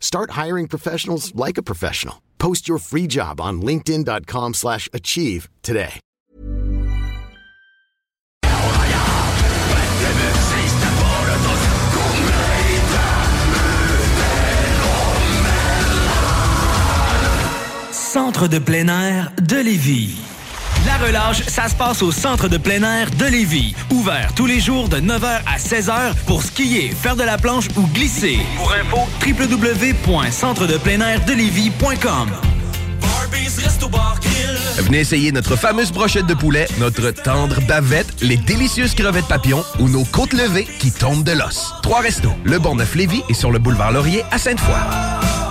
Start hiring professionals like a professional. Post your free job on linkedin.com/achieve slash achieve today. Centre de plein air de Lévis. La relâche, ça se passe au Centre de plein air de Lévis. Ouvert tous les jours de 9h à 16h pour skier, faire de la planche ou glisser. Pour info, www.centredepleinairdelévis.com Venez essayer notre fameuse brochette de poulet, notre tendre bavette, les délicieuses crevettes papillons ou nos côtes levées qui tombent de l'os. Trois restos, le Bon Neuf Lévis et sur le boulevard Laurier à Sainte-Foy.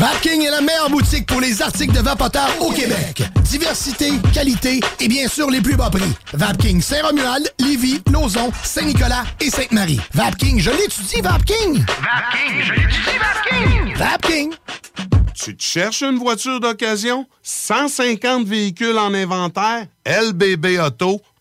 Vapking est la meilleure boutique pour les articles de vapoteurs au Québec. Diversité, qualité et bien sûr les plus bas prix. Vapking Saint-Romuald, Lévis, Lauson, Saint-Nicolas et Sainte-Marie. Vapking, je l'étudie, Vapking! Vapking, je l'étudie, Vapking! Vapking! Tu te cherches une voiture d'occasion? 150 véhicules en inventaire? LBBauto.com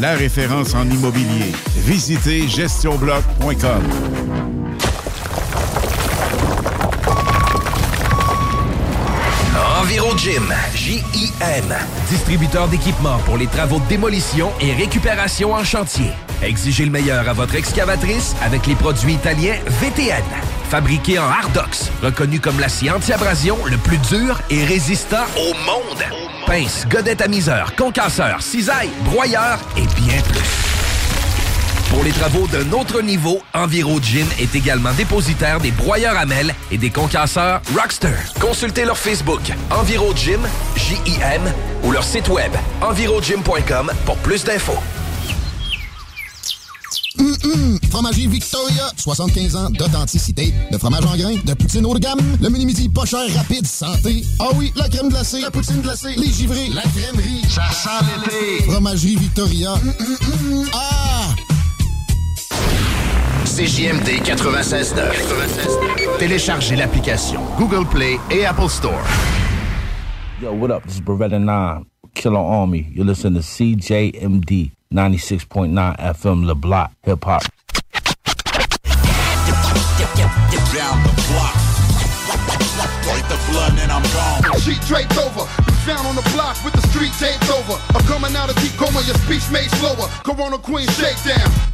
la référence en immobilier. Visitez gestionbloc.com. EnviroGym, J-I-M, distributeur d'équipements pour les travaux de démolition et récupération en chantier. Exigez le meilleur à votre excavatrice avec les produits italiens VTN. Fabriqué en Hardox, reconnu comme l'acier anti-abrasion le plus dur et résistant au monde. Pince, godette à miseur, concasseur, cisaille, broyeur et bien plus. Pour les travaux d'un autre niveau, EnviroGym est également dépositaire des broyeurs à mêles et des concasseurs Rockster. Consultez leur Facebook EnviroGym, J-I-M, ou leur site web envirogym.com pour plus d'infos. Hum, hum. Fromagerie Victoria, 75 ans d'authenticité, de fromage en grains, de poutine haut de gamme, le mini-midi pas cher, rapide, santé. Ah oui, la crème glacée, la poutine glacée, les givrés, la crèmerie. Ça sent l'été. Fromagerie Victoria. Hum. Ah! CJMD 96.9. Téléchargez l'application Google Play et Apple Store. Yo, what up? This is Beretta 9, Killer Army. You listen to CJMD 96.9 FM Le Block Hip Hop. Down the block. Wipe the blood and I'm gone. Sheet draped over. Found on the block with the street taped over. I'm coming out of deep coma, your speech made slower. Corona Queen shakedown.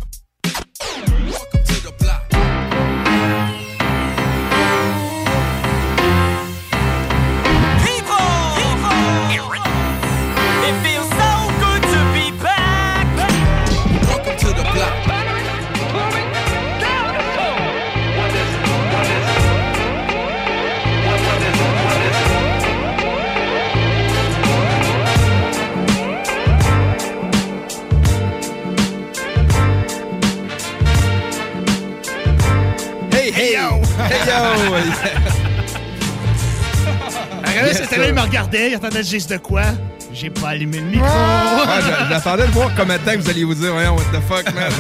Yo! Regardez, c'était là, il me regardait, il attendait juste de quoi? J'ai pas allumé le micro. Ah, j'a- J'attendais de voir combien de temps vous alliez vous dire, voyons, what the fuck, man.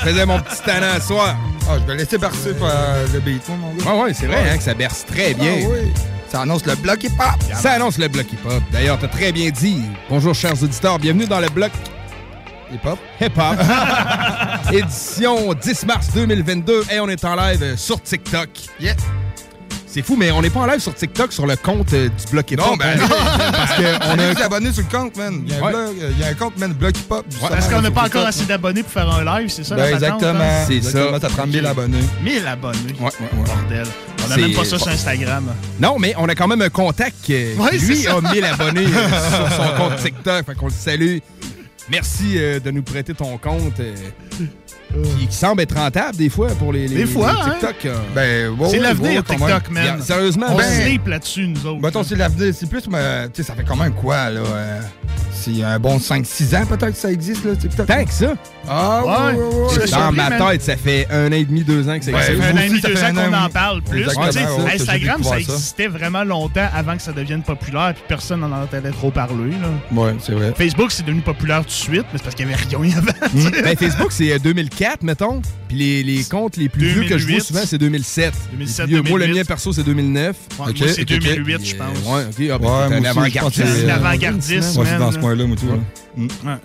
Je faisais mon petit talent à soir. Ah, je vais laisser bercer par le beat, moi, mon gars. Ah ouais, c'est vrai hein, que ça berce très bien. Ah oui. Ça annonce le bloc hip-hop. Ça annonce le bloc hip-hop. D'ailleurs, t'as très bien dit. Bonjour, chers auditeurs. Bienvenue dans le bloc Hip-hop. Hip-hop. Édition 10 mars 2022. Et on est en live euh, sur TikTok. Yeah. C'est fou, mais on n'est pas en live sur TikTok sur le compte euh, du Bloc Hip-Hop. Non, ben, hein. parce qu'on on a est abonné sur le compte, man. Il y a un, blog, euh, il y a un compte, man, Bloc Hip-Hop. justement, Parce qu'on n'a pas encore assez d'abonnés pour faire un live, c'est ça Ben, la exactement. hein? C'est Exactement, ça. Ça prend 1000 abonnés. 1000 abonnés. Ouais, ouais, ouais. Bordel. On n'a même pas ça sur Instagram. Non, mais on a quand même un contact qui, Ouais, lui, c'est ça. a 1000 abonnés euh, sur son compte TikTok. Fait qu'on le salue. Merci euh, de nous prêter ton compte. Qui, qui semble être rentable des fois pour les, les- Des fois, les hein? TikTok. euh. Ben, C'est l'avenir, même. TikTok, man. Yeah, sérieusement, on ben- sleep là-dessus, nous autres. Mettons, c'est l'avenir. C'est plus, mais, tu sais, ça fait quand même quoi, là? euh, c'est un bon 5-6 ans, peut-être, que ça existe, là, TikTok? Tant que ça. Ah, ouais, Ouais. ouais, Dans ma tête, ça fait un an et demi, deux ans que ça Ouais, existe. Ça fait Vous un an et demi, deux ans qu'on en parle plus. Instagram, ça ça. existait vraiment longtemps avant que ça devienne populaire, puis personne n'en entendait trop parler. Là. Ouais, c'est vrai. Facebook, c'est devenu populaire tout de suite, mais c'est parce qu'il n'y avait rien avant. Ben, Facebook, c'est euh, 2004, mettons. Puis les, les comptes les plus vieux que je vois 2008. souvent, c'est 2007. 2007, Les plus vieux, Moi, le 2008. mien perso, c'est 2009. Ouais, moi, c'est ok, 2008, Puis, je euh, pense. Ouais, ok. Ah, ben, Ouais, t'es un moi c'est- Un avant-gardiste, Moi, je suis dans ce coin-là, moi, tout. là. Ouais.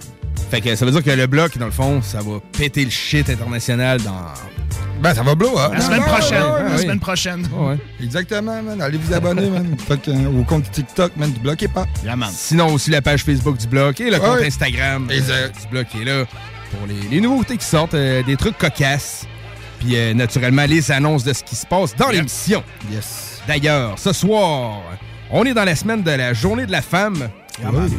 Fait que ça veut dire que le bloc, dans le fond, ça va péter le shit international dans. Ben, ça va blow, hein? La semaine Ouais, prochaine. ouais, ouais, La oui. semaine prochaine. Ouais. Exactement, man. Allez vous abonner, man. Fait que, euh, au compte TikTok, man, du bloquez pas. Yeah, man. Sinon, aussi la page Facebook du bloc et le compte. Instagram euh, Exact. du bloc qui est là pour les, les nouveautés qui sortent, euh, des trucs cocasses. Puis euh, naturellement, les annonces de ce qui se passe dans l'émission. Yes. D'ailleurs, ce soir, on est dans la semaine de la journée de la femme. Yeah, man.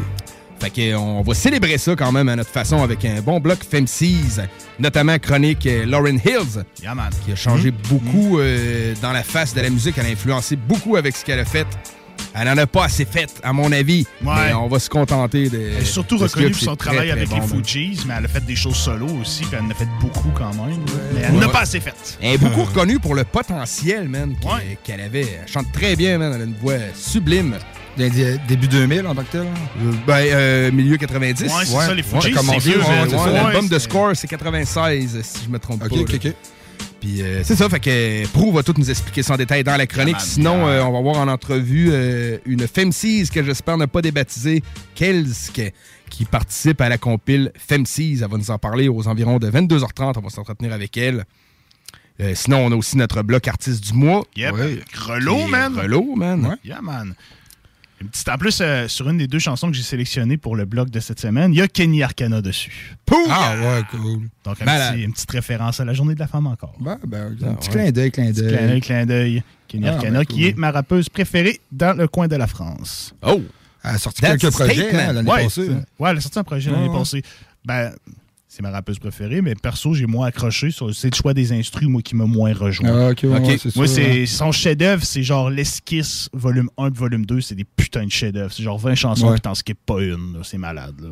Fait que, euh, on va célébrer ça quand même à notre façon avec un bon bloc Femseas, notamment chronique Lauren Hills, Yeah, qui a changé beaucoup euh, dans la face de la musique. Elle a influencé beaucoup avec ce qu'elle a fait. Elle n'en a pas assez fait, à mon avis. Ouais. Mais on va se contenter de. Elle est surtout reconnue pour son travail très avec bon, les. Fugees, mais elle a fait des choses solo aussi, puis elle en a fait beaucoup quand même. Mais elle Ouais. n'a pas assez fait. Elle est beaucoup reconnue pour le potentiel, man, qu'elle Ouais. avait. Elle chante très bien, man. Elle a une voix sublime. Dé- dé- Début 2000, en tant que tel? Euh, Ben, euh, milieu 90. Ouais, c'est Ouais. ça, les Ouais, Fugees, commencé, c'est vieux. ouais, Ouais. L'album ouais, de Score, c'est 96, si je me trompe pas. ok, ok. Puis euh, c'est ça, fait que Prou va tout nous expliquer ça en détail dans la chronique. Sinon, euh, on va voir en entrevue euh, une Femseas que j'espère ne pas débaptiser, Kelsk, qui participe à la compile Femseas. Elle va nous en parler aux environs de 22h30. On va s'entretenir avec elle. Euh, sinon, on a aussi notre bloc artiste du mois. Yep. Ouais. Grelot, man. Relot, man. Ouais. Yeah, man. En plus, euh, sur une des deux chansons que j'ai sélectionnées pour le blog de cette semaine, il y a Kenny Arcana dessus. Pouh! Ah, ouais, cool. Donc, un petit- une petite référence à la journée de la femme encore. Ben, ben, un petit ouais. clin d'œil, clin Clin d'œil, d'œil. clin d'œil. Kenny Ah, Arcana, ben, qui est ma rappeuse préférée dans le coin de la France. Oh! Elle a sorti That's quelques projets hein, l'année Ouais, passée. ouais, elle a sorti un projet l'année passée. Ben, c'est ma rappeuse préférée, mais perso, j'ai moins accroché. sur- C'est le choix des instrus, moi, qui m'a moins rejoint. Ah, ouais, Moi, c'est son chef-d'œuvre, c'est genre l'esquisse volume 1 et volume 2, c'est des putains de chefs-d'œuvre. C'est genre 20 chansons Ouais. puis t'en skippes pas une, c'est malade. Là.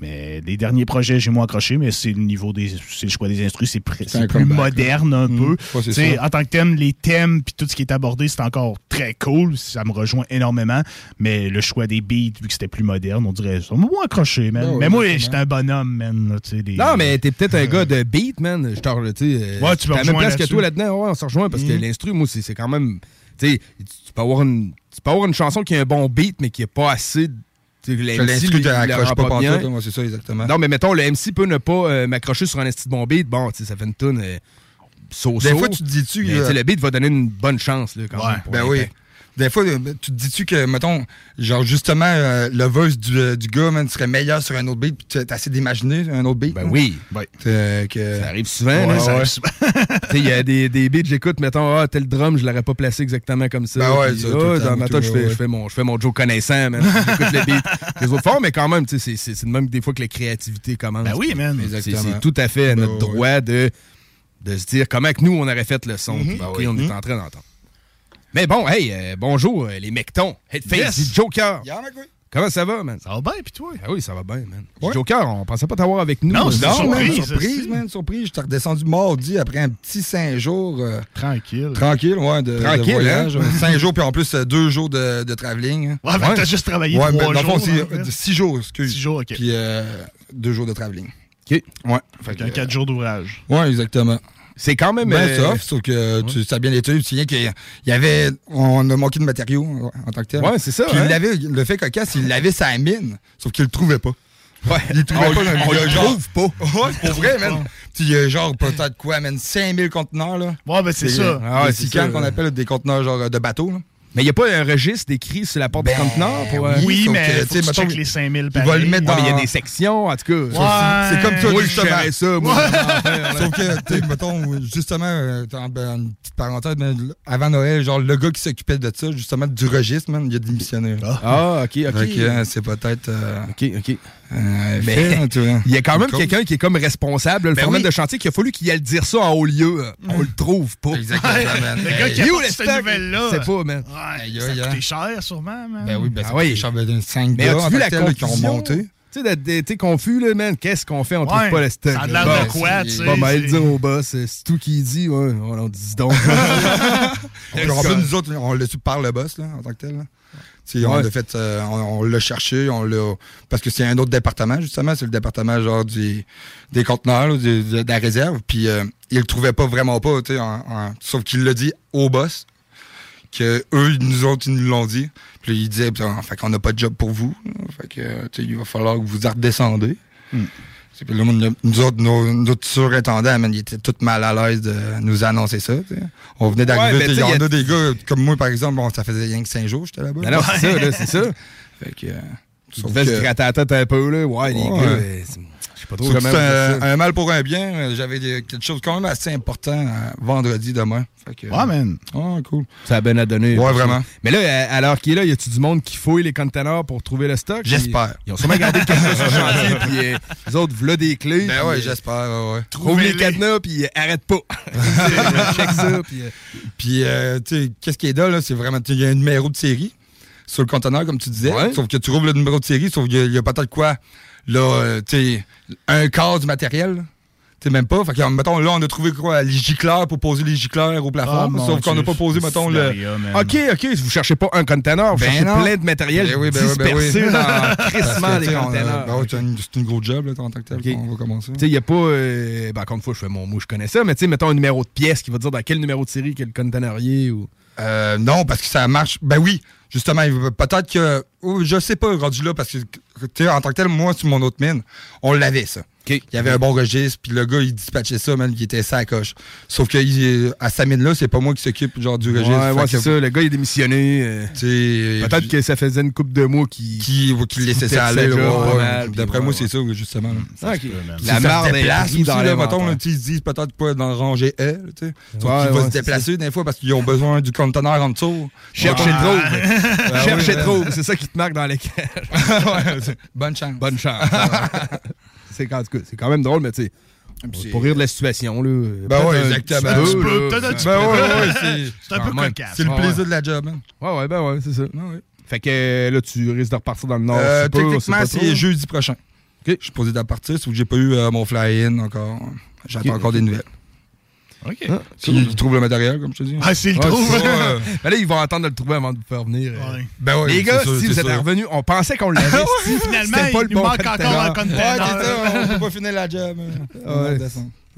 Mais les derniers projets, j'ai moins accroché, mais c'est le niveau des. C'est le choix des instrus, c'est un plus moderne un Mm. peu. Ouais, ça. en tant que thème, les thèmes puis tout ce qui est abordé, c'est encore très cool. Ça me rejoint énormément. Mais le choix des beats, vu que c'était plus moderne, on dirait ça m'a moins accroché, man. Ouais, mais moi, j'étais un bonhomme, man. là, Non, mais t'es peut-être un gars de beat, man. Je t'en, euh, Ouais, tu la même place que toi là-dedans. Ouais, on se rejoint parce que Mhm. l'instru, moi, c'est, quand même. Tu sais, tu peux avoir une. Tu peux avoir une chanson qui a un bon beat, mais qui n'a pas assez. L'instru t'accroche rend pas pas bien. c'est ça, exactement. Non, mais mettons, le MC peut ne pas euh, m'accrocher sur un esti de bon beat. Bon, tu sais, ça fait une tune euh, so-so. Des fois, tu te dis-tu. Euh, le beat va donner une bonne chance, là, quand Ouais, même. ben oui. Des fois, euh, tu te dis-tu que, mettons, genre justement, euh, le verse du, euh, du gars, man, serait meilleur sur un autre beat, puis tu as assez d'imaginer un autre beat. Ben oui. Que... Ça arrive souvent, Ouais, là. ça arrive Tu sais, Il y a des, des beats, j'écoute, mettons, ah, tel drum, je l'aurais pas placé exactement comme ça. Ben ouais, ça, ah, tout temps, dans ma tête, je ouais, fais, ouais. je fais mon, je fais mon Joe connaissant, man. J'écoute le beat. Les autres forts, mais quand même, tu sais, c'est- c'est c'est de même des fois que la créativité commence. Ben oui, man. C'est- Exactement. C'est tout à fait à notre Ben ouais. droit de, de se dire comment que nous, on aurait fait le son. Ben oui. on est Mhm. en train d'entendre. Mais bon, hey, euh, bonjour, euh, les mectons. Headface, Yes. Joker. Yeah. Comment ça va, man? Ça va bien, puis toi? Ah oui, ça va bien, man. Ouais. Joker, on pensait pas t'avoir avec nous. Non, c'est Non, surprise, man, surprise, man, surprise. J'étais redescendu mardi après un petit cinq jours. euh, Tranquille. tranquille, ouais, de, de Tranquille, voyage. hein? Cinq jours, puis en plus, deux jours de, de travelling. hein. Ouais, t'as juste travaillé Ouais, trois mais dans le fond, jours. fait. euh, six jours, excuse. Six jours, OK. Puis euh, deux jours de travelling. OK. Ouais. Fait qu'un quatre jours d'ouvrage. Ouais, exactement. C'est quand même. Ben euh, soft, sauf que tu, ça a bien été. Tu te souviens qu'il y avait. On a manqué de matériaux en tant que tel. Ouais, c'est ça, Puis hein? il le fait cocasse, il l'avait sa mine, sauf qu'il le trouvait pas. Ouais. Il trouvait On- pas. on a le trouve pas. Ouais, pour vrai, man. Puis a genre peut-être quoi, man, 5000 conteneurs, là. Ouais, ben c'est ça. Ah ouais, c'est ça, qu'on appelle des conteneurs genre de bateau, là. Mais il n'y a pas un registre décrit sur la porte Ben, du conteneur pour. euh, Oui, sauf mais que, faut tu sais, les 5000 il va le mettre mais il y a dans- des sections, en tout cas. Ouais. C'est comme ça, je justement. gérais ça, moi. Dans. Sauf que, tu sais, mettons, justement, euh, en- ben, une petite parenthèse, mais avant Noël, genre, le gars qui s'occupait de ça, justement, du registre, man, il a démissionné. Ah, ok, ok. Euh, c'est peut-être. euh, Ok, ok. Euh, Mais- fait, hein. Il y a quand même quelqu'un qui est comme responsable, le Ben oui. de chantier, qu'il a fallu qu'il aille dire ça en haut lieu. euh, On le trouve pas. Exactement, man. Le gars qui a le cette nouvelle-là. C'est pas, man. Ouais, ça a coûté cher, sûrement, man. Ben oui, ben Ah oui. j'avais donné 5 Mais as-tu vu la qui ont monté. Tu sais, d'être- d'être t'es confus, là, man. Qu'est-ce qu'on fait? On trouve Ouais, pas le stock. ça a l'air de Ben, quoi, tu sais. Bon, ben, le dire au boss, euh, c'est tout qui dit. Ouais, on dit donc. En plus, nous autres, on su par le boss, là, en tant que tel. Sais, On l'a fait, euh, on, on l'a cherché, on l'a. Parce que c'est un autre département, justement, c'est le département genre du, des conteneurs, là, du- de, de la réserve. Puis euh, il le trouvait pas vraiment pas, tu sais, sauf qu'il l'a dit au boss. Que eux, nous autres, ils nous l'ont dit. Puis là, il disait, Putain, fait qu'on n'a pas de job pour vous. Fait que, euh, il va falloir que vous redescendez. C'est- Puis là, nous, autres, nos, notre surintendant, man, il était tout mal à l'aise de nous annoncer ça. On venait d'arriver. sais, il y en a- a des gars comme moi, par exemple, bon, ça faisait rien que cinq jours que j'étais là-bas. Ben c'est ça, là, c'est ça. Fait que. euh, Tu se que- gratter la tête un peu, là. Ouais, les gars, euh, sais pas trop comment. un, un mal pour un bien. J'avais quelque chose quand même assez important euh, vendredi demain. Fait que, Ouais, man. Ouais, cool. Ça a bien à donner. Ouais, vraiment. Mais là, à- alors qu'il est là, y a-tu du monde qui fouille les containers pour trouver le stock? J'espère. Ils, ils ont sûrement gardé le cadenas sur le chantier, puis euh, les autres, voilà des clés. Ben ouais, euh, j'espère. ouais, ouais. Trouve les cadenas, puis euh, arrête pas. Check ça, puis... euh, Puis, euh, tu sais, qu'est-ce qui est là, là c'est vraiment, il y a un numéro de série sur le conteneur, comme tu disais. Ouais. Sauf que tu rouvres le numéro de série, sauf qu'il y a- a, peut-être quoi, là, euh, tu un quart du matériel. Tu même pas. Fait que, mettons, là, on a trouvé quoi, les gicleurs pour poser les gicleurs au plafond. Ah, sauf qu'on n'a pas posé, mettons, le. OK, OK, vous cherchez pas un conteneur, vous Ben cherchez non. plein de matériel Ben oui, ben oui. dispersé dans on c'est une, c'est une gros job, là, en tant que tel, Ok. qu'on va commencer. Tu sais, il n'y a pas. euh, ben, encore une fois, je fais mon mot, je connais ça, mais tu sais, mettons un numéro de pièce qui va dire dans quel numéro de série quel contenerier ou. Euh, non, parce que ça marche. Ben oui, justement, peut-être que. oh, je sais pas, rendu là, parce que, en tant que tel, moi, sur mon autre mine, on l'avait, ça. Il y avait un bon registre, puis le gars, il dispatchait ça, man, il était ça à coche. Sauf que il- à sa mine-là, c'est pas moi qui s'occupe, genre, du registre. Ouais, ouais, c'est ça. Le gars, il est démissionné. euh, Peut-être que ça faisait une couple de mois qu'il. qui, qui laissait ça aller. ouais, D'après moi, ouais. c'est ça, justement. Ah, La ça se marde est déplace prise aussi, dans là, mettons, ils se disent peut-être pas dans rangée L, tu sais. Sauf Ouais, qu'il va ouais, se déplacer des fois parce qu'ils ont besoin du conteneur en dessous. Cherche Ouais. et trouve. Cherche oui, et ben- trouve. C'est ça qui te marque dans les cages. Bonne chance. Bonne chance. c'est quand, c'est quand même drôle, mais tu sais. c'est- Pour rire de la situation, là. Ben ouais, exactement. Un petit peu, peut-être un petit Ben c'est. Un peu cocasse. C'est le Ouais, plaisir de la job, man. Ouais, ouais, ben ouais, c'est ça. Ouais, ouais. Fait que là, tu risques de repartir dans le Nord. Euh, techniquement, c'est jeudi prochain. Ok. Je suis posé de partir, sauf que j'ai pas eu euh, mon fly-in encore. J'attends encore des nouvelles. OK. Si ils trouvent le matériel, comme je te dis. Ah, c'est le Ouais, trou. c'est ça, ouais. Ben là, ils vont attendre de le trouver avant de vous faire venir. euh. Ouais. Ben ouais, Les gars, sûr, si vous êtes revenus, on pensait qu'on l'avait. si Finalement, pas il le nous bon manque encore conteneur. un Ouais, conteneur. c'est ça, on peut pas finir la job. hein. Va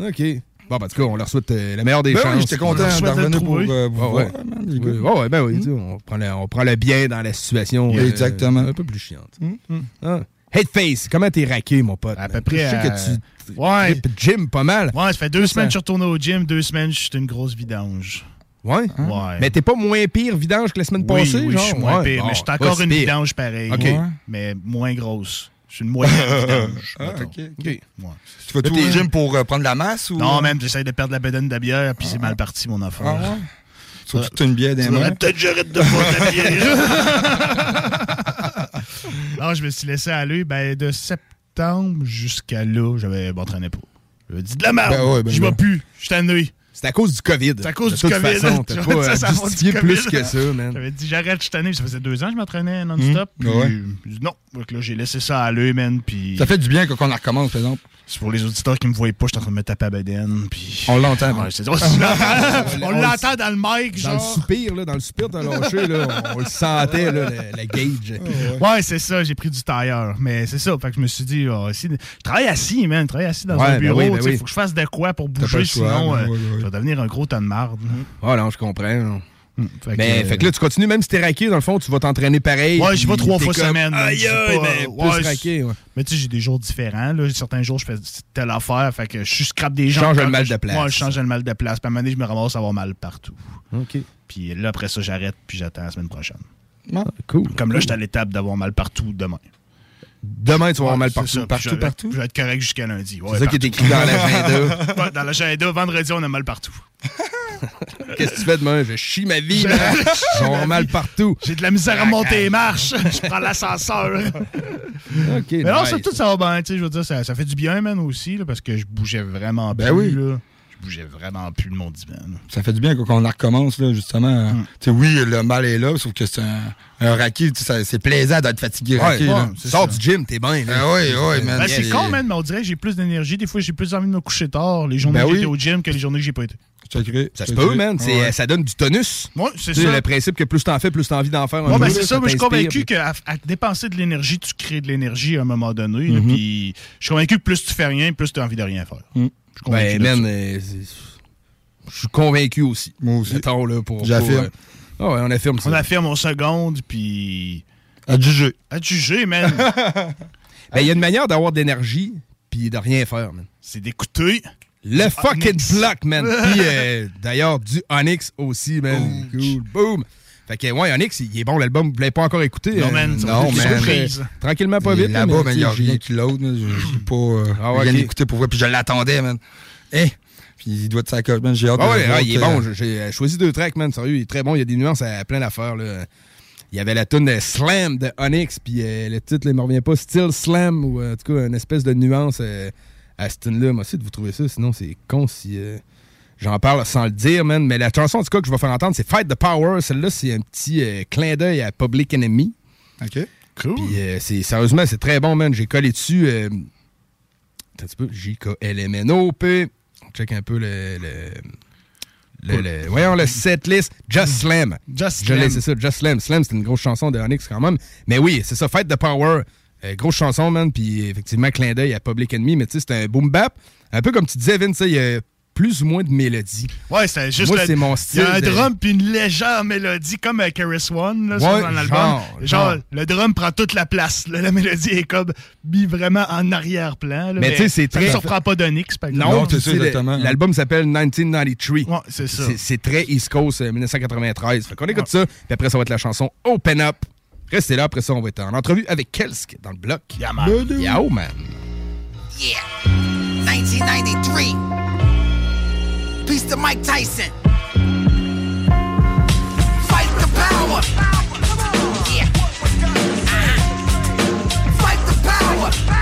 Ouais. OK. Bon, ben, en tout cas, on leur souhaite euh, la meilleure des Ben chances. oui, j'étais content d'en revenir pour euh, vous Ah ouais. voir, man, les gars. Oui, ouais, ouais, ben oui, tu sais, on, prend le, on prend le bien dans la situation. Euh, exactement. Un peu plus chiante. Mm, Ah. Headface, comment t'es raqué, mon pote? À peu près Je sais à- que tu Ouais. gym pas mal. Ouais, ça fait deux Ça- semaines que je suis retourné au gym, deux semaines, je suis une grosse vidange. Ouais? Ouais. Mais t'es pas moins pire vidange que la semaine oui, passée, oui, genre? je suis moins Ouais, pire, bon, mais je suis encore une pire. vidange pareil. OK. Ouais. Mais moins grosse. Je suis une moyenne vidange. Ah, ok. Tu vas tout au gym pour euh, prendre la masse ou. Non, même, j'essaie de perdre la bedaine de bière, puis c'est mal parti, mon affaire. Ah ouais? Surtout une bière mains. peut-être que j'arrête de boire de la bière. non, je me suis laissé aller. Ben, de septembre jusqu'à là, j'avais m'entraînais pas. J'avais dit de la merde. Ben ouais, ben je plus. Je suis tanné. C'est à cause du COVID. C'est à cause de du toute COVID. façon, t'as pas ça, justifier COVID. plus que ça, man. J'avais dit j'arrête, je suis tanné. Ça faisait deux ans que je m'entraînais non-stop. Mmh. Ouais. non. Donc là, j'ai laissé ça aller, man. Puis Ça fait du bien quand on la recommence, par exemple. C'est pour les auditeurs qui me voyaient pas, je suis en train de me taper à. Puis On l'entend. On l'entend- on On l'entend dans le mic, Dans le soupir, là, dans le soupir, t'as lâché, là, on, on le sentait, là, la, la gauge. Ouais, c'est ça, j'ai pris du tailleur. Mais c'est ça, fait que je me suis dit, ah, si- je travaille assis, man, je travaille assis dans Ouais, un ben bureau, oui, ben oui. faut que je fasse de quoi pour bouger, le choix, sinon ouais, euh, ouais, je vais devenir un gros tas de marde. Ah non, je comprends. Non. Fait Ben, que- fait que là, tu continues, même si t'es raqué, dans le fond, tu vas t'entraîner pareil. Ouais, j'y vais trois fois comme, semaine. Aïe, Je aïe, ben, euh, ouais, raqué, ouais. Mais tu sais, j'ai des jours différents. Là. Certains jours, je fais telle affaire. Fait que je suis scrap des gens. Change le mal je- de place. Ouais, je change le mal de place. Puis à un moment donné, je me ramasse à avoir mal partout. OK. Puis là, après ça, j'arrête. Puis j'attends la semaine prochaine. cool. Comme là, j'étais à l'étape d'avoir mal partout demain. Demain, tu vas avoir Ouais, mal partout. ça, partout, je- partout. Je vais être correct jusqu'à lundi. Ouais, C'est ça qui est écrit dans l'agenda. Dans l'agenda, vendredi, on a mal partout. Qu'est-ce que tu fais demain? Je chie ma vie. J'ai avoir mal partout. J'ai de la misère à monter les marches. je prends l'ascenseur. OK, Mais non, nice. ça, tout ça va bien. tu sais, Je veux dire, ça, ça fait du bien, man, aussi, là, parce que je bougeais vraiment Ben oui. là. Je bougeais vraiment plus de mon divan. Ça fait du bien quand on en recommence, là, justement. Mm. Tu sais, oui, le mal est là, sauf que c'est un, un C'est plaisant d'être fatigué Ouais, là. Sors ça. du gym, t'es bien. là. Ah oui, oui, man. Ben, c'est C'est- con, man, mais on dirait que j'ai plus d'énergie. Des fois, j'ai plus envie de me coucher tard les journées Ben que oui. j'étais au gym que les journées que j'ai pas été. Ça se peut, man. Ouais. Ça donne du tonus. Ouais, c'est ça. Le principe que plus t'en fais, plus t'as envie d'en faire. Ouais, ben c'est ça. Moi, je suis convaincu qu'à à dépenser de l'énergie, tu crées de l'énergie à un moment donné. Mhm. Puis je suis convaincu que plus tu fais rien, plus tu as envie de rien faire. Je suis convaincu Ben, de man, ça. euh, je suis convaincu aussi. Moi aussi. Mettons, là, pour. J'affirme. pour, euh, Ah ouais, on affirme ça. On affirme en seconde, puis. À juger. À juger, man. Ben, il y a une manière d'avoir de l'énergie, puis de rien faire, man. C'est d'écouter. Le fucking Onyx. block, man. Puis euh, d'ailleurs, du Onyx aussi, man. Cool. Boom. Fait que, ouais, Onyx, il est bon, l'album. Vous l'avez pas encore écouté. Non, euh, man, Non, surprise. Tranquillement, pas vite. là, Là-bas, il n'y a rien qui l'autre. Je pas euh, Ah ouais, rien écouté pour vrai. Puis je l'attendais, man. Eh! Puis il doit être sa coche, man. J'ai hâte Ah de ouais, ah, il est bon. J'ai- choisi deux tracks, man. Sérieux, il est très bon. Il y a des nuances à plein d'affaires. là. Il y avait la tune de Slam de Onyx, puis euh, le titre, il me revient pas, Still Slam, ou en tout cas, une espèce de nuance euh, à cette tune-là. Moi aussi, de vous trouver ça, sinon c'est con si euh, j'en parle sans le dire, man. Mais la chanson, en tout cas, que je vais faire entendre, c'est Fight the Power. Celle-là, c'est un petit euh, clin d'œil à Public Enemy. OK. Cool. Puis euh, c'est, sérieusement, c'est très bon, man. J'ai collé dessus. Euh, un petit peu. J-K-L-M-N-O-P. On check un peu le. le le, le- voyons le setlist Just Slam. Just Je Slam. c'est ça, Just Slam. Slam, c'est une grosse chanson de Onyx quand même. Mais oui, c'est ça, Fight the Power. Euh, grosse chanson, man. Puis effectivement, clin d'œil à Public Enemy. Mais tu sais, c'est un boom bap. Un peu comme tu disais, Vince, il y a plus ou moins de mélodie. Ouais, c'est juste. Moi, le- c'est mon Il y style. a un de- drum puis une légère mélodie, comme avec Harris One, là, Ouais, sur dans l'album. genre, Genre, genre. le drum prend toute la place. là. la mélodie est comme mis vraiment en arrière-plan. là, Mais tu sais, c'est ça très- ne surprend pas d'Onyx, par exemple. Non, Non, c'est ça, le- exactement. L'album s'appelle 1993. Ouais, c'est ça. C'est- C'est très East Coast euh, 1993. Fait qu'on écoute ça, puis après, ça va être la chanson Open Up. Restez là, après ça, on va être en entrevue avec Kelsk dans le bloc. Yeah, man. Yo, man. Yeah. 1993. Peace to Mike Tyson. Fight the power. Yeah. Uh-huh. Fight the power.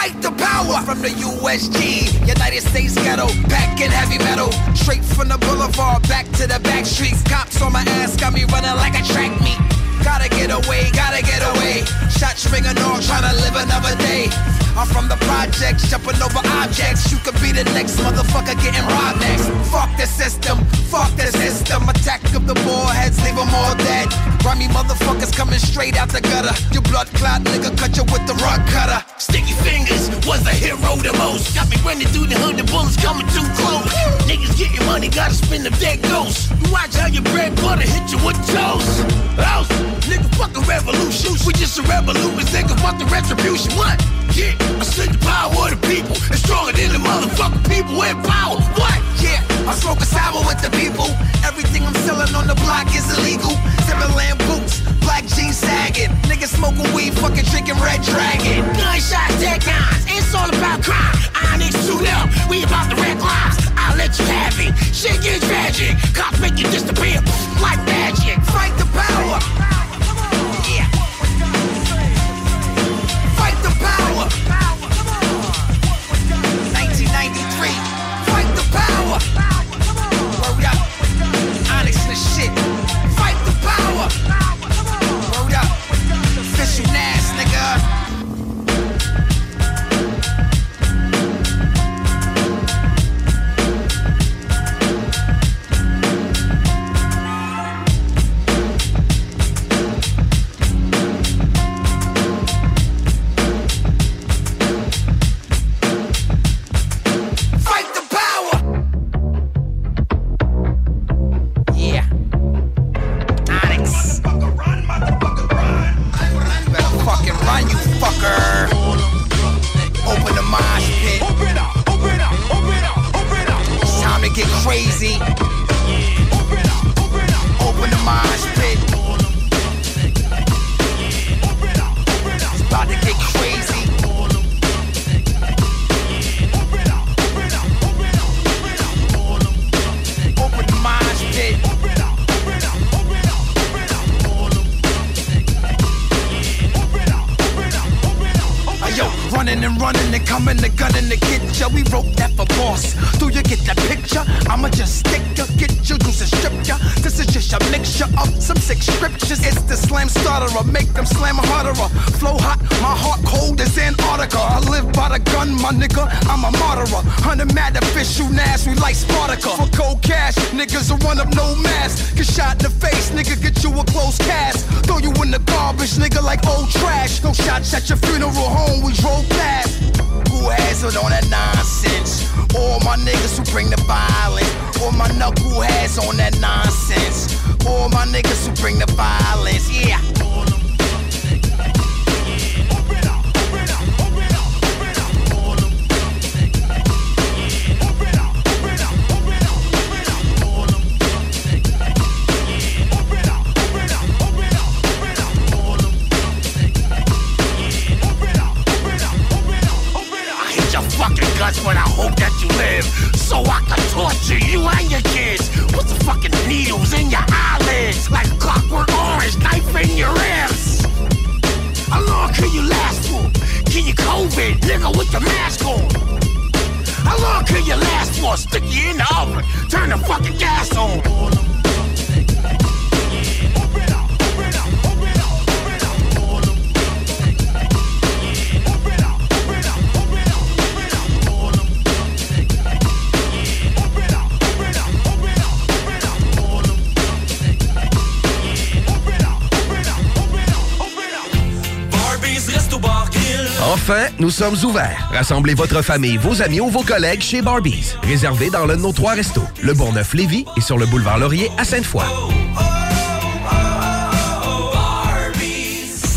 Fight the power from the USG, United States ghetto, packing heavy metal. Straight from the boulevard back to the back streets. Cops on my ass got me running like a track meet. Gotta get away, gotta get away. Shots ringing off, trying to live another day. I'm from the projects, jumping over objects. You could be the next motherfucker getting robbed next. Fuck the system, fuck the system. Attack of the heads, leave them all dead. Grimy motherfuckers coming straight out the gutter. Your blood clot nigga, cut you with the rug cutter. Sticky fingers was a hero the most. Got me running through the hood, the bullets coming too close. Niggas getting money, gotta spin the dead ghost. You watch how your bread butter hit you with toast. House, nigga, fuck a revolution. We just a revolution, nigga, fuck the retribution. What? Yeah, I said the power of the people is stronger than the motherfucking people in power. What? Yeah, I smoke a sour with the people. Everything I'm selling on the block is illegal. Timberland boots, black jeans sagging. Niggas smoking weed, fucking drinking Red Dragon. Gunshots, dead guys, it's all about crime. Onyx suit up, we about to wreck lives. I'll let you have it. Shit gets tragic. Cops make you disappear like magic. Fight the power. Fight the power. Enfin, nous sommes ouverts. Rassemblez votre famille, vos amis ou vos collègues chez Barbies. Réservé dans l'un de nos trois restos, le Bourgneuf-Lévis et sur le boulevard Laurier à Sainte-Foy.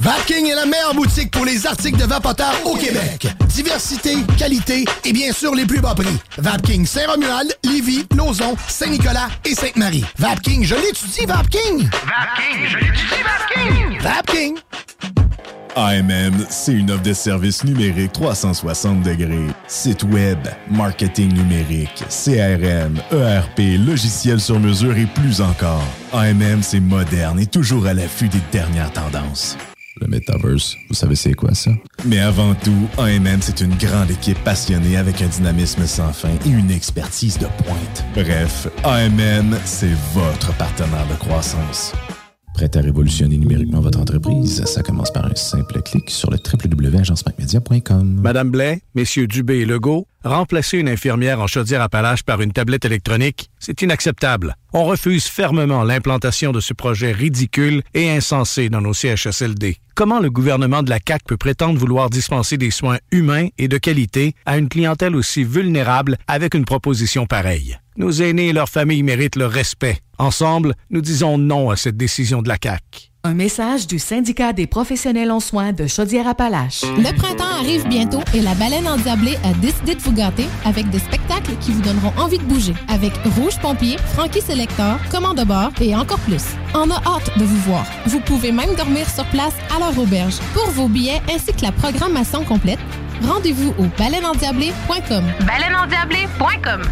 Vapking est la meilleure boutique pour les articles de vapoteurs au Québec. Diversité, qualité et bien sûr les plus bas prix. Vapking Saint-Romuald, Lévis, Lauson, Saint-Nicolas et Sainte-Marie. Vapking, je l'étudie, Vapking! Vapking, je l'étudie, Vapking! Vapking! AMM, c'est une offre de services numériques 360 degrés. Site web, marketing numérique, CRM, ERP, logiciel sur mesure et plus encore. AMM, c'est moderne et toujours à l'affût des dernières tendances. Le Metaverse, vous savez c'est quoi ça? Mais avant tout, AMM, c'est une grande équipe passionnée avec un dynamisme sans fin et une expertise de pointe. Bref, AMM, c'est votre partenaire de croissance. Prêt à révolutionner numériquement votre entreprise? Ça commence par un simple clic sur le www.agencemacmedia.com. Madame Blais, messieurs Dubé et Legault, remplacer une infirmière en chaudière-appalaches par une tablette électronique, c'est inacceptable. On refuse fermement l'implantation de ce projet ridicule et insensé dans nos CHSLD. Comment le gouvernement de la CAQ peut prétendre vouloir dispenser des soins humains et de qualité à une clientèle aussi vulnérable avec une proposition pareille? Nos aînés et leurs familles méritent le respect. Ensemble, nous disons non à cette décision de la CAQ. Un message du syndicat des professionnels en soins de Chaudière-Appalaches. Le printemps arrive bientôt et la baleine endiablée a décidé de vous gâter avec des spectacles qui vous donneront envie de bouger. Avec Rouge Pompier, Frankie Selector, Commande de bord et encore plus. On a hâte de vous voir. Vous pouvez même dormir sur place à leur auberge. Pour vos billets ainsi que la programmation complète, rendez-vous au baleineendiablée.com. Baleineendiablée.com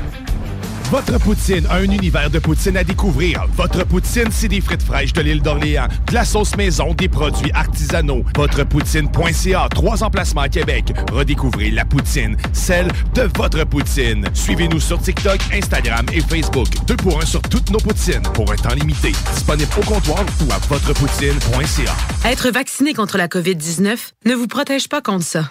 Votre poutine, un univers de poutine à découvrir. Votre poutine, c'est des frites fraîches de l'île d'Orléans, de la sauce maison, des produits artisanaux. Votrepoutine.ca, trois emplacements à Québec. Redécouvrez la poutine, celle de votre poutine. Suivez-nous sur TikTok, Instagram et Facebook. Deux pour un sur toutes nos poutines, pour un temps limité. Disponible au comptoir ou à votrepoutine.ca. Être vacciné contre la COVID-19 ne vous protège pas contre ça.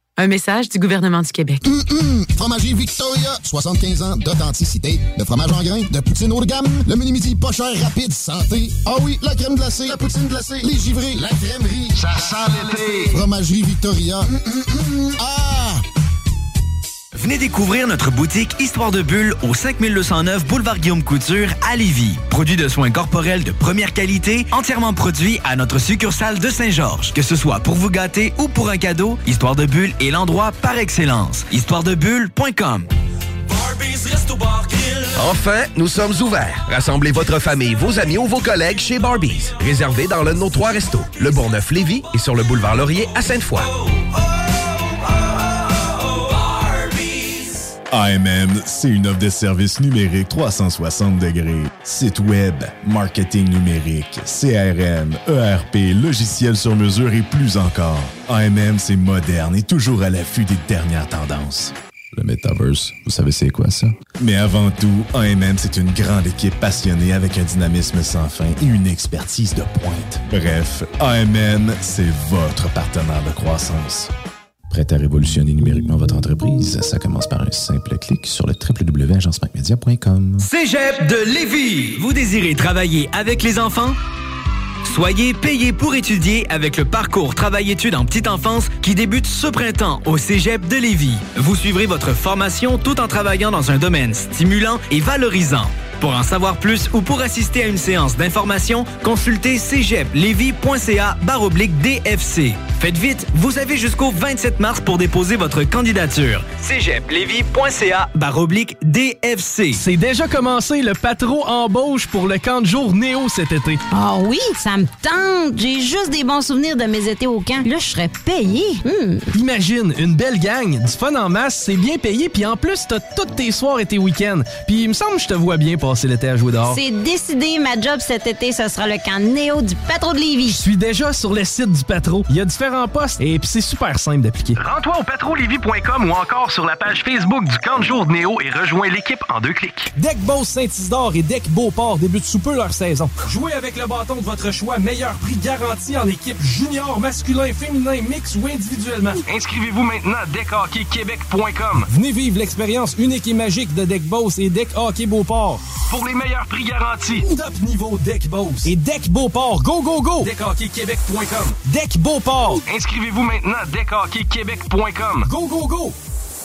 Un message du gouvernement du Québec. Hum, Fromagerie Victoria, 75 ans d'authenticité, de fromage en grains, de poutine haut de gamme, le mini-midi pas cher, rapide, santé. Ah oui, la crème glacée, la poutine glacée, les givrés, la crèmerie. Ça sent l'été. Fromagerie Victoria. Hum. Ah! Venez découvrir notre boutique Histoire de Bulle au 5209 Boulevard Guillaume Couture à Lévis. Produit de soins corporels de première qualité, entièrement produit à notre succursale de Saint-Georges. Que ce soit pour vous gâter ou pour un cadeau, Histoire de Bulle est l'endroit par excellence. Histoiredebulle.com Enfin, nous sommes ouverts. Rassemblez votre famille, vos amis ou vos collègues chez Barbies. Réservé dans l'un de nos trois restos, le Bourgneuf-Lévis et sur le boulevard Laurier à Sainte-Foy. AMM, c'est une offre de services numériques 360 degrés. Site web, marketing numérique, CRM, ERP, logiciel sur mesure et plus encore. AMM, c'est moderne et toujours à l'affût des dernières tendances. Le Metaverse, vous savez c'est quoi ça? Mais avant tout, AMM, c'est une grande équipe passionnée avec un dynamisme sans fin et une expertise de pointe. Bref, AMM, c'est votre partenaire de croissance. Prêt à révolutionner numériquement votre entreprise? Ça commence par un simple clic sur le www.agencemacmedia.com. Cégep de Lévis. Vous désirez travailler avec les enfants? Soyez payé pour étudier avec le parcours Travail-études en petite enfance qui débute ce printemps au Cégep de Lévis. Vous suivrez votre formation tout en travaillant dans un domaine stimulant et valorisant. Pour en savoir plus ou pour assister à une séance d'information, consultez cégeplevy.ca baroblique DFC. Faites vite, vous avez jusqu'au 27 mars pour déposer votre candidature. cégeplevy.ca baroblique DFC. C'est déjà commencé le patro embauche pour le camp de jour Néo cet été. Ah oui, ça me tente. J'ai juste des bons souvenirs de mes étés au camp. Là, je serais payé. Hmm. Imagine, une belle gang, du fun en masse, c'est bien payé, puis en plus, t'as tous tes soirs et tes week-ends. Puis il me semble que je te vois bien passer l'été à jouer dehors. C'est décidé, ma job cet été, ce sera le camp Néo du patro de Lévis. Je suis déjà sur le site du patro. Il y a différents postes et puis c'est super simple d'appliquer. Rends-toi au patrolévis.com ou encore sur la page Facebook du camp de jour de Néo et rejoins l'équipe en deux clics. Deck Boss Saint-Isidore et Deck Beauport débutent sous peu leur saison. Jouez avec le bâton de votre choix, meilleur prix garanti en équipe junior, masculin, féminin, mix ou individuellement. Inscrivez-vous maintenant à deckhockeyquebec.com. Venez vivre l'expérience unique et magique de Deck Boss et Deck Hockey Beauport. Pour les meilleurs prix garantis. Top niveau Deck Boss et Deck Beauport. Go, go, go! DeckHockeyQuébec.com. Deck Beauport. Inscrivez-vous maintenant à deckhockeyquebec.com. Go, go, go!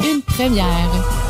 une première.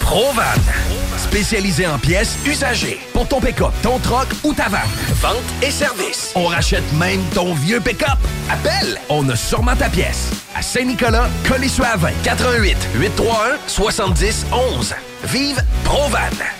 Provan, spécialisé en pièces usagées pour ton pick-up, ton troc ou ta vanne. Vente et service. On rachète même ton vieux pick-up. Appelle, on a sûrement ta pièce. À Saint-Nicolas, Colissois-20, 88 831 70 11. Vive Provan.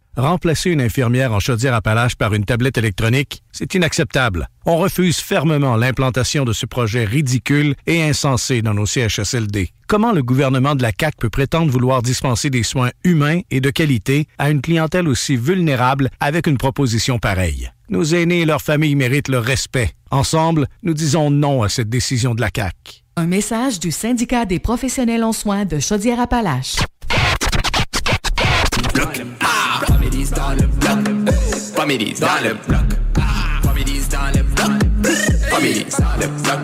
remplacer une infirmière en Chaudière-Appalaches par une tablette électronique, c'est inacceptable. On refuse fermement l'implantation de ce projet ridicule et insensé dans nos CHSLD. Comment le gouvernement de la CAQ peut prétendre vouloir dispenser des soins humains et de qualité à une clientèle aussi vulnérable avec une proposition pareille? Nos aînés et leurs familles méritent le respect. Ensemble, nous disons non à cette décision de la CAQ. Un message du syndicat des professionnels en soins de Chaudière-Appalaches. Families dans le bloc. Families dans le bloc. Families dans le bloc. Families dans le bloc.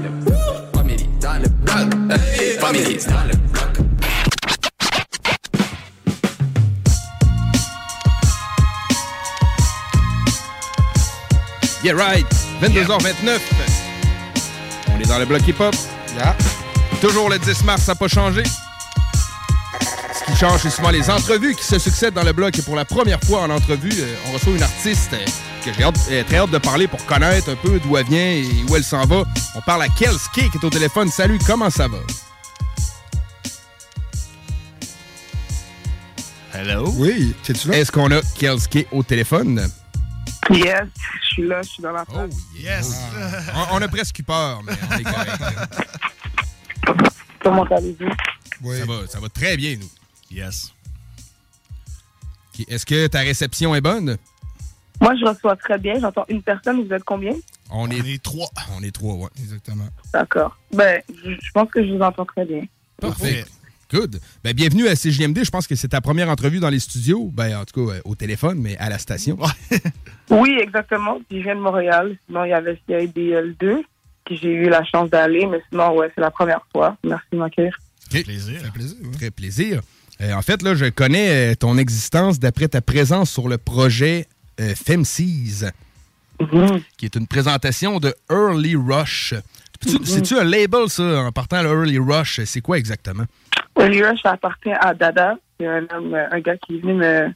Families dans le bloc. Families dans le bloc. Yeah, right. 22h29. On est dans le bloc hip-hop. Yeah. Toujours le 10 mars, ça n'a pas changé. Ce qui change, c'est souvent les entrevues qui se succèdent dans le bloc. Et pour la première fois en entrevue, euh, on reçoit une artiste euh, que j'ai hâte- euh, très hâte de parler pour connaître un peu d'où elle vient et où elle s'en va. On parle à Kelski qui est au téléphone. Salut, comment ça va? Hello? Oui, es-tu là? Est-ce qu'on a Kelski au téléphone? Yes, je suis là, je suis dans la place. Yes! on, on a presque eu peur, mais on est correct. Comment allez-vous? Ça, va, ça va très bien, nous. Yes. Est-ce que ta réception est bonne? Moi, je reçois très bien. J'entends une personne. Vous êtes combien? On est, trois. On est trois, oui. Exactement. D'accord. Ben, je pense que je vous entends très bien. Parfait. Good. Ben, bienvenue à CJMD. Je pense que c'est ta première entrevue dans les studios. Ben, en tout cas, euh, au téléphone, mais à la station. Oui, exactement. Puis je viens de Montréal. Sinon, il y avait CIDL2, que j'ai eu la chance d'aller. Mais sinon, ouais, c'est la première fois. Merci de m'accueillir. Plaisir. Très plaisir. Très plaisir. Euh, en fait, là, je connais euh, ton existence d'après ta présence sur le projet euh, FemSeas, qui est une présentation de Early Rush. Peux-tu- C'est-tu un label, ça, en partant le Early Rush? C'est quoi exactement? Early Rush, ça appartient à Dada. C'est un homme, euh, un gars qui est venu me,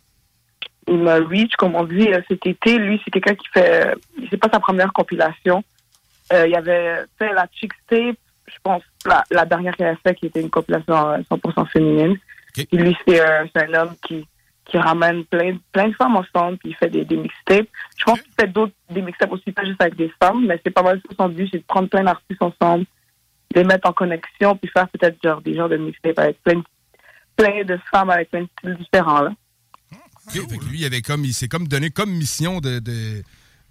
il m'a reach, comme on dit, euh, cet été. Lui, c'est quelqu'un qui fait, c'est pas sa première compilation. Euh, il avait fait la Chick Tape, je pense, la, la dernière qu'il avait fait, qui était une compilation euh, 100% féminine. Et lui, c'est euh, c'est un homme qui, qui ramène plein, plein de femmes ensemble, puis il fait des, des mixtapes. Je pense qu'il fait d'autres, des mixtapes aussi, pas juste avec des femmes, mais c'est pas mal son but, c'est de prendre plein d'artistes ensemble, les mettre en connexion, puis faire peut-être genre des genres de mixtapes avec plein de, plein de femmes avec plein de styles différents, là. Lui, il avait comme, il s'est comme donné comme mission de, de,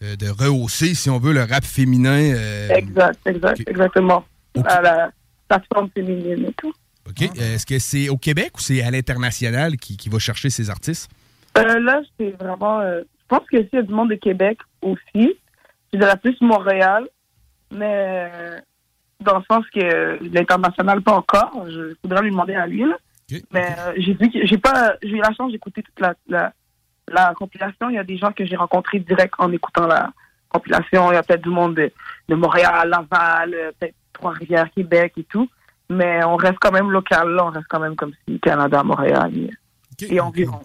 euh, de rehausser, si on veut, le rap féminin. euh, Exact, exact, exactement. À la plateforme féminine et tout. OK. Euh, Est-ce que c'est au Québec ou c'est à l'international qui, qui va chercher ces artistes? Euh, là, c'est vraiment. euh, je pense que y a du monde de Québec aussi. Je dirais plus Montréal, mais dans le sens que l'international, pas encore. Je voudrais lui demander à lui. Là. Mais euh, j'ai vu que j'ai pas. J'ai eu la chance d'écouter toute la, la, la compilation. Il y a des gens que j'ai rencontrés direct en écoutant la compilation. Il y a peut-être du monde de, de Montréal, Laval, peut-être Trois-Rivières, Québec et tout. Mais on reste quand même local, là. On reste quand même comme si Canada, Montréal et, et environ.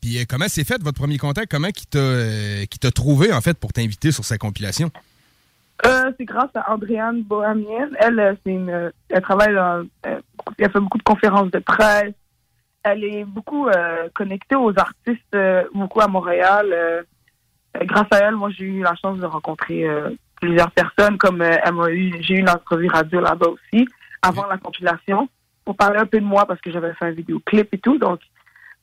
Puis euh, comment s'est fait votre premier contact? Comment qui t'a euh, t'a trouvé, en fait, pour t'inviter sur sa compilation? Euh, c'est grâce à Andréane Bohamienne. Elle, euh, c'est une, elle travaille dans, elle fait beaucoup de conférences de presse. Elle est beaucoup euh, connectée aux artistes, beaucoup à Montréal. Grâce à elle, moi, j'ai eu la chance de rencontrer plusieurs personnes, comme euh, j'ai eu une entrevue radio là-bas aussi, avant la compilation, pour parler un peu de moi, parce que j'avais fait un vidéoclip et tout. Donc,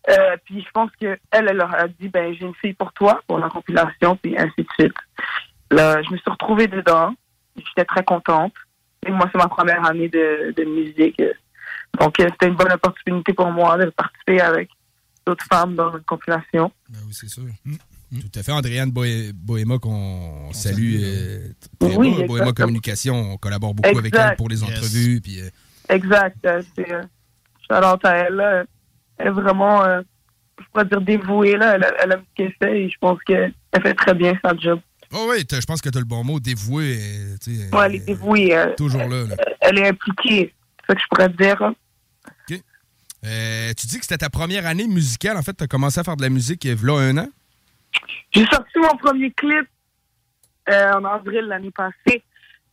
euh, puis je pense que elle, elle leur a dit, ben, j'ai une fille pour toi, pour la compilation, puis ainsi de suite. Là, je me suis retrouvée dedans. J'étais très contente. Et moi, c'est ma première année de, de musique. Donc, euh, c'était une bonne opportunité pour moi de participer avec d'autres femmes dans une compilation. Ben oui, c'est sûr. Tout à fait. Andréane Bohéma, qu'on salue. euh, très Oui. Bohéma. Communication, on collabore beaucoup avec elle pour les entrevues. Puis, euh, Exact. euh, C'est, euh, shout-out à elle. là. Elle est vraiment, euh, je pourrais dire, dévouée. Là. Elle, elle aime ce qu'elle fait et je pense qu'elle fait très bien sa job. Oh oui, je pense que tu as le bon mot, dévoué. tu sais, Ouais, elle est dévouée. euh, toujours là. là. elle est impliquée. C'est ça que je pourrais dire. hein. Euh, tu dis que c'était ta première année musicale. En fait, tu as commencé à faire de la musique il y a un an? J'ai sorti mon premier clip euh, en avril l'année passée.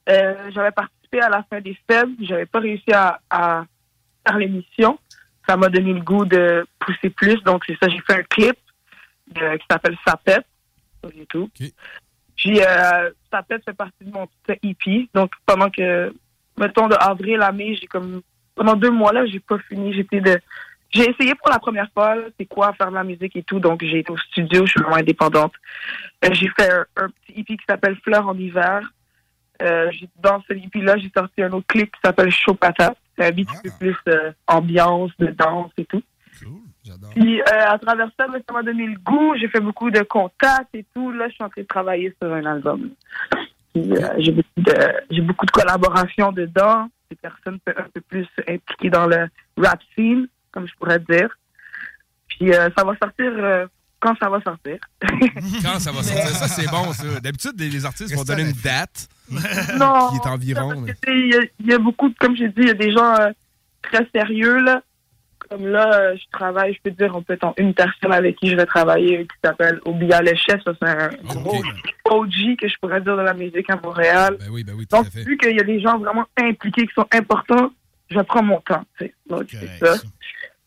Euh, j'avais participé à la fin des fêtes. J'avais pas réussi à, à faire l'émission. Ça m'a donné le goût de pousser plus. Donc, c'est ça, j'ai fait un clip euh, qui s'appelle Sapette. Puis, euh, Sapette fait partie de mon petit EP. Donc, pendant que, mettons, de avril à mai, j'ai comme, pendant deux mois là, j'ai pas fini. J'étais de, j'ai essayé pour la première fois, c'est quoi faire de la musique et tout. Donc, j'ai été au studio, je suis vraiment indépendante. Euh, j'ai fait un, un petit EP qui s'appelle Fleurs en hiver. Euh, dans ce EP-là, j'ai sorti un autre clip qui s'appelle Chaud Patate. C'est un beat un peu plus euh, ambiance, de danse et tout. Puis, euh, à travers ça, ben, ça m'a donné le goût. J'ai fait beaucoup de contacts et tout. Là, je suis en train de travailler sur un album. J'ai beaucoup de, j'ai beaucoup de collaborations dedans. Des personnes un peu plus impliquées dans le rap scene, comme je pourrais dire. Puis, euh, ça va sortir euh, quand ça va sortir. Quand ça va sortir, ça c'est bon ça. D'habitude, les, les artistes vont donner une date non. qui est environ. Il y, a- il y a beaucoup, comme j'ai dit, il y a des gens euh, très sérieux, là. Comme là, euh, je travaille, je peux dire, on peut être en- une personne avec qui je vais travailler qui s'appelle Obia Le Chef. Ça, c'est un gros OG que je pourrais dire de la musique à Montréal. Ben oui, ben oui, tout Donc, à fait. vu qu'il y a des gens vraiment impliqués qui sont importants, je prends mon temps. Donc, c'est ça.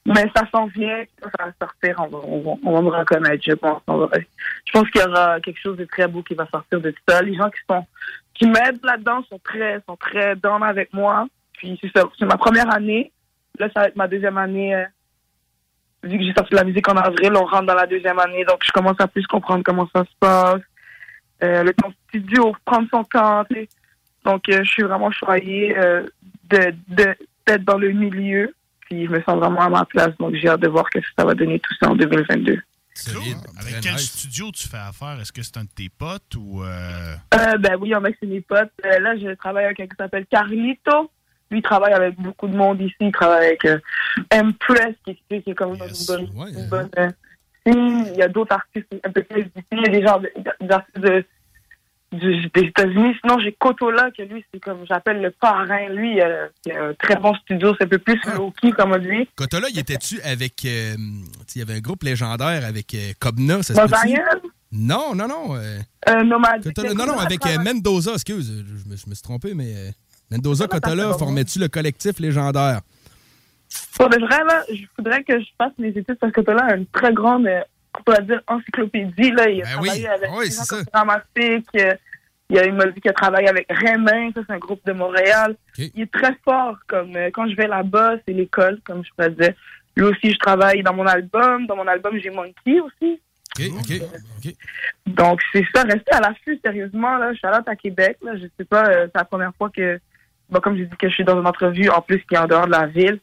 Mais ça s'en vient, ça va sortir, on va, on va, on va me reconnaître, je pense. On va- je pense qu'il y aura quelque chose de très beau qui va sortir de ça. Les gens qui sont qui m'aident là-dedans sont très sont très down avec moi. Puis c'est ma première année. Là, ça va être ma deuxième année. euh, vu que j'ai sorti la musique en avril, on rentre dans la deuxième année, donc je commence à plus comprendre comment ça se passe. Euh, le temps studio, prendre son temps. tu sais. Donc, euh, je suis vraiment choyée euh, de de- d'être dans le milieu. Puis je me sens vraiment à ma place, donc j'ai hâte de voir ce que ça va donner tout ça en 2022. Avec quel studio tu fais affaire? Est-ce que c'est un de tes potes ou... euh, Euh, ben oui, en que c'est mes potes. Euh, là, je travaille avec quelqu'un qui s'appelle Carlito. Lui, il travaille avec beaucoup de monde ici. Il travaille avec Empress, qui, qui qui est comme une bonne... une bonne, euh, il y a d'autres artistes un peu plus d'ici. Il y a des gens, de- des artistes de, du- des États-Unis. Sinon, j'ai Cotola, que lui, c'est comme j'appelle le parrain. Lui, euh, il a un très bon studio. C'est un peu plus low-key, comme lui. Cotola, il était-tu avec. euh, il y avait un groupe légendaire avec euh, Cobna, ça se? Non, non, non. Cotola- non, non, avec Mendoza, excuse, je me, je me suis trompé, mais. euh, Mendoza, Cotola, formais-tu le collectif légendaire? Pour de vrai, là, je voudrais que je fasse mes études parce que Tola a une très grande, on pourrait dire, encyclopédie. Là. Il a Ben travaillé oui. avec Oui, c'est Il, a, il m'a dit qu'il a travaillé avec Rémin, ça c'est un groupe de Montréal. Il est très fort. Comme euh, quand je vais là-bas, c'est l'école, comme je pourrais dire. Lui aussi, je travaille dans mon album. Dans mon album, j'ai Monkey aussi. Donc, c'est ça, rester à l'affût, sérieusement. Là. Je suis allée à Québec. Là. Je sais pas, euh, c'est la première fois que, bon, comme j'ai dit, que je suis dans une entrevue, en plus, qui est en dehors de la ville.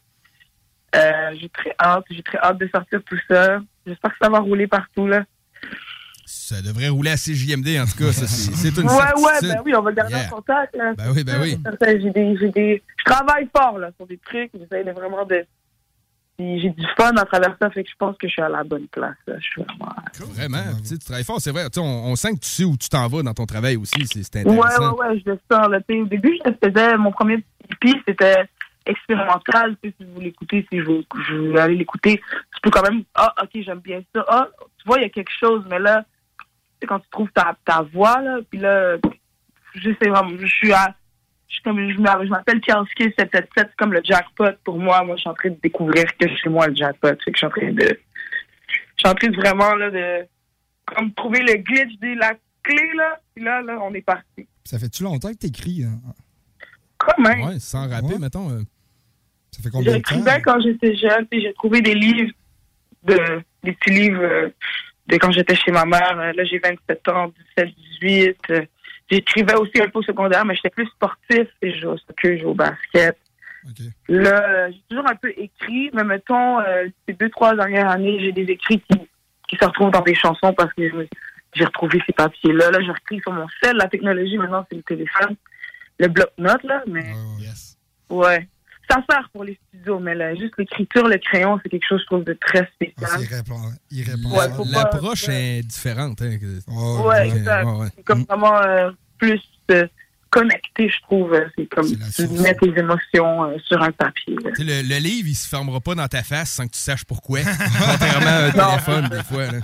Euh, j'ai très hâte. J'ai très hâte de sortir tout ça. J'espère que ça va rouler partout, là. Ça devrait rouler à CJMD, en tout cas. C'est une ouais, ouais, ben oui, on va garder Yeah. en contact, là. Ben oui, ben oui. J'ai des, j'ai des, je travaille fort, là, sur des trucs. J'essaie vraiment de, j'ai du fun à travers ça, fait que je pense que je suis à la bonne place, là. Je suis vraiment, Vraiment, tu sais, tu travailles fort, c'est vrai. Tu sais, On, on sent que tu sais où tu t'en vas dans ton travail aussi. C'est c'est Ouais, intéressant. ouais, ouais, je le sens. Là. Au début, je le faisais, mon premier EP, c'était expérimental. Tu sais, si vous l'écoutez, si je veux, je veux aller l'écouter, tu peux quand même, ah, ok, j'aime bien ça. Ah, tu vois, il y a quelque chose, mais là, sais, quand tu trouves ta, ta voix, là, puis là, je sais vraiment, je suis à, je suis comme, je je m'appelle Kielski 777, c'est comme le jackpot pour moi. Moi, je suis en train de découvrir que chez moi, le jackpot. Fait que je suis en train de, je suis en train de vraiment, là, de, comme trouver le glitch, de la clé, là, puis là, là, on est parti. Ça fait-tu longtemps que t'écris? Hein? Quand même. Ouais, sans rapper, mettons. euh, Ça fait combien de temps? J'écrivais quand j'étais jeune, puis j'ai trouvé des livres, de, des petits livres euh, de quand j'étais chez ma mère. Euh, Là, j'ai 27 ans, 17, 18. euh, J'écrivais aussi un peu au secondaire, mais j'étais plus sportif. Et je jouais au soccer, je jouais au basket. Là, j'ai toujours un peu écrit, mais mettons, euh, ces deux, trois dernières années, j'ai des écrits qui, qui se retrouvent dans des chansons parce que je j'ai retrouvé ces papiers-là. Là, j'ai repris sur mon sel. La technologie, maintenant, c'est le téléphone. Le bloc-notes, là, mais... Ouais. Ça sert pour les studios, mais là, juste l'écriture, le crayon, c'est quelque chose, je trouve, de très spécial. Ouais, faut pas- L'approche est différente. Hein, Ouais, exact. ouais, ouais. C'est comme vraiment euh, plus euh, connecté, je trouve. C'est comme tu mets tes émotions euh, sur un papier. là. Tu sais, le, le livre, il se fermera pas dans ta face sans que tu saches pourquoi. Contrairement à un téléphone, des fois. là.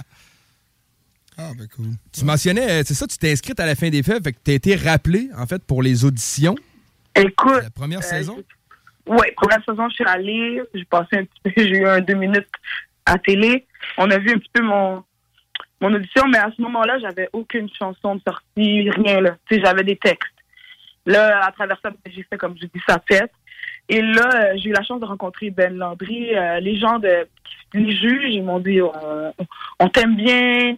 Ah, ben cool. Tu mentionnais, c'est ça, tu t'es inscrite à la fin des fêtes, fait que tu as été rappelé, en fait, pour les auditions. Écoute. La première euh, saison? Oui, première saison, je suis allée. J'ai passé un petit peu, j'ai eu un deux minutes à télé. On a vu un petit peu mon, mon audition, mais à ce moment-là, j'avais aucune chanson de sortie, rien, là. Tu sais, j'avais des textes. Là, à travers ça, j'ai fait comme je dis sa tête. Et là, euh, j'ai eu la chance de rencontrer Ben Landry. Euh, les gens de les juges, ils m'ont dit on, t'aime bien,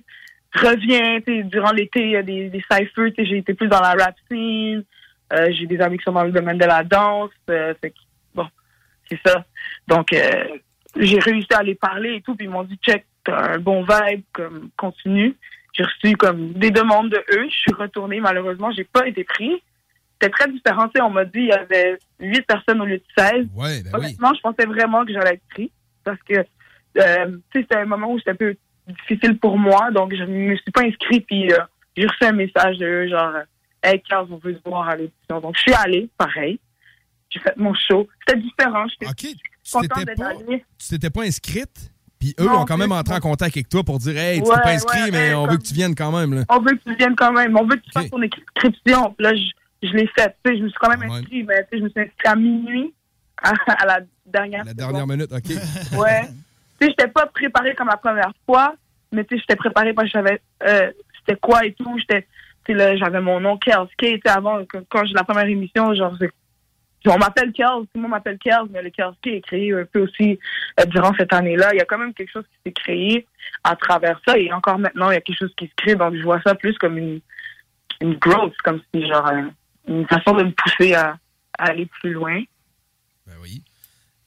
reviens. Tu durant l'été, il y a des, des cyphers. tu J'ai été plus dans la rap scene. Euh, j'ai des amis qui sont dans le domaine de la danse. C'est ça. Donc, euh, j'ai réussi à les parler et tout. Puis ils m'ont dit check, t'as un bon vibe, comme continue. J'ai reçu comme des demandes de eux. Je suis retournée. Malheureusement, j'ai pas été pris. C'était très différent. On m'a dit il y avait huit personnes au lieu de 16. Ouais, ben oui. Honnêtement, je pensais vraiment que j'allais être pris parce que euh, tu sais, c'était un moment où c'était un peu difficile pour moi, donc je me suis pas inscrite puis euh, j'ai reçu un message de eux genre Hey Carl, on veut te voir à l'audition. Donc je suis allée, pareil. J'ai fait mon show. C'était différent. J'étais contente t'étais d'être pas- allée. Tu t'étais pas inscrite, puis eux Non, ont quand même entré en contact avec toi pour dire Hey, tu Ouais, t'es pas inscrit, ouais, mais ouais, on veut que tu viennes quand même. Là. On veut que tu viennes quand même. On veut que tu fasses ton inscription. Puis Là, je, je l'ai faite. Tu je me suis quand même inscrite, mais tu sais, je me suis inscrite à minuit à, à la dernière La dernière minute, OK. Ouais. tu sais, j'étais pas préparée comme la première fois, mais tu sais, j'étais préparée parce que je savais euh, c'était quoi et tout. J'étais, tu sais, là, j'avais mon nom. Tu sais, avant, quand j'ai la première émission, genre, on m'appelle Kels, tout le monde m'appelle Kels, mais le Kels K est créé un peu aussi euh, durant cette année-là. Il y a quand même quelque chose qui s'est créé à travers ça, et encore maintenant, il y a quelque chose qui se crée, donc je vois ça plus comme une, une growth, comme si, genre, euh, une façon de me pousser à, à aller plus loin.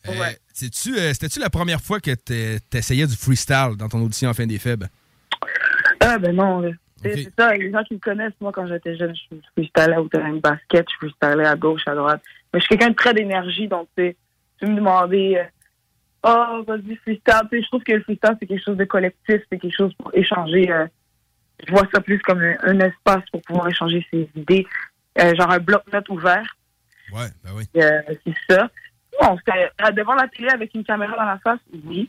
Euh, sais-tu, euh, C'était-tu la première fois que tu essayais du freestyle dans ton audition en fin des faibles? Ah, ben non. C'est ça, les gens qui me connaissent, moi, quand j'étais jeune, je freestylais au terrain de basket, je freestylais à gauche, à droite. Mais je suis quelqu'un de très d'énergie, donc, tu sais, tu me demandais, euh, oh, vas-y, freestyle. Tu sais, je trouve que le freestyle, c'est quelque chose de collectif, c'est quelque chose pour échanger. euh, je vois ça plus comme un, un espace pour pouvoir échanger ses idées, euh, genre un bloc-notes ouvert. Ouais, ben oui. C'est ça. Bon, devant la télé avec une caméra dans la face, oui.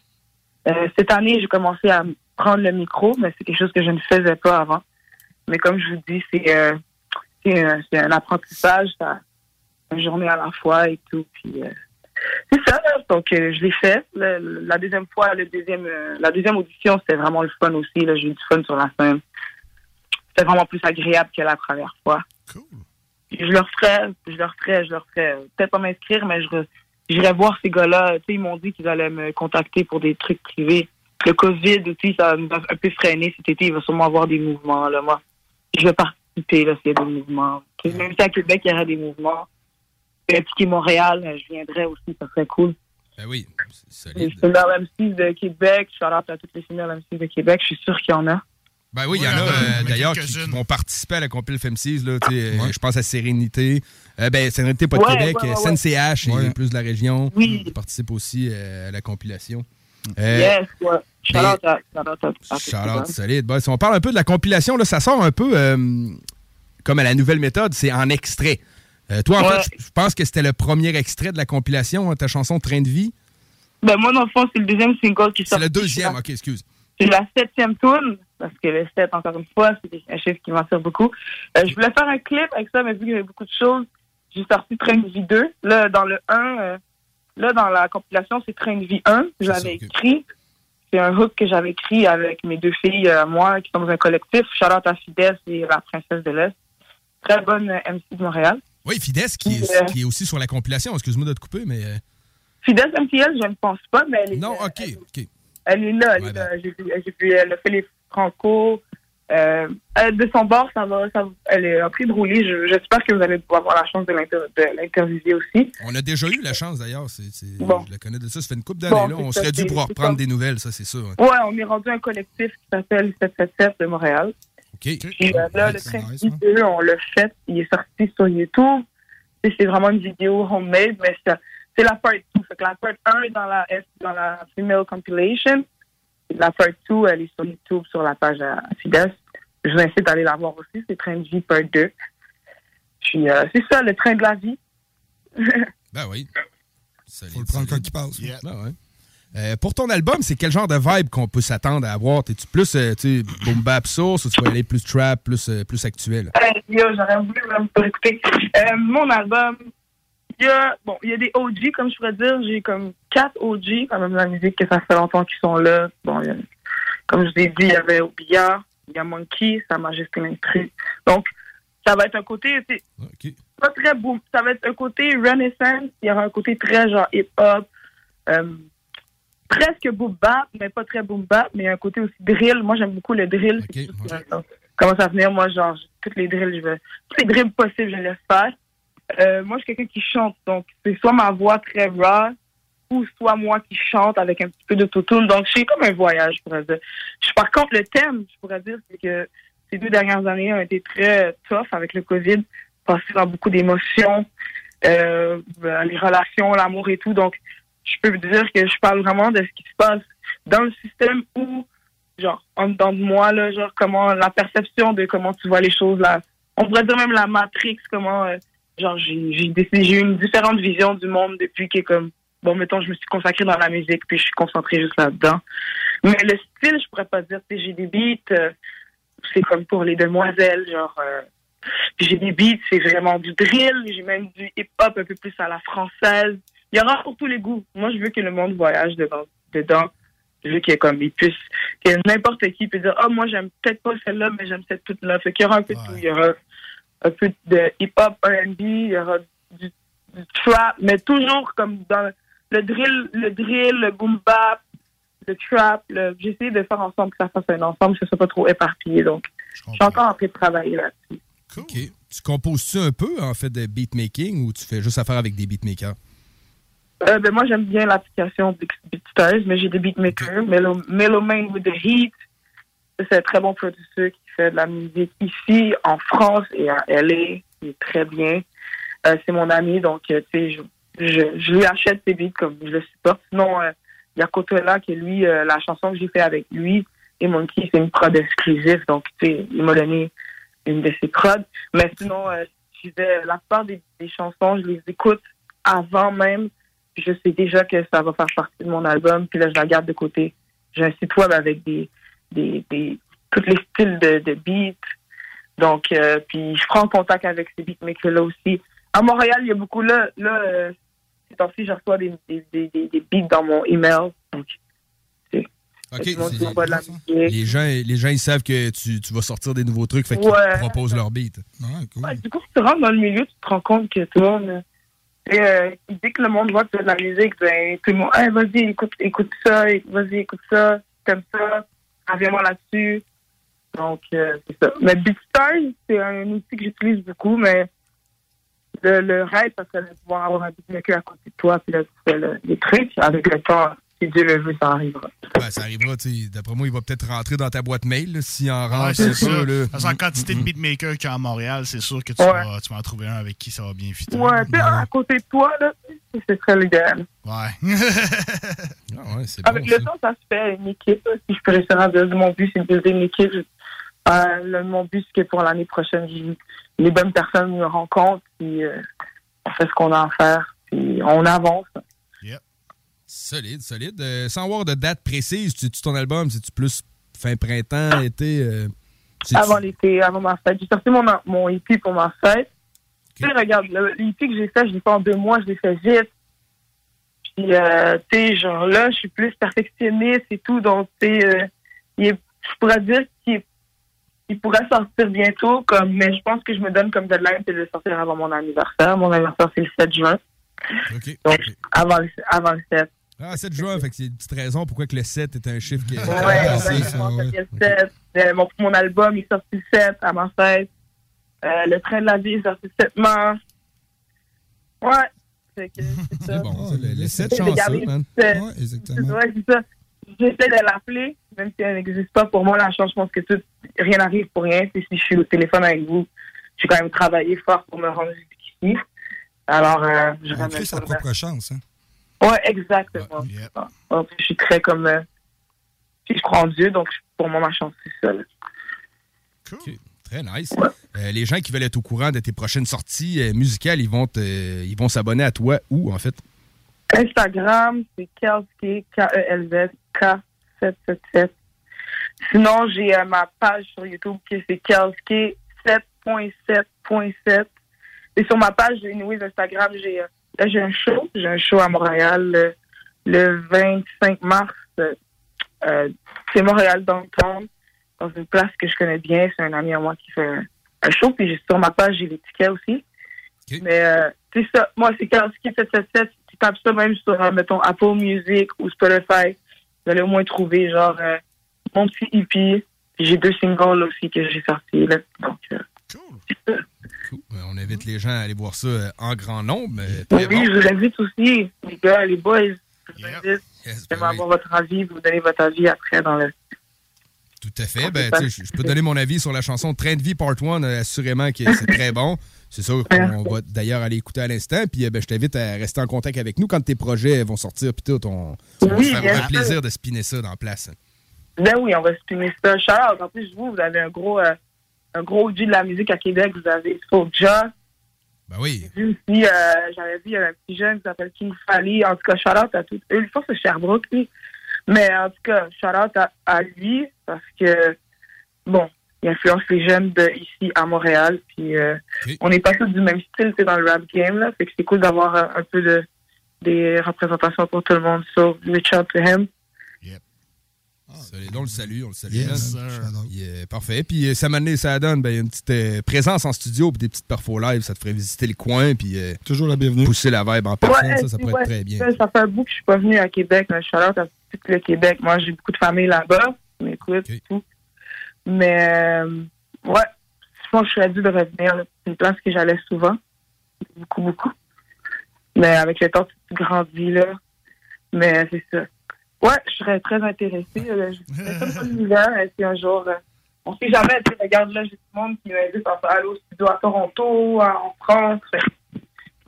Cette année, j'ai commencé à prendre le micro, mais c'est quelque chose que je ne faisais pas avant. Mais comme je vous dis, c'est euh, un, c'est un apprentissage, ça, une journée à la fois et tout. Puis euh, c'est ça. là. Donc euh, je l'ai fait. Le- le- la deuxième fois, le deuxième, euh, la deuxième audition, c'était vraiment le fun aussi. J'ai eu du fun sur la scène. C'était vraiment plus agréable que la première fois. Puis je le referais, je le referais, je le referais. Peut-être pas m'inscrire, mais je j'irais voir ces gars-là. Tu sais, ils m'ont dit qu'ils allaient me contacter pour des trucs privés. Le COVID aussi, ça nous a un peu freiné cet été. Il va sûrement avoir des mouvements. Là. Moi, je vais participer là, s'il y a des mouvements. Même si à Québec, il y aurait des mouvements. Et appliquer Montréal, euh, je viendrais aussi, ça serait cool. Ben oui, Les females M6 de Québec, shout out à toutes les females M6 de Québec, je suis sûr qu'il y en a. Ben oui, il y en a euh, d'ailleurs qui, qui vont participer à la compil FEM6. Là, euh, Je pense à Sérénité. Euh, ben, Sérénité, pas de Ouais, Québec. ouais, ouais, euh, SNCH, et plus de la région. Oui. Ils participent aussi euh, à la compilation. Euh, yes, ouais. Out à, out à, gars. solide. Bon, si on parle un peu de la compilation, là, ça sort un peu euh, comme à la nouvelle méthode, c'est en extrait. Euh, toi, en Ouais. fait, je pense que c'était le premier extrait de la compilation, hein, ta chanson Train de vie. Ben, moi, dans le fond, c'est le deuxième single qui sort. C'est le deuxième, ok, excuse. C'est la septième tune, parce que le 7, encore une fois, c'est un chiffre qui m'attire beaucoup. Euh, je voulais faire un clip avec ça, mais vu qu'il y avait beaucoup de choses, j'ai sorti Train de vie 2. Là, dans le 1, euh, là, dans la compilation, c'est Train de vie 1. Je l'avais écrit. C'est un hook que j'avais écrit avec mes deux filles, euh, moi, qui dans un collectif. Charlotte à Fidesz et la Princesse de l'Est. Très bonne euh, MC de Montréal. Oui, Fides, qui, est, Euh, qui est aussi sur la compilation. Excuse-moi de te couper, mais. Fidesz MTL, je ne pense pas, mais elle est, Non, ok, ok. Elle est là, elle est là. J'ai vu, j'ai vu, elle a fait les Franco. Euh, elle- de son bord, ça va, ça, elle est en train de rouler. Je- J'espère que vous allez pouvoir avoir la chance de l'inter- de l'interviewer aussi. On a déjà eu la chance d'ailleurs. Bon. Je la connais de ça. Ça fait une couple d'années. Bon, là. c'est On ça, serait dû reprendre ça. des nouvelles, ça, c'est sûr. hein. Ouais, on est rendu un collectif qui s'appelle 777 de Montréal. OK. Puis euh, là, le train de on l'a fait. Il est sorti sur YouTube. Et C'est vraiment une vidéo homemade, mais c'est la part 2. Fait que la part 1 est dans la, dans la Female Compilation. La part 2, elle est sur YouTube, sur la page à Fides. Je vous incite à aller la voir aussi. C'est Train de vie part 2. Puis euh, c'est ça, le train de la vie. Ben oui. Faut le prendre quand il passe. Ben ouais. Euh, pour ton album, c'est quel genre de vibe qu'on peut s'attendre à avoir? T'es-tu plus euh, tu boom bap source ou tu vas aller plus trap, plus, euh, plus actuel? Euh, yo, j'aurais voulu vraiment pas écouter. Euh, mon album, il y a, bon, il y a des OG, comme je pourrais dire. J'ai comme quatre OG, quand même, la musique, que ça fait longtemps qu'ils sont là. Bon, il y a- comme je vous ai dit, il y avait Obia, il y a Monkey, Sa Majesté Instru. Donc, ça va être un côté, sais, pas très boom. Ça va être un côté renaissance, il y aura un côté très genre hip-hop, euh, presque boom bap, mais pas très boom bap, mais un côté aussi drill. Moi, j'aime beaucoup le drill. C'est ce qui va- venir, moi, genre, toutes les drills, je veux, toutes les drills possibles, je laisse faire. Euh, moi, je suis quelqu'un qui chante, donc c'est soit ma voix très raw, ou soit moi qui chante avec un petit peu d'autotune. Donc, c'est comme un voyage, je pourrais dire. Je- par contre, le thème, je pourrais dire, c'est que ces deux dernières années ont été très tough avec le COVID, passé dans beaucoup d'émotions, euh, les relations, l'amour et tout. Donc, je peux vous dire que je parle vraiment de ce qui se passe dans le système ou, genre, en dedans de moi, là, genre, comment la perception de comment tu vois les choses, là. On pourrait dire même la matrix, comment, euh, genre, j'ai j'ai une différente vision du monde depuis que, comme, bon, mettons, je me suis consacrée dans la musique, puis je suis concentrée juste là-dedans. Mais le style, je pourrais pas dire, tu j'ai des beats, euh, c'est comme pour les demoiselles, genre, euh, j'ai des beats, c'est vraiment du drill, j'ai même du hip-hop un peu plus à la française. Il y aura pour tous les goûts. Moi, je veux que le monde voyage dedans. dedans. Je veux qu'il y ait comme, il puisse, que n'importe qui peut dire, oh, moi, j'aime peut-être pas celle-là, mais j'aime cette toute-là. Fait qu'il y aura un peu de tout. Il y aura un peu de hip-hop, R&B, il y aura du, du trap, mais toujours comme dans le drill, le drill, le boom bap, le trap. le- essayé de faire ensemble que ça fasse un ensemble, que ce soit pas trop éparpillé. Donc, je suis encore en train de travailler là-dessus. OK. Tu composes-tu un peu, en fait, de beatmaking ou tu fais juste affaire avec des beatmakers? Euh, ben, moi, j'aime bien l'application Beat- BeatStars, mais j'ai des beatmakers. Melo, Melomane with the Heat, c'est un très bon producteur fait de la musique ici, en France et à LA. Il est très bien. Euh, c'est mon ami, donc, euh, tu sais, je, je, lui achète ses beats comme je le supporte. Sinon, euh, il y a Cotola qui, lui, la chanson que j'ai fait avec lui et Monkey, c'est une prod exclusive. Donc, tu sais, il m'a donné une de ses prods. Mais sinon, je disais, la plupart des, chansons, je les écoute avant même. Je sais déjà que ça va faire partie de mon album. Puis là, je la garde de côté. J'ai un site web avec des, des tous les styles de, de beats. Donc, euh, puis je prends contact avec ces beatmakers-là aussi. À Montréal, il y a beaucoup là. Là, euh, ces temps-ci, je reçois des, des, des, beats dans mon email. Donc, c'est OK. tout le monde c'est- qui envoie de la musique. Les gens, les gens, ils savent que tu, tu vas sortir des nouveaux trucs, fait qu'ils Ouais. proposent leur beat. Ouais, du coup, si tu rentres dans le milieu, tu te rends compte que tout le monde. euh, et, euh, dès que le monde voit que tu de la musique, ben, tout le monde, hey, vas-y, écoute, écoute ça, vas-y, écoute ça, t'aimes ça, reviens-moi là-dessus. Donc, euh, c'est ça. Mais BeatStars, c'est un outil que j'utilise beaucoup, mais le, le rêve, ça serait de pouvoir avoir un beatmaker à côté de toi, puis là, tu fais le- les trucs. Avec le temps, si Dieu le veut, ça arrivera. Ben, ça arrivera, tu sais. D'après moi, il va peut-être rentrer dans ta boîte mail, là, s'il en Ouais, rentre. c'est c'est ça. ça, là. Parce qu'en quantité de beatmakers qu'il y a à Montréal, c'est sûr que tu, Ouais. vas, tu vas en trouver un avec qui ça va bien fitter. Ouais, tu sais, à côté de toi, là, ce serait l'idéal. Ouais. Ah ouais, c'est Avec le temps, ça se fait une équipe. Si je peux rester en build, mon but, c'est de builder une équipe. Euh, le- mon but, c'est que pour l'année prochaine, les bonnes personnes me rencontrent, puis euh, on fait ce qu'on a à faire, puis on avance. Solide, solide. Euh, sans avoir de date précise, tu, ton album, c'est-tu plus fin printemps, été? euh, c'est-tu- Avant l'été, avant ma fête. J'ai sorti mon, mon EP pour ma fête. Tu sais, regarde, le- l'EP que j'ai fait, je l'ai fait en deux mois, je l'ai fait vite. Puis, tu sais, genre là, je suis plus perfectionniste et tout, donc, tu sais, est- je pourrais dire qu'il il pourrait sortir bientôt, comme, mais je pense que je me donne comme deadline, c'est de sortir avant mon anniversaire. Mon anniversaire, c'est le 7 juin. Donc, avant le, avant le 7. Ah, 7 juin, fait que c'est une petite raison pourquoi que le 7 est un chiffre qui est. Ouais, exactement, ça, ouais. le 7. Euh, mon, mon album est sorti le 7 à ma fête. Euh, le train de la vie est sorti le 7 mars. Ouais. C'est bon, ça, le, le 7 J'essaie de chanceux, man. Ouais, exactement. Ouais, c'est ça. J'essaie de l'appeler, même si elle n'existe pas. Pour moi, la chance, je pense que tout, rien n'arrive pour rien. Si je suis au téléphone avec vous, j'ai quand même travaillé fort pour me rendre jusqu'ici. Alors, euh, je On sa propre chance. Hein? Ouais, exactement. Donc, je suis très comme. euh, je crois en Dieu, donc pour moi, ma chance, c'est ça. là. OK. Très nice. Euh, les gens qui veulent être au courant de tes prochaines sorties euh, musicales, ils vont te- ils vont s'abonner à toi où, en fait? Instagram, c'est Kelski, K-E-L-Z, K777. Sinon, j'ai euh, ma page sur YouTube qui c'est Kelski 7.7.7. Et sur ma page, j'ai une Instagram, j'ai euh, là, j'ai un show. J'ai un show à Montréal le, le 25 mars. euh, euh, c'est Montréal Downtown, dans une place que je connais bien. C'est un ami à moi qui fait un, un show. Puis sur ma page, j'ai les tickets aussi. Mais c'est ça. Moi, c'est est 777, tu tapes ça même sur, mettons, Apple Music ou Spotify. Vous allez au moins trouver, genre, euh, mon petit. Puis J'ai deux singles aussi que j'ai sortis. Là. Donc, euh, Euh, On invite les gens à aller voir ça en grand nombre. mais oui, bon. je vous invite aussi, les gars, les boys. Je. J'aimerais avoir votre avis, vous donner votre avis après dans le. Tout à fait. Ben, je peux donner mon avis sur la chanson Train de vie Part 1, euh, assurément que c'est très bon. C'est sûr qu'on va d'ailleurs aller écouter à l'instant. Puis euh, ben, je t'invite à rester en contact avec nous quand tes projets vont sortir. Puis tout, on, va Oui, se faire un plaisir de spinner ça dans la place. Ben oui, on va spinner ça. Shout En plus, vous, vous avez un gros, euh, un gros de la musique à Québec. Vous avez Soulja. Ben oui. J'ai vu aussi, euh, j'avais vu, a un petit jeune qui s'appelle King Fally. En tout cas, out à tous. Eux, je pense que c'est Sherbrooke, lui. Mais en tout cas, out à, à lui parce que, bon, il influence les jeunes de ici à Montréal. Puis, euh, on n'est pas tous du même style, c'est dans le rap game, là. Fait que c'est cool d'avoir euh, un peu de, des représentations pour tout le monde. So, reach out to him. Salut, on le salue, on le salue. Yes, man. sir. Yeah, parfait. Puis euh, ça m'a amené, ça donne ben, une petite euh, présence en studio puis des petites perfos live. Ça te ferait visiter le coin puis euh, Toujours la bienvenue. pousser la vibe en personne. Ouais, ça, pourrait être très bien. Ça, fait un bout que je suis pas venue à Québec, mais shout out à tout le Québec. Moi, j'ai beaucoup de famille là-bas. qui m'écoutent et tout. Mais, euh, ouais, je pense que je suis dû de revenir. C'est une place que j'allais souvent. Beaucoup, beaucoup. Mais avec le temps, tu grandis, là. Mais c'est ça. Ouais, je serais très intéressée. là. Je serais comme ça l'hiver. Et puis un jour, euh, on sait jamais. Tu regarde, là, j'ai tout le monde qui m'invite à aller au studio à Toronto, à- en France.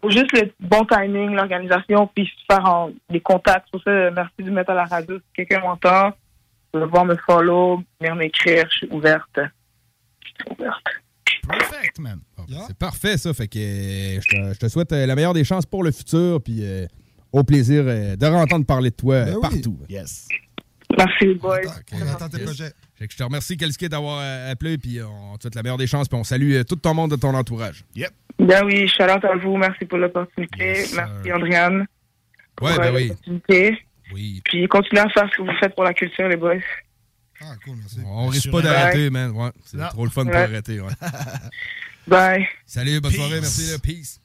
Faut juste le bon timing, l'organisation, puis faire en- des contacts. Pour ça, euh, merci de me mettre à la radio. Si quelqu'un m'entend, pouvoir me follow, venir m'écrire, je suis ouverte. Je suis ouverte. Perfect, man. C'est parfait, ça. Fait que euh, je te, je te souhaite euh, la meilleure des chances pour le futur. Puis euh, au plaisir de entendre parler de toi Ben partout. Yes. Merci, boys. On attend tes projets. Fait que je te remercie, Kelski, d'avoir appelé. Puis on te souhaite la meilleure des chances. Puis on salue tout ton monde de ton entourage. Yep. Ben oui, shout out à vous. Merci pour l'opportunité. merci, Andréane. Ouais, pour, ben oui. Oui. Puis continuez à faire ce que vous faites pour la culture, les boys. On risque pas d'arrêter, man. Ouais, c'est Non. trop le fun pour Ouais. arrêter. Ouais. Bye. Salut, bonne Peace. soirée, merci. Là, peace.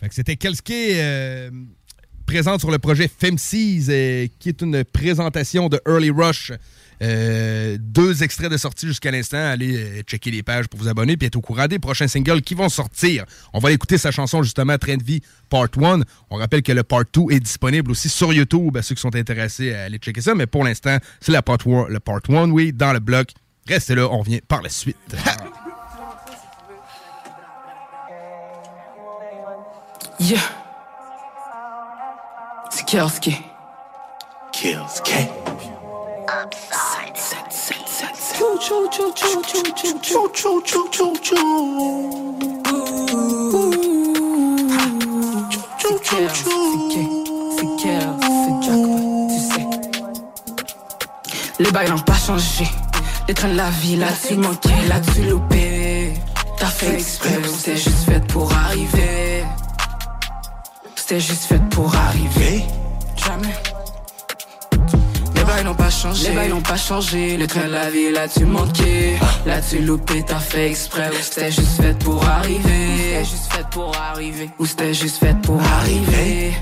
Fait que c'était Kelski euh, présente sur le projet Femseas, euh, qui est une présentation de Early Rush. Euh, deux extraits de sortie jusqu'à l'instant. Allez euh, checker les pages pour vous abonner puis être au courant des prochains singles qui vont sortir. On va écouter sa chanson justement Train de vie Part 1. On rappelle que le Part 2 est disponible aussi sur YouTube à ceux qui sont intéressés à aller checker ça. Mais pour l'instant, c'est la Part 1, le Part 1, oui, dans le bloc. Restez là, on revient par la suite. Yeah. C'est Kelski. Kelski. Chou chou Les bails n'ont pas changé. Les trains de la vie, là-dessus manqué, là-dessus loupé. T'as fait exprès, c'était juste fait pour arriver? C'était juste fait pour arriver. Jamais. Les bails n'ont pas changé. Les bails n'ont pas changé. Le train de la vie, là-dessus manqué. Là-dessus loupé, t'as fait exprès. Ou c'était juste fait pour arriver. C'était juste fait pour arriver. Ou c'était juste fait pour arriver.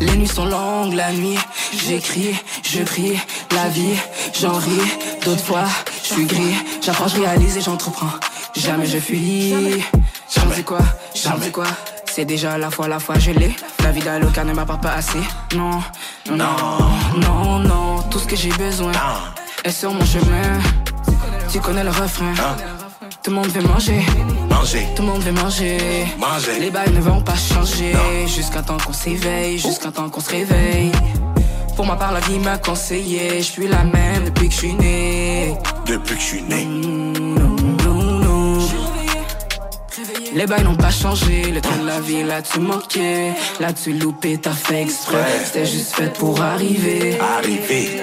Les nuits sont longues, la nuit, j'écris, je prie, la vie, j'en ris, d'autres fois, je suis gris, j'apprends, je réalise et j'entreprends, jamais je fuis, j'en sais quoi, j'en sais quoi, c'est déjà la fois, la fois je l'ai, la vie d'Aloca ne m'apporte pas assez, non, non, non, non, tout ce que j'ai besoin est sur mon chemin, tu connais le refrain, tout le monde veut manger, Manger. tout le monde veut manger, Manger. les bails ne vont pas changer jusqu'à temps qu'on s'éveille, jusqu'à temps qu'on se réveille. Pour ma part, la vie m'a conseillé, je suis la même depuis que je suis né. Depuis que je suis né. Les bails n'ont pas changé, le train de la vie là-dessus manqué, là-dessus loupé, t'as fait exprès. C'était juste fait pour arriver. Arriver.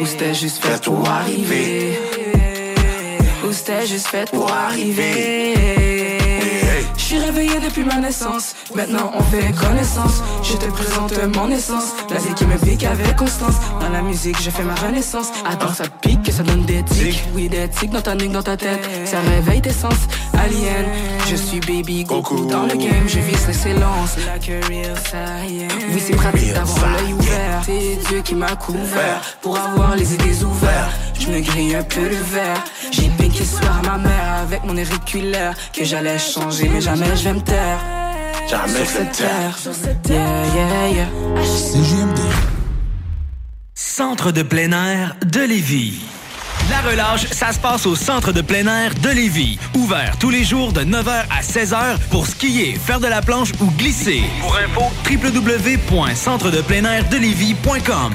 Ou c'était juste fait pour arriver. Ou c'était juste fait pour arriver. Je suis réveillé depuis ma naissance. Maintenant on fait connaissance. Je te présente mon essence. La qui me pique avec constance. Dans la musique, je fais ma renaissance. Attends, ça pique, que ça donne des tics. Oui, des tics dans ta nuque, dans ta tête. Ça réveille tes sens. Alien, je suis baby Goku. Dans le game, je vise l'excellence. Oui, c'est pratique d'avoir l'œil ouvert. C'est Dieu qui m'a couvert. Pour avoir les idées ouvertes. Je me grille un peu le verre. J'ai piqué ce soir ma mère avec mon auriculaire. Que j'allais changer, mais jamais je vais me taire. Jamais Sur je vais me cette taire. terre. Yeah, yeah, yeah. CGMD. Centre de plein air de Lévis. La relâche, ça se passe au Centre de plein air de Lévis. Ouvert tous les jours de 9h à 16h pour skier, faire de la planche ou glisser. Pour info, www.centredepleinairdelévis.com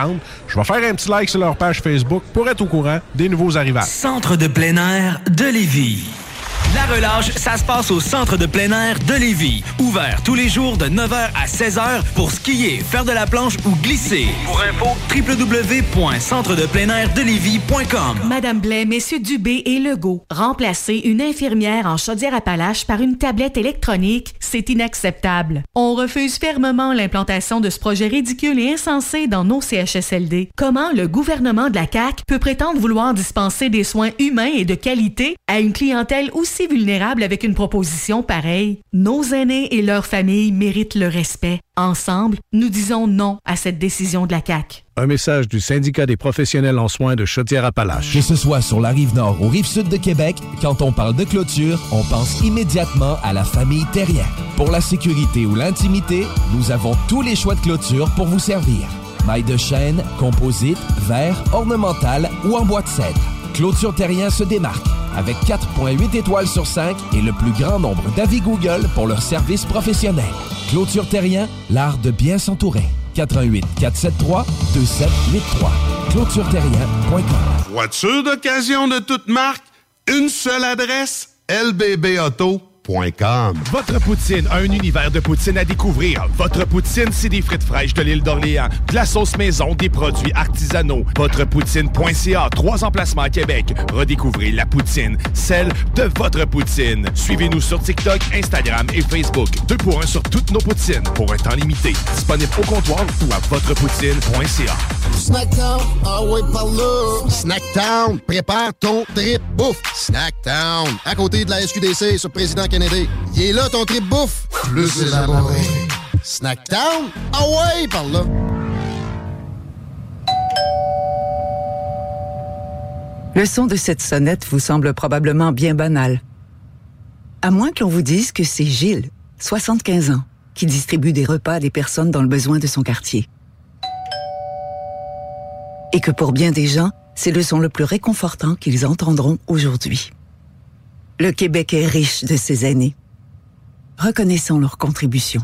Je vais faire un petit like sur leur page Facebook pour être au courant des nouveaux arrivages. Centre de plein air de Lévis. La relâche, ça se passe au Centre de plein air de Lévis. Ouvert tous les jours de 9h à 16h pour skier, faire de la planche ou glisser. Pour info, www.centredepleinairdelévis.com Madame Blais, Messieurs Dubé et Legault, remplacer une infirmière en Chaudière-Appalaches par une tablette électronique, c'est inacceptable. On refuse fermement l'implantation de ce projet ridicule et insensé dans nos CHSLD. Comment le gouvernement de la CAQ peut prétendre vouloir dispenser des soins humains et de qualité à une clientèle aussi vulnérable avec une proposition pareille? Nos aînés et leurs familles méritent le respect. Ensemble, nous disons non à cette décision de la CAQ. Un message du syndicat des professionnels en soins de Chaudière-Appalaches. Que ce soit sur la rive nord ou rive sud de Québec, quand on parle de clôture, on pense immédiatement à la famille Terrien. Pour la sécurité ou l'intimité, nous avons tous les choix de clôture pour vous servir. Maille de chêne, composite, verre, ornemental ou en bois de cèdre. Clôture Terrien se démarque avec 4.8 étoiles sur 5 et le plus grand nombre d'avis Google pour leur service professionnel. Clôture Terrien, l'art de bien s'entourer. 88 473 2783. ClôtureTerrien.com. Voiture d'occasion de toute marque, une seule adresse, Votre poutine, un univers de poutine à découvrir. Votre poutine, c'est des frites fraîches de l'île d'Orléans, de la sauce maison, des produits artisanaux. Votrepoutine.ca, trois emplacements à Québec. Redécouvrez la poutine, celle de votre poutine. Suivez-nous sur TikTok, Instagram et Facebook. Deux pour un sur toutes nos poutines, pour un temps limité. Disponible au comptoir ou à votrepoutine.ca. Snackdown, ah ouais, par là. Snackdown, prépare ton trip bouffe. Snackdown, à côté de la SQDC sur Président Il est là ton trip bouffe. Plus élaboré. Snackdown, ah ouais, par là. Le son de cette sonnette vous semble probablement bien banal. À moins que l'on vous dise que c'est Gilles, 75 ans, qui distribue des repas à des personnes dans le besoin de son quartier. Et que pour bien des gens, c'est le son le plus réconfortant qu'ils entendront aujourd'hui. Le Québec est riche de ses aînés. Reconnaissons leur contribution.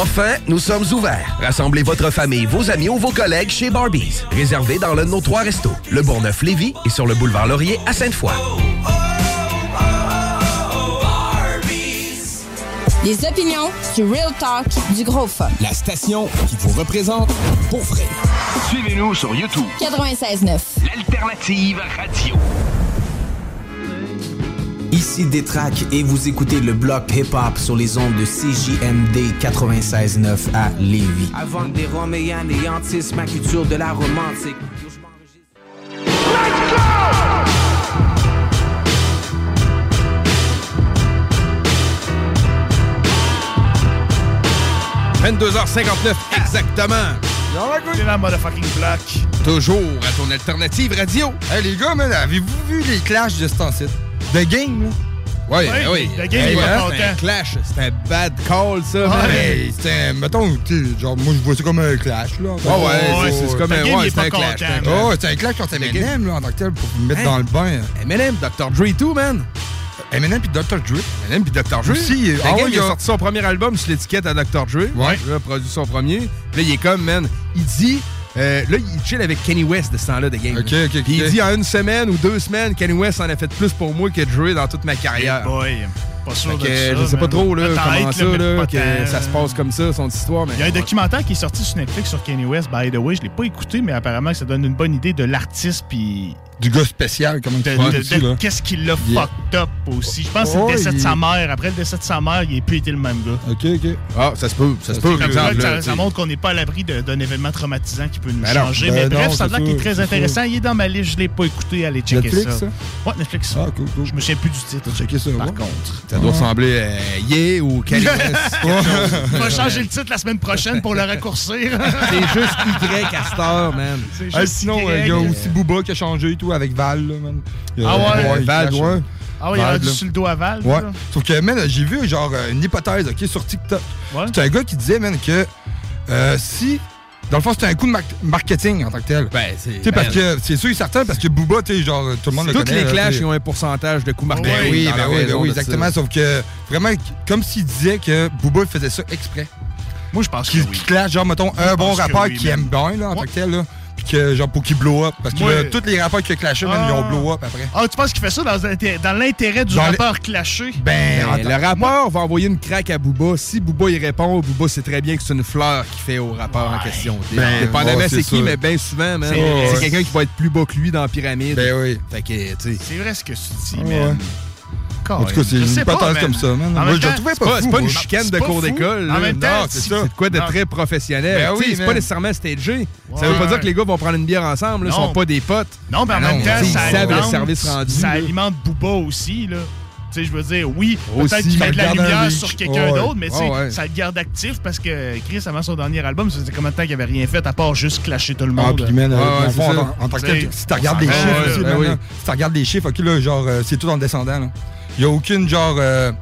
Enfin, nous sommes ouverts. Rassemblez votre famille, vos amis ou vos collègues chez Barbies. Réservé dans l'un de nos trois restos, le Bourgneuf-Lévis et sur le boulevard Laurier à Sainte-Foy. Les opinions, du real talk, du gros fun. La station qui vous représente pour vrai. Suivez-nous sur YouTube. 96.9. L'alternative radio. Ici Détrac et vous écoutez le bloc hip-hop sur les ondes de CJMD 96.9 à Lévis. Avant des Roméens et Antis, ma culture de la romantique. h 22h59 exactement. C'est la motherfucking block. Toujours à ton alternative radio. Hey les gars, man, avez-vous vu les clashs de ce temps-ci? The Game, là? Oui, Ouais, ben oui. le game, Hey, il va hein, un clash. C'est un bad call, ça. c'est un, mettons, tu sais, genre, moi, je vois ça comme un clash, là. tant Ouais, ouais, c'est- c'est comme un- ouais, c'est un clash, c'est un clash. Oh, c'est un clash contre Eminem, là, en tant que tel, pour me mettre Hein? dans le bain. Eminem, Dr. Dre, tout, man. Eminem puis Dr. Dre. Eminem puis Dr. Dre. Aussi, Le ah gars, ouais, il a il a- sorti son premier album sur l'étiquette à Dr. Dre. Ouais. Il a produit son premier. Puis là, il est comme, man, il dit... euh, là, il chill avec Kenny West de ce temps-là de game. Ok, là. ok, ok. Puis il dit en une semaine ou deux semaines, Kenny West en a fait plus pour moi que Dre dans toute ma carrière. Hey boy, pas sûr Fait de que, ça, je sais pas trop là, comment ça, là, que se passe comme ça, son histoire. Mais Il y a un documentaire qui est sorti sur Netflix sur Kanye West, by the way. Je l'ai pas écouté, mais apparemment ça donne une bonne idée de l'artiste puis Du gars spécial, comment de, tu de- qu'est-ce qui l'a Yeah. fucked up aussi. Je pense que c'est Oh, le décès de sa mère. Après le décès de sa mère, il n'a plus été le même gars. Ok, ok. Ah, ça se peut, ça se peut, Comme exemple. ça, là, ça t'sais. montre qu'on n'est pas à l'abri d'un événement traumatisant qui peut nous Ben non. changer. Ben mais non, bref, ça a qu'il est très intéressant. Il est dans ma liste, je l'ai pas écouté. Allez checker Netflix, ça. ça? Ouais, Netflix. Ah, cool, cool. Je me souviens plus du titre. Checker ça, Par ouais. contre. Ça doit ressembler à Ye ou Kanye West. quelque chose. On va changer le titre la semaine prochaine pour le raccourcir. C'est juste Y heure, man. C'est Ah, juste sinon, Y. euh, il y a aussi Booba qui a changé et tout avec Val, là, man. Il y a- Ah ouais? il Val, ouais. Ah oui, il a Val, rendu là. sur le dos à Val. Ouais. là. Sauf que, man, j'ai vu, genre, euh, une hypothèse, OK, sur TikTok. Ouais. C'est un gars qui disait, man, que euh, si. Dans le fond, c'était un coup de mar- marketing en tant que tel. Ben, c'est. Parce que c'est sûr et certain, parce que Booba, tu sais, genre, tout le monde le Toutes connaît. les là, clashs, ils ont un pourcentage de coûts Ben marketing. oui, ben ben exactement. Sauf que, vraiment, comme s'il disait que Booba faisait ça exprès. Moi, je pense que Qui, oui. clash, genre, mettons, un bon rappeur oui, qui aime bien, là, en tant que tel, là. Puis que, genre, pour qu'il blow up. Parce que là, tous les rappeurs qui ont clashé, man, ils ont Ah. blow up après. Ah, tu penses qu'il fait ça dans, l'inté- dans l'intérêt du Dans rappeur clashé? Ben, Ben, le rappeur va envoyer une craque à Booba. Si Booba y répond, Booba sait très bien que c'est une fleur qu'il fait au rappeur en question. Ben, Dépendamment ouais, c'est c'est qui, mais bien souvent, man, C'est- ouais. quelqu'un qui va être plus bas que lui dans la pyramide. Ben oui. Fait que, tu sais. C'est vrai ce que tu dis, Ouais. man. En tout cas, c'est une man. comme ça, man. Moi, je trouvais C'est pas c'est pas une moi. chicane de cours d'école. En même temps, Non, c'est ça. Quoi de très professionnel. Ben oui, c'est pas nécessairement stagé. Ça veut pas dire que les gars vont prendre une bière ensemble. Ils sont pas des potes. Non, mais en Ben même temps, ils ça savent le alimente, service rendu, ça alimente Booba aussi, là. Tu sais, je veux dire, oui, peut-être qu'il met de la lumière sur quelqu'un Ouais. d'autre, mais Ouais, ça le garde actif parce que Chris, avant son dernier album, ça faisait combien de temps qu'il avait rien fait à part juste clasher tout le Ah, monde? puis, man, euh, Ouais, en, tant que tel, si tu regardes les on chiffres aussi, ben là, si tu regardes les chiffres, ok, là, genre, euh, c'est tout en descendant, là. Il n'y a aucune, genre, euh,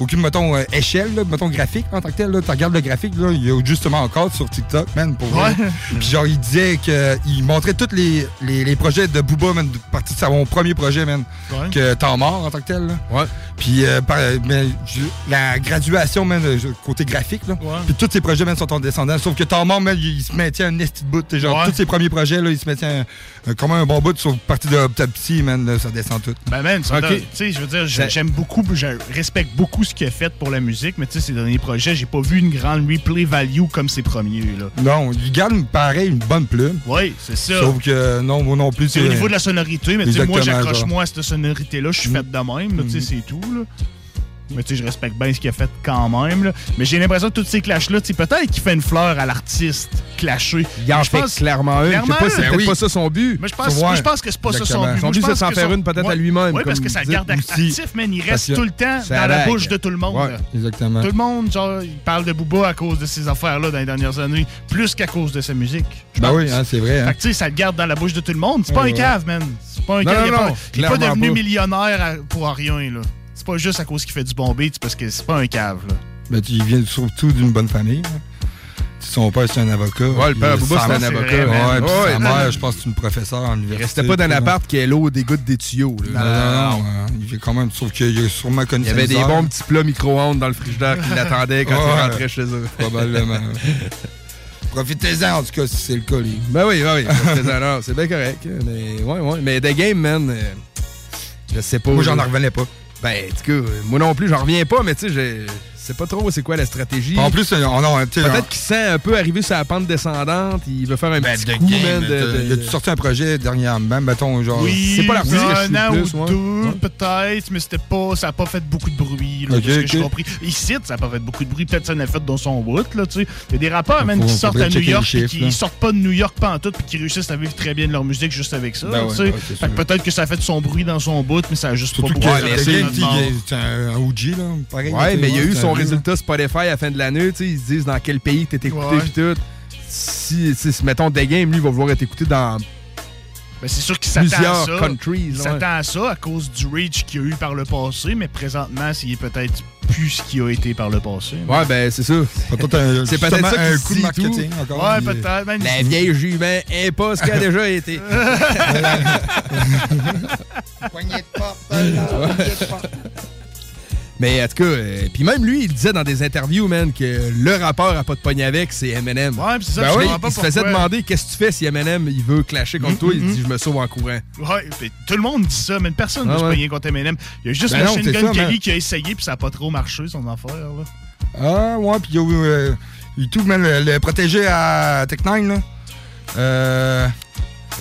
aucune, mettons, euh, échelle, là, mettons, graphique, en tant que tel. Tu regardes le graphique, là, il y a justement encore sur TikTok, man, pour vrai. Puis, genre, il disait qu'il montrait tous les, les, les projets de Booba, man, de partie de son premier projet, man, Ouais. que temps mort, en tant que tel, là. Ouais. Puis, euh, par- mais, la graduation, man, euh, côté graphique, là. Ouais. Puis tous ces projets, man, sont en descendant. Sauf que temps mort, man, il, il se maintient un esti de bout. Genre, Ouais. tous ses premiers projets, là, il se maintient comme un bon bout. Sauf partie de Autopsy, man, là, ça descend tout. Ben, man, ça Ok. donne- tu sais, je veux dire, j'aime beaucoup, je respecte beaucoup ce qu'il a fait pour la musique, mais tu sais, ces derniers projets, j'ai pas vu une grande replay value comme ses premiers, là. Non, il garde, pareil, une bonne plume. Oui, c'est ça. Sauf que, non, moi non plus. C'est au niveau de la sonorité, mais tu sais, moi, Exactement, j'accroche-moi à cette sonorité-là, je suis fait de même, tu sais, c'est tout, là. Mais tu sais, je respecte bien ce qu'il a fait quand même, là. Mais j'ai l'impression que tous ces clashs-là, peut-être qu'il fait une fleur à l'artiste clashé. Il en Je fait pense- clairement une. Clairement pas, c'est oui. pas ça son but. Mais je pense, moi, je pense que c'est pas ça son but. Son but, c'est s'en faire son- une peut-être Ouais. à lui-même, Oui, parce que ça le garde actif, man. Il reste tout le temps dans la bouche de tout le monde. Ouais, exactement. Tout le monde, genre, il parle de Booba à cause de ces affaires-là dans les dernières années, plus qu'à cause de sa musique. Ben oui, hein, c'est vrai. Fait Hein. que, tu sais, ça le garde dans la bouche de tout le monde. C'est pas un cave, man. C'est pas un cave. il est non, pas- devenu millionnaire pour rien, là. C'est pas juste à cause qu'il fait du bon beat, parce que c'est pas un cave, là. Ben, tu- il vient surtout d'une bonne famille. hein. Son père, c'est un avocat. Ouais, le père sa- c'est un avocat. Ouais, puis Ouais, sa non. mère, je pense que c'est une professeure en Il université. restait pas dans l'appart qui est l'eau des gouttes des tuyaux. là. Non, non, non. euh, Il est quand même, sauf qu'il a sûrement connu Il y avait des bons petits plats micro-ondes dans le frigidaire qui l'attendaient quand il rentrait chez eux. Probablement. Profitez-en, en tout cas, si c'est le cas, les... Ben oui, ben oui. profitez-en, C'est bien correct. Mais, ouais, ouais. Mais The Game, man, euh, je sais pas. Moi, j'en revenais pas. Ben, en tout cas, moi non plus, j'en reviens pas, mais tu sais, sais pas trop c'est quoi la stratégie. En plus, on a, tu sais, Peut-être qu'il sent un peu arriver sur la pente descendante, il veut faire un Ben, petit de coup, game, man, de- Il a sorti un projet dernièrement, mettons, genre? Oui, C'est pas que je un an plus, ou deux, Ouais. peut-être, mais c'était pas, ça n'a pas fait beaucoup de bruit, là, Ok, de ce que j'ai ok. compris. Ici, ça n'a pas fait beaucoup de bruit, peut-être ça en a fait dans son bout, là, tu sais. Il y a des rappeurs, même, qui sortent à New York, chiffres, qui sortent pas de New York pantoute, puis qui réussissent à vivre très bien de leur musique juste avec ça, Ben tu sais. ouais, sûr. peut-être que ça a fait de son bruit dans son bout, mais ça a juste Surtout pas c'est un OG, là. Pareil. Ouais, mais il y a eu son. Résultat Spotify à la fin de l'année. tu sais, Ils se disent dans quel pays t'es écouté Ouais. pis tout. Si, si, mettons, The Game, lui, il va vouloir être écouté dans Ben, c'est sûr qu'il s'attend à plusieurs ça. countries. Il ouais. s'attend à ça à cause du reach qu'il y a eu par le passé, mais présentement, s'il est peut-être plus ce qu'il a été par le passé. Ouais, ben, c'est ça. Peut-être un- C'est peut-être ça un qui coup de marketing tout. encore. Ouais, peut-être. Même La vieille jument est pas ce qu'elle a déjà été. Poignée de porte, Mais en tout cas, euh, puis même lui, il disait dans des interviews, man, que le rappeur à pas de pogne avec, c'est Eminem. Ouais, pis c'est ça, Ben je oui, comprends pas il se faisait pourquoi. demander qu'est-ce que tu fais si Eminem il veut clasher contre toi? Il dit je me sauve en courant. Ouais, pis tout le monde dit ça, mais personne ne Ah veut se ouais. pogner contre Eminem. Il y a juste Ben non, Machine c'est Gun ça, Kelly man. qui a essayé, puis ça a pas trop marché, son affaire. Là. Ah, ouais, puis il y a eu. euh, tout, man, le, le protégé à Tech9, là. Euh.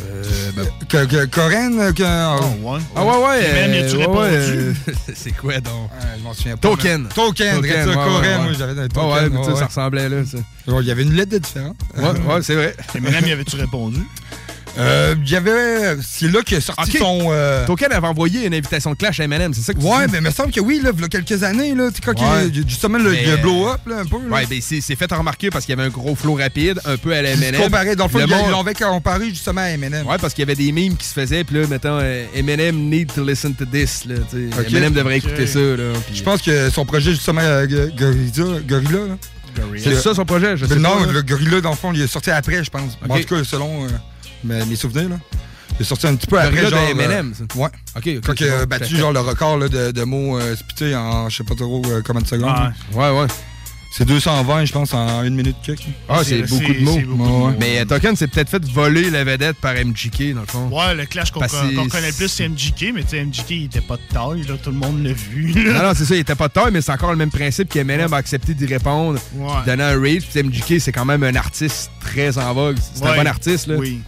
Euh, ben, que, que, Corinne, euh, que. Oh, ouais. Ah ouais, ouais. Euh, ouais, répondu? ouais, c'est quoi donc? Ah, je m'en souviens pas. Token. man. Token, Token, ça, ouais, Corinne, ouais, moi ouais. j'avais un Ah token. ouais, mais tu sais, ouais, ça ressemblait là. Il y avait une lettre de différence. Ouais, ouais, c'est vrai. Eminem, y avait-tu répondu? Euh, il y avait. C'est là qu'il a sorti son. euh, Token avait envoyé une invitation de clash à Eminem, c'est ça que tu Ouais, dis? mais il me semble que oui, là, il y a quelques années, là, tu sais, quand Ouais. il, justement, le, Mais, il a euh, blow up, là, un peu. Là. Ouais, ben c'est c'est fait remarquer parce qu'il y avait un gros flow rapide, un peu à la Eminem. comparait, dans le fond, Le monde- comparé justement à Eminem. Ouais, parce qu'il y avait des memes qui se faisaient, puis là, mettons, euh, Eminem need to listen to this, là, tu sais. Ok. Eminem devrait écouter ça, là. Je pense que son projet, justement, euh, Gorilla, Gorilla là. C'est ça son projet, je sais non, pas. là. le Gorilla, dans le fond, il est sorti après, je pense. Ok. En tout cas, selon euh, mes, mes souvenirs, là. Il est sorti un petit peu Gorilla après, genre... de euh, ça. ouais. Ok, ok. Quand il a bon, battu, parfait. genre, le record là, de, de mots euh, spités en, je sais pas trop euh, combien de secondes. Ouais. Ouais, ouais. C'est 220, je pense, en une minute quelques. Ah, c'est beaucoup de mots. c'est beaucoup de Ouais, mots. ouais. Mais euh, Token s'est peut-être fait voler la vedette par MGK, dans le fond. Ouais, le clash qu'on connaît le plus, c'est MGK, mais tu sais, MGK, il était pas de taille, là, tout le monde l'a vu. Non, Là. non, c'est ça, il était pas de taille, mais c'est encore le même principe qu'Eminem a accepté d'y répondre, Ouais. donner un rage. Puis MGK, c'est quand même un artiste très en vogue. C'est un bon artiste, là. Oui.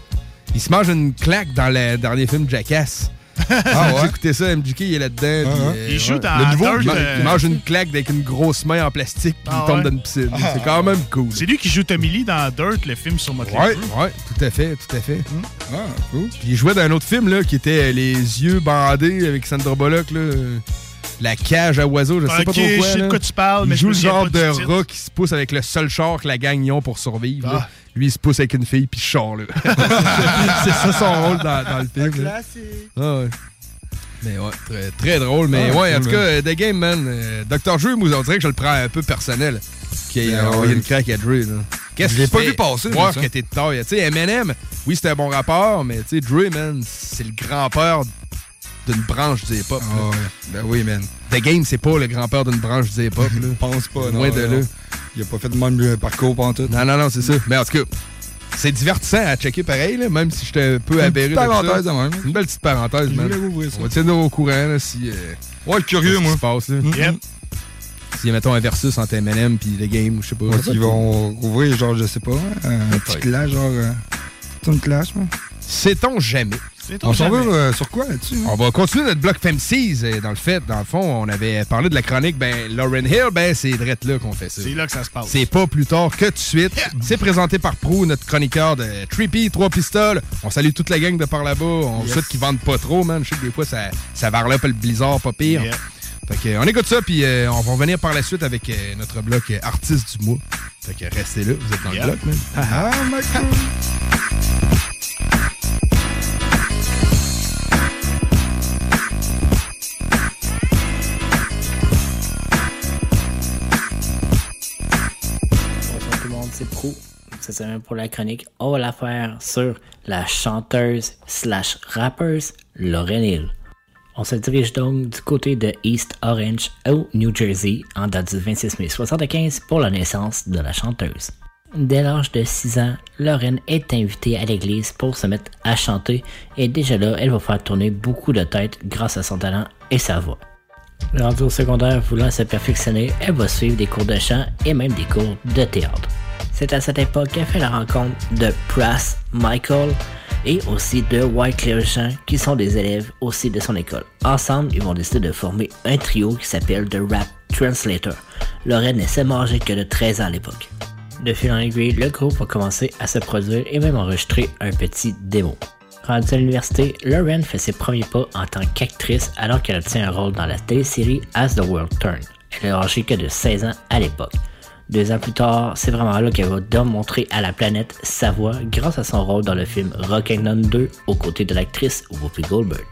Il se mange une claque dans le dernier film Jackass. Ah ouais? J'ai écouté ça, MGK, il est là-dedans. Ah ouais. euh, Il joue ouais. dans Le nouveau, Dirt, il, euh, il mange une claque avec une grosse main en plastique, puis Ah il tombe ouais. dans une piscine. C'est quand même cool. C'est lui qui joue Tommy Lee dans Dirt, le film sur Motley Ouais, ouais, tout à fait, tout à fait. Ah, cool. Puis il jouait dans un autre film là, qui était euh, Les yeux bandés avec Sandra Bullock. Là. La cage à oiseaux, je sais pas trop quoi. je sais de quoi tu parles, il mais joue le genre de rat qui se pousse avec le seul char que la gang y ont pour survivre. Ah. Lui, il se pousse avec une fille, puis char. là. C'est ça son rôle dans, dans le film. là. Ah ouais. Mais ouais, très, très drôle. Mais Ah, ouais, en tout cas, euh, The Game, man. euh, Dr. Dre, moi, on dirait que je le prends un peu personnel. Qui a Ben envoyé une craque à Dre. là. Qu'est-ce Je l'ai que pas vu passer, Voir que t'es de taille? Tu sais, Eminem, oui, c'était un bon rapport, mais tu sais, Dre, man, c'est le grand-père d'une branche du hip-hop. Ah ouais. Ben oui, man. The Game, c'est pas le grand-père d'une branche du hip-hop. Je pense pas, non. Loin de non. là. Il a pas fait de même le parcours pendant tout. Non, non, non, c'est ça. Mais en tout cas, c'est divertissant à checker pareil, là, même si j'étais un peu Une aberré petite de ça. parenthèse même. Une belle petite parenthèse, man. voulais ouvrir ça. On va tenir au courant là, si. euh, Ouais, curieux, qu'est-ce qui moi. se passe, là. Y a, mettons, un versus entre Eminem puis The Game, ou je sais pas. Ouais, ils vont ouvrir, genre, je sais pas, un petit clash, genre. euh, C'est une clash, moi. Sait-on jamais? On s'en va euh, sur quoi là-dessus? hein? On va continuer notre bloc FEM6. euh, Dans le fait, dans le fond, on avait parlé de la chronique, ben, Lauren Hill, ben, c'est drette là qu'on fait ça. C'est là que ça se passe. C'est pas plus tard que tout de suite. C'est présenté par Pro, notre chroniqueur de Trippy, trois pistoles. On salue toute la gang de par là-bas. On Yes. souhaite qu'ils vendent pas trop, man. Je sais que des fois, ça, ça varlope le blizzard, pas pire. Yeah. Fait que, on écoute ça, puis euh, on va revenir par la suite avec euh, notre bloc artiste du mois. Fait que restez là, vous êtes dans Yeah. le bloc, man. Pro. cette semaine pour la chronique, on va la faire sur la chanteuse slash rappeuse Lauryn Hill. On se dirige donc du côté de East Orange au New Jersey en date du 26 mai 1975 pour la naissance de la chanteuse. Dès l'âge de 6 ans, Lorraine est invitée à l'église pour se mettre à chanter et déjà là, elle va faire tourner beaucoup de têtes grâce à son talent et sa voix. Rendue au secondaire voulant se perfectionner, elle va suivre des cours de chant et même des cours de théâtre. C'est à cette époque qu'elle fait la rencontre de Prass Michael et aussi de Wycliffe Jean qui sont des élèves aussi de son école. Ensemble, ils vont décider de former un trio qui s'appelle The Rap Translator. Lorraine n'est âgée que de 13 ans à l'époque. De fil en aiguille, le groupe va commencer à se produire et même enregistrer un petit démo. Rendue à l'université, Lauren fait ses premiers pas en tant qu'actrice alors qu'elle obtient un rôle dans la télésérie As the World Turns. Elle est âgée que de 16 ans à l'époque. Deux ans plus tard, c'est vraiment là qu'elle va démontrer à la planète sa voix grâce à son rôle dans le film Rock'n'Run 2 aux côtés de l'actrice Whoopi Goldberg.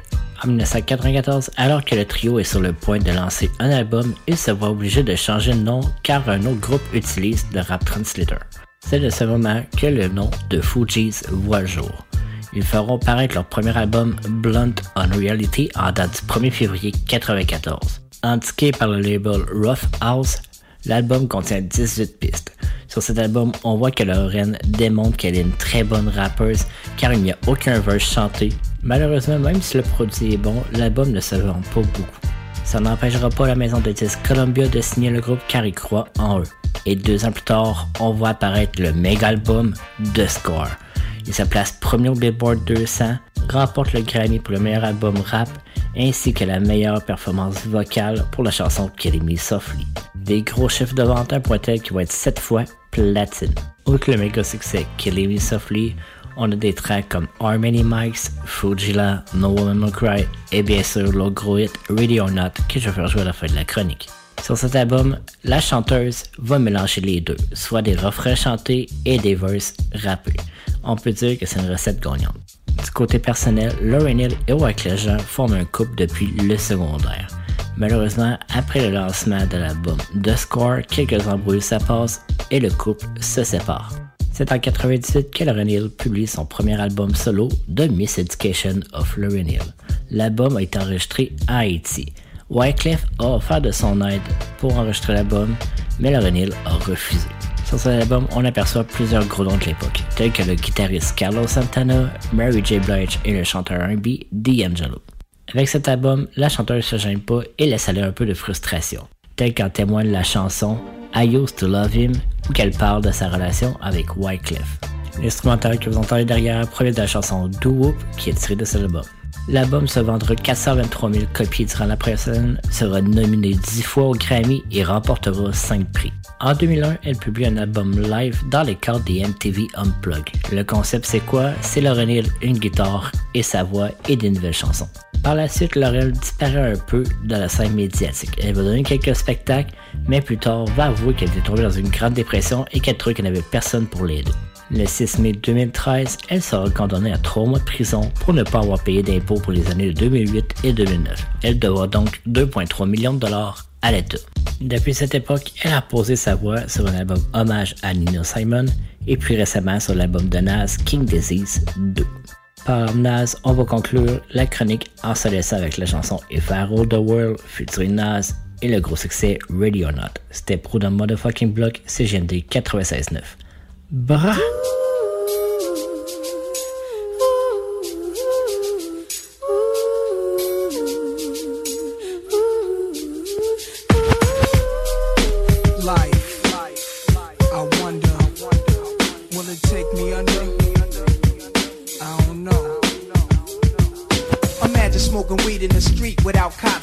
En 1994, alors que le trio est sur le point de lancer un album, il se voit obligé de changer de nom car un autre groupe utilise le Rap Translator. C'est de ce moment que le nom de Fugees voit le jour. Ils feront paraître leur premier album Blunt on Reality en date du 1er février 1994. Indiqué par le label Rough House, l'album contient 18 pistes. Sur cet album, on voit que Lorraine démontre qu'elle est une très bonne rappeuse car il n'y a aucun verse chanté. Malheureusement, même si le produit est bon, l'album ne se vend pas beaucoup. Ça n'empêchera pas la maison de disques Columbia de signer le groupe car ils croient en eux. Et deux ans plus tard, on voit apparaître le méga album The Score. Il se place premier au Billboard 200, remporte le Grammy pour le meilleur album rap, ainsi que la meilleure performance vocale pour la chanson Killing Softly. Des gros chiffres de vente un tel qui vont être 7 fois platine. Outre le méga succès Killing Me Softly, on a des tracks comme Harmony Mics, Fujila, No Woman No Cry et bien sûr le gros hit Ready or Not que je vais faire jouer à la fin de la chronique. Sur cet album, la chanteuse va mélanger les deux, soit des refrains chantés et des verses rappés. On peut dire que c'est une recette gagnante. Du côté personnel, Lauren Hill et Wyclef Jean forment un couple depuis le secondaire. Malheureusement, après le lancement de l'album The Score, quelques embrouilles se passent et le couple se sépare. C'est en 98 que Lauren Hill publie son premier album solo, The Miss Education of Lauren Hill. L'album a été enregistré à Haïti. Wyclef a offert de son aide pour enregistrer l'album, mais Lauren Hill a refusé. Sur cet album, on aperçoit plusieurs gros noms de l'époque, tels que le guitariste Carlos Santana, Mary J. Blige et le chanteur R&B D'Angelo. Avec cet album, la chanteuse se gêne pas et laisse aller un peu de frustration, tel qu'en témoigne la chanson I Used to Love Him, où qu'elle parle de sa relation avec Wyclef. L'instrumental que vous entendez derrière provient de la chanson Do Whoop qui est tirée de cet album. L'album se vendra 423 000 copies durant la semaine, sera nominé 10 fois au Grammy et remportera 5 prix. En 2001, elle publie un album live dans les cadres des MTV Unplugged. Le concept c'est quoi? C'est Lauryn Hill, une guitare et sa voix et des nouvelles chansons. Par la suite, Laurel disparaît un peu de la scène médiatique. Elle va donner quelques spectacles, mais plus tard va avouer qu'elle était tombée dans une grande dépression et qu'elle trouvait qu'elle n'avait personne pour l'aider. Le 6 mai 2013, elle sera condamnée à trois mois de prison pour ne pas avoir payé d'impôts pour les années de 2008 et 2009. Elle devra donc 2,3 millions de dollars à l'État. Depuis cette époque, elle a posé sa voix sur un album hommage à Nino Simon et plus récemment sur l'album de Nas King Disease 2. Par Nas, on va conclure la chronique en se laissant avec la chanson If I Rule the World featuring Nas et le gros succès Ready or Not. C'était le motherfucking block CGND 96.9. Bra!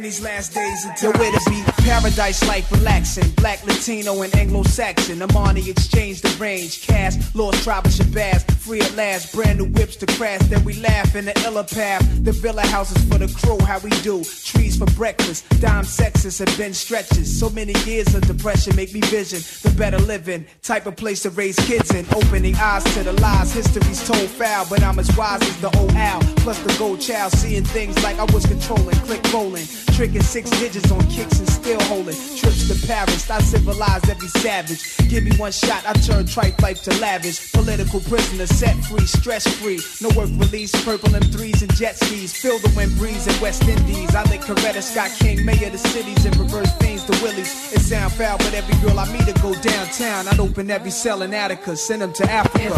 in these last days of time. Nowhere to be paradise life relaxing. Black, Latino, and Anglo Saxon. Amani exchange the range. Cash, lost tribe of Shabazz. Free at last, brand new whips to crash. Then we laugh in the illa path. The villa houses for the crew, how we do. Trees for breakfast. Dime sexes and Ben stretches. So many years of depression make me vision the better living. Type of place to raise kids in. Opening eyes to the lies. History's told foul, but I'm as wise as the old owl. Plus the gold child, seeing things like I was controlling. Click rolling. Tricking six digits on kicks and still holding. Trips to Paris, I civilize every savage. Give me one shot, I turn tripe life to lavish. Political prisoner, set free, stress free. No work release, purple M3s and jet skis. Feel the wind breeze in West Indies. I think Coretta Scott King, mayor of the cities, and reverse things to Willies. It sound foul, but every girl I meet to go downtown. I'd open every cell in Attica, send them to Africa.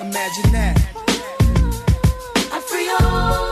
Imagine that. I free all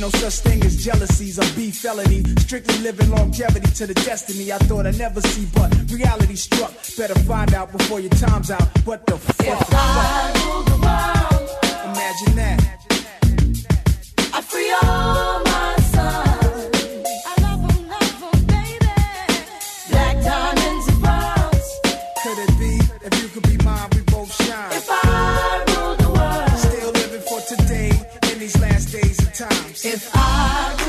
no such thing as jealousies or beef felony. Strictly living longevity to the destiny I thought I'd never see, but reality struck. Better find out before your time's out. What the fuck? If I rule the world, Imagine that. I free all days of times. if I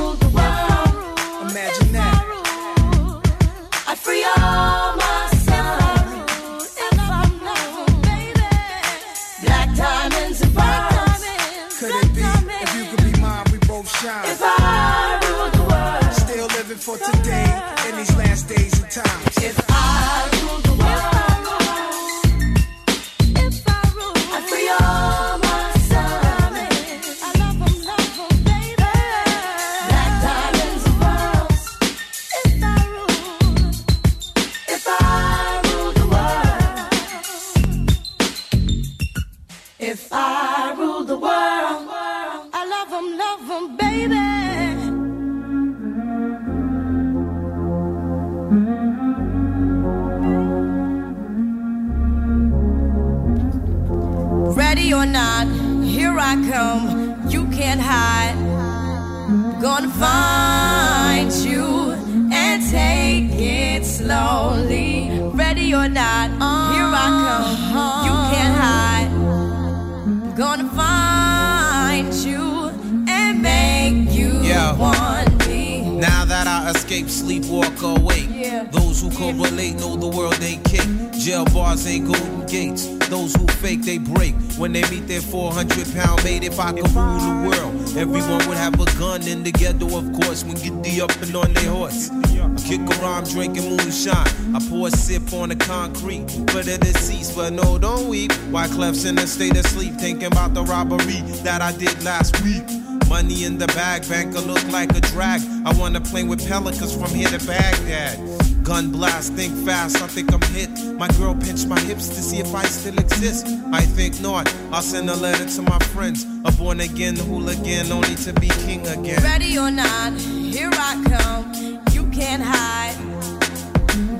concrete for the deceased, but no, don't weep. Why Clef's in a state of sleep, thinking about the robbery that I did last week. Money in the bag, banker look like a drag. I wanna play with pelicans from here to Baghdad. Gun blast, think fast, I think I'm hit. My girl pinched my hips to see if I still exist. I think not. I'll send a letter to my friends. A born again hooligan, only to be king again. Ready or not, here I come. You can't hide.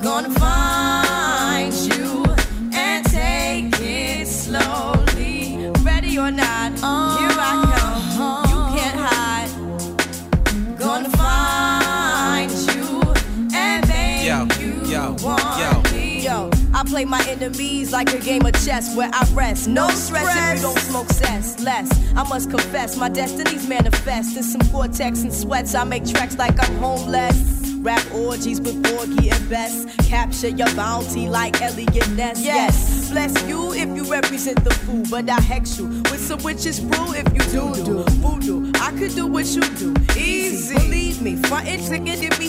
Gonna find play my enemies like a game of chess where I rest. No stress if you don't smoke cess. Less, I must confess, my destinies manifest. In some cortex and sweats, I make tracks like I'm homeless. Rap orgies with Borgie and Best. Capture your bounty like Elliot Ness. Yes, bless you if you represent the fool, but I hex you with some witches brew if you do do voodoo. I could do what you do, easy. Believe me, frontin' ticket it be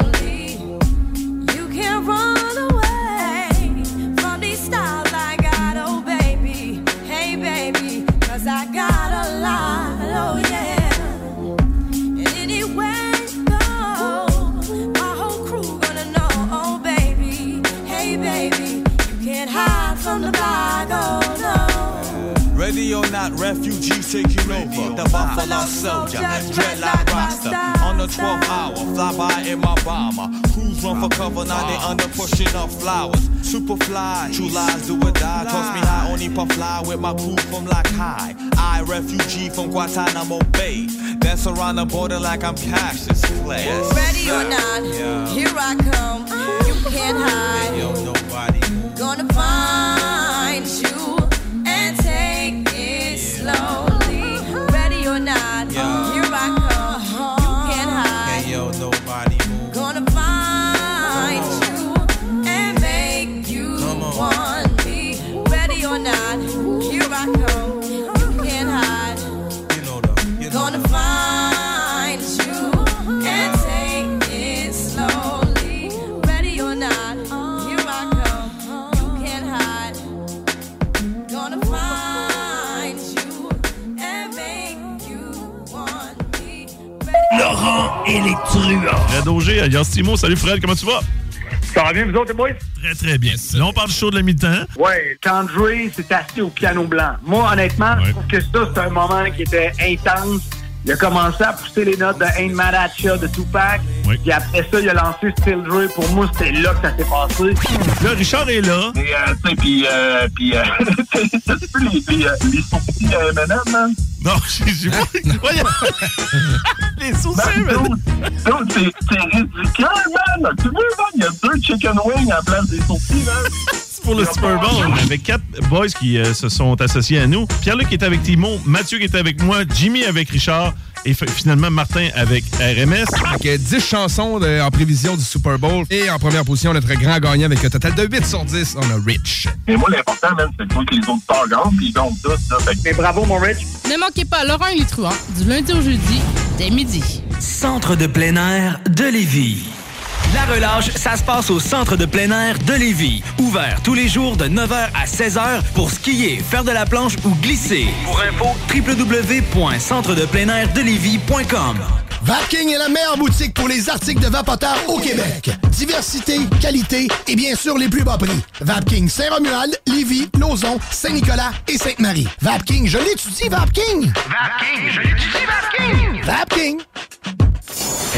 Refugees taking over. The Buffalo Soldier, dreadlock roster. On the 12th hour, fly by in my bomber. Crews run for cover, now they under pushing up flowers. Superfly, true lies do or die. Toss me high, only puff fly with my crew from like high. I, refugee from Guantanamo Bay. Dance around the border like I'm Cassius Clay. Ready or not, Yeah. here I come. You can't hide. Yo, nobody. Gonna find et les truands. Fred Auger, alias Timo. Salut Fred, comment tu vas? Ça va bien, vous autres, les boys? Très, très bien. Là, on parle show de la mi-temps. Ouais, quand Dre s'est assis au piano blanc. Moi, honnêtement, je trouve que ça, c'est un moment qui était intense. Il a commencé à pousser les notes de Ain't Mad At Ya de Tupac. Puis après ça, il a lancé Still Dre. Pour moi, c'était là que ça s'est passé. Là, Richard est là. Et, euh, tu sais, puis, euh, puis, euh, vu les, les, euh, les sourcils à M&M, man? Non, j'ai pas. Voyons. les sourcils, man. C'est ridicule, man. Tu veux, man? Il y a deux chicken wings à la place des sourcils, man. Pour le Super Bowl. Avec quatre boys qui euh, se sont associés à nous. Pierre-Luc est avec Timon, Mathieu qui est avec moi, Jimmy avec Richard et finalement Martin avec RMS. Avec euh, 10 chansons de- en prévision du Super Bowl. Et en première position, notre grand gagnant avec un total de 8 sur 10, on a Rich. Mais moi, l'important, c'est de voir que les autres stars gagnent, puis ils gagnent tous, là. Fait que- Mais bravo, mon Rich. Ne manquez pas Laurent et les truands du lundi au jeudi dès midi. Centre de plein air de Lévis. La relâche, ça se passe au Centre de plein air de Lévis. Ouvert tous les jours de 9h à 16h pour skier, faire de la planche ou glisser. Pour info, www.centredepleinairdelévis.com Vapking est la meilleure boutique pour les articles de vapoteurs au Québec. Diversité, qualité et bien sûr les plus bas prix. Vapking Saint-Romuald, Lévis, Lauson, Saint-Nicolas et Sainte-Marie. Vapking, je l'étudie, Vapking! Vapking, je l'étudie, Vapking! Vapking!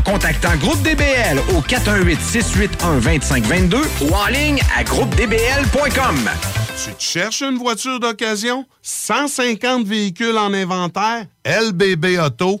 contactant Groupe DBL au 418-681-2522 ou en ligne à groupedbl.com. Tu te cherches une voiture d'occasion? 150 véhicules en inventaire? LBB Auto.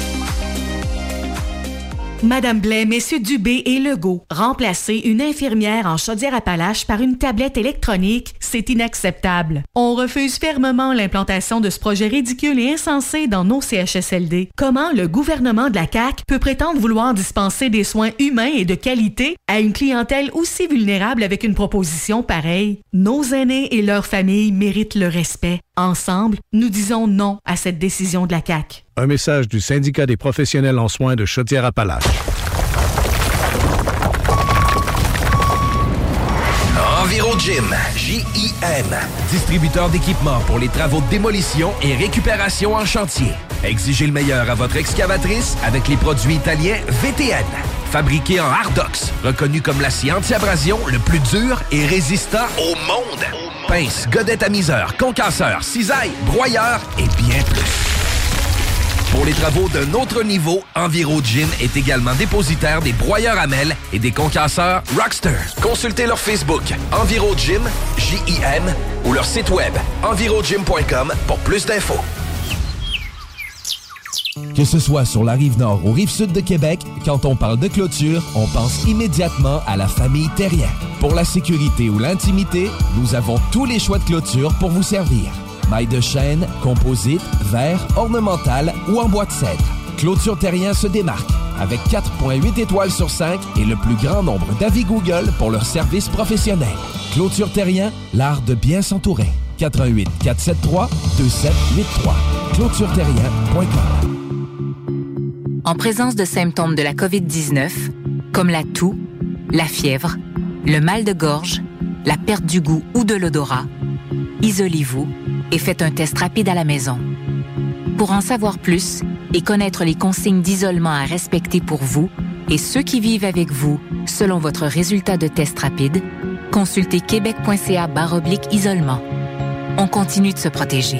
Madame Blais, Messieurs Dubé et Legault, remplacer une infirmière en Chaudière-Appalaches par une tablette électronique, c'est inacceptable. On refuse fermement l'implantation de ce projet ridicule et insensé dans nos CHSLD. Comment le gouvernement de la CAQ peut prétendre vouloir dispenser des soins humains et de qualité à une clientèle aussi vulnérable avec une proposition pareille? Nos aînés et leurs familles méritent le respect. Ensemble, nous disons non à cette décision de la CAQ. Un message du syndicat des professionnels en soins de Chaudière-Appalaches. EnviroGym, J-I-M, distributeur d'équipements pour les travaux de démolition et récupération en chantier. Exigez le meilleur à votre excavatrice avec les produits italiens VTN. Fabriqué en Hardox, reconnu comme l'acier anti-abrasion le plus dur et résistant au monde. Pince, godette amiseur, concasseur, cisaille, broyeur et bien plus. Pour les travaux d'un autre niveau, EnviroGym est également dépositaire des broyeurs à mêles et des concasseurs Rockster. Consultez leur Facebook EnviroGym, J-I-M, ou leur site web envirogym.com pour plus d'infos. Que ce soit sur la rive nord ou rive sud de Québec, quand on parle de clôture, on pense immédiatement à la famille Terrien. Pour la sécurité ou l'intimité, nous avons tous les choix de clôture pour vous servir. Maille de chêne, composite, verre, ornemental ou en bois de cèdre. Clôture Terrien se démarque avec 4.8 étoiles sur 5 et le plus grand nombre d'avis Google pour leur service professionnel. Clôture Terrien, l'art de bien s'entourer. 88 473 2783. clôtureterrien.com En présence de symptômes de la COVID-19, comme la toux, la fièvre, le mal de gorge, la perte du goût ou de l'odorat, isolez-vous et faites un test rapide à la maison. Pour en savoir plus et connaître les consignes d'isolement à respecter pour vous et ceux qui vivent avec vous selon votre résultat de test rapide, consultez québec.ca isolement. On continue de se protéger.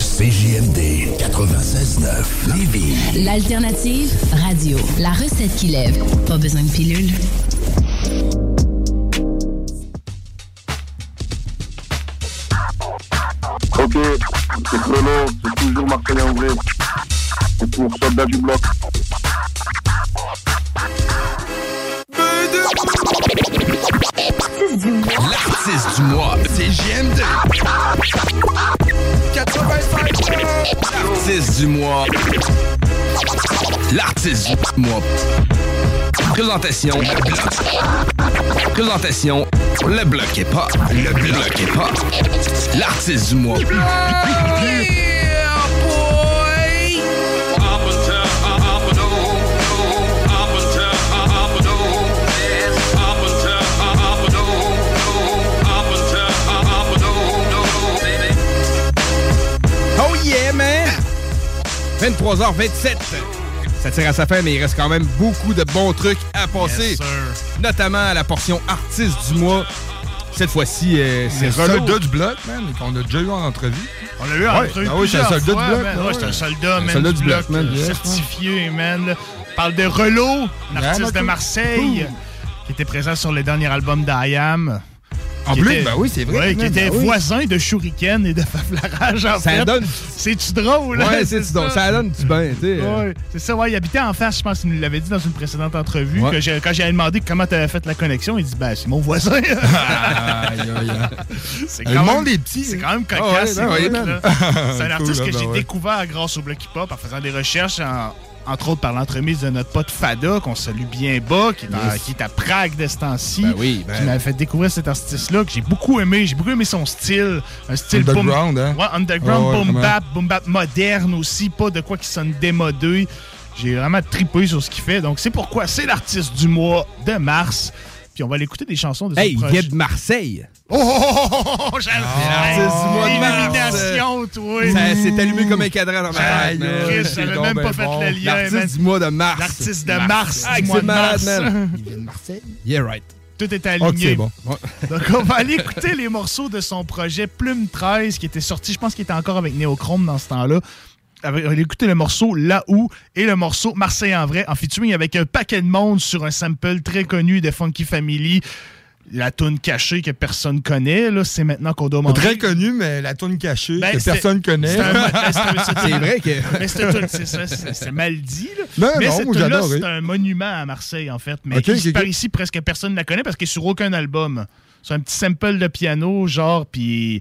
CJMD 96.9 Lévis. L'alternative radio. La recette qui lève. Pas besoin de pilule. Ok, c'est chrono, c'est toujours Marcel André. C'est pour soldat du bloc. L'artiste du mois, c'est JM2. 85 L'artiste du mois. L'artiste du mois. Présentation. Présentation, le bloc est pas. Le bloc est pas. L'artiste du mois. 23h27. Ça tire à sa fin, mais il reste quand même beaucoup de bons trucs à passer. Yes, notamment à la portion artiste du mois. Cette fois-ci, euh, c'est soldat du bloc, man, qu'on a déjà eu en entrevue. On l'a eu en Ouais. entrevue Ah oui, c'est un soldat fois, du bloc. man. Ouais, ouais. c'est un soldat, Un man, soldat du du bloc, bloc, man. yes, certifié, man. On parle de Relo, un artiste de Ouh. Marseille, qui était présent sur le dernier album d'Ayam. En plus, était- ben oui, c'est vrai, Ouais, qui était ben oui. voisin de Shuriken et de Faflarage, en Ça fait. donne- C'est-tu drôle? Ouais, hein? c'est drôle. Ça donne du bien, tu sais. Ouais, c'est ça, ouais. Il habitait en face, je pense qu'il nous l'avait dit dans une précédente entrevue. Ouais. Que quand j'ai demandé comment tu avais fait la connexion, il dit Ben, c'est mon voisin. C'est Le quand monde même- est petit. C'est quand même Ah cocasse. ouais, c'est ouais, cool, là. Un artiste que ben j'ai ouais. découvert grâce au Block Hip Hop en faisant des recherches en, entre autres par l'entremise de notre pote Fada, qu'on salue bien bas, qui est, Yes. qui est à Prague de ce temps-ci. Ben oui, ben- Qui m'avait fait découvrir cet artiste-là, que j'ai beaucoup aimé. J'ai beaucoup aimé son style. Un style boom- Underground, hein? Ouais, underground, ouais, boom bap, boom bap moderne aussi, pas de quoi qui sonne démodé. J'ai vraiment tripé sur ce qu'il fait. Donc, c'est pourquoi c'est l'artiste du mois de mars. Puis on va aller écouter des chansons de son Hey, il vient de Marseille. Oh, oh, oh, oh, oh, j'avais L'artiste du mois de mars. Illumination, toi. Ça s'est allumé comme un cadran dans ma tête. Chris, j'avais même ben pas fait bon. le lien, man. L'artiste du mois de mars. L'artiste de mars, Ah, du que mois c'est de malade, mars. man. Il vient de Marseille. Yeah, right. Tout est aligné. bon. Donc, on va aller écouter les morceaux de son projet Plume 13 qui était sorti, je pense qu'il était encore avec Neochrome dans ce temps-là. On va aller écouter le morceau Là où et le morceau Marseille en vrai en featuring avec un paquet de monde sur un sample très connu de Funky Family. La tune cachée que personne connaît, là, c'est maintenant qu'on doit manger. Très connu, mais la tourne cachée Ben, que personne connaît. c'est ben, vrai que- Mais c'est mal dit. Là. Non, mais non, cette j'adore, c'est un monument à Marseille, en fait. Mais par ici, presque personne ne la connaît parce qu'elle est sur aucun album. C'est un petit sample de piano, genre, puis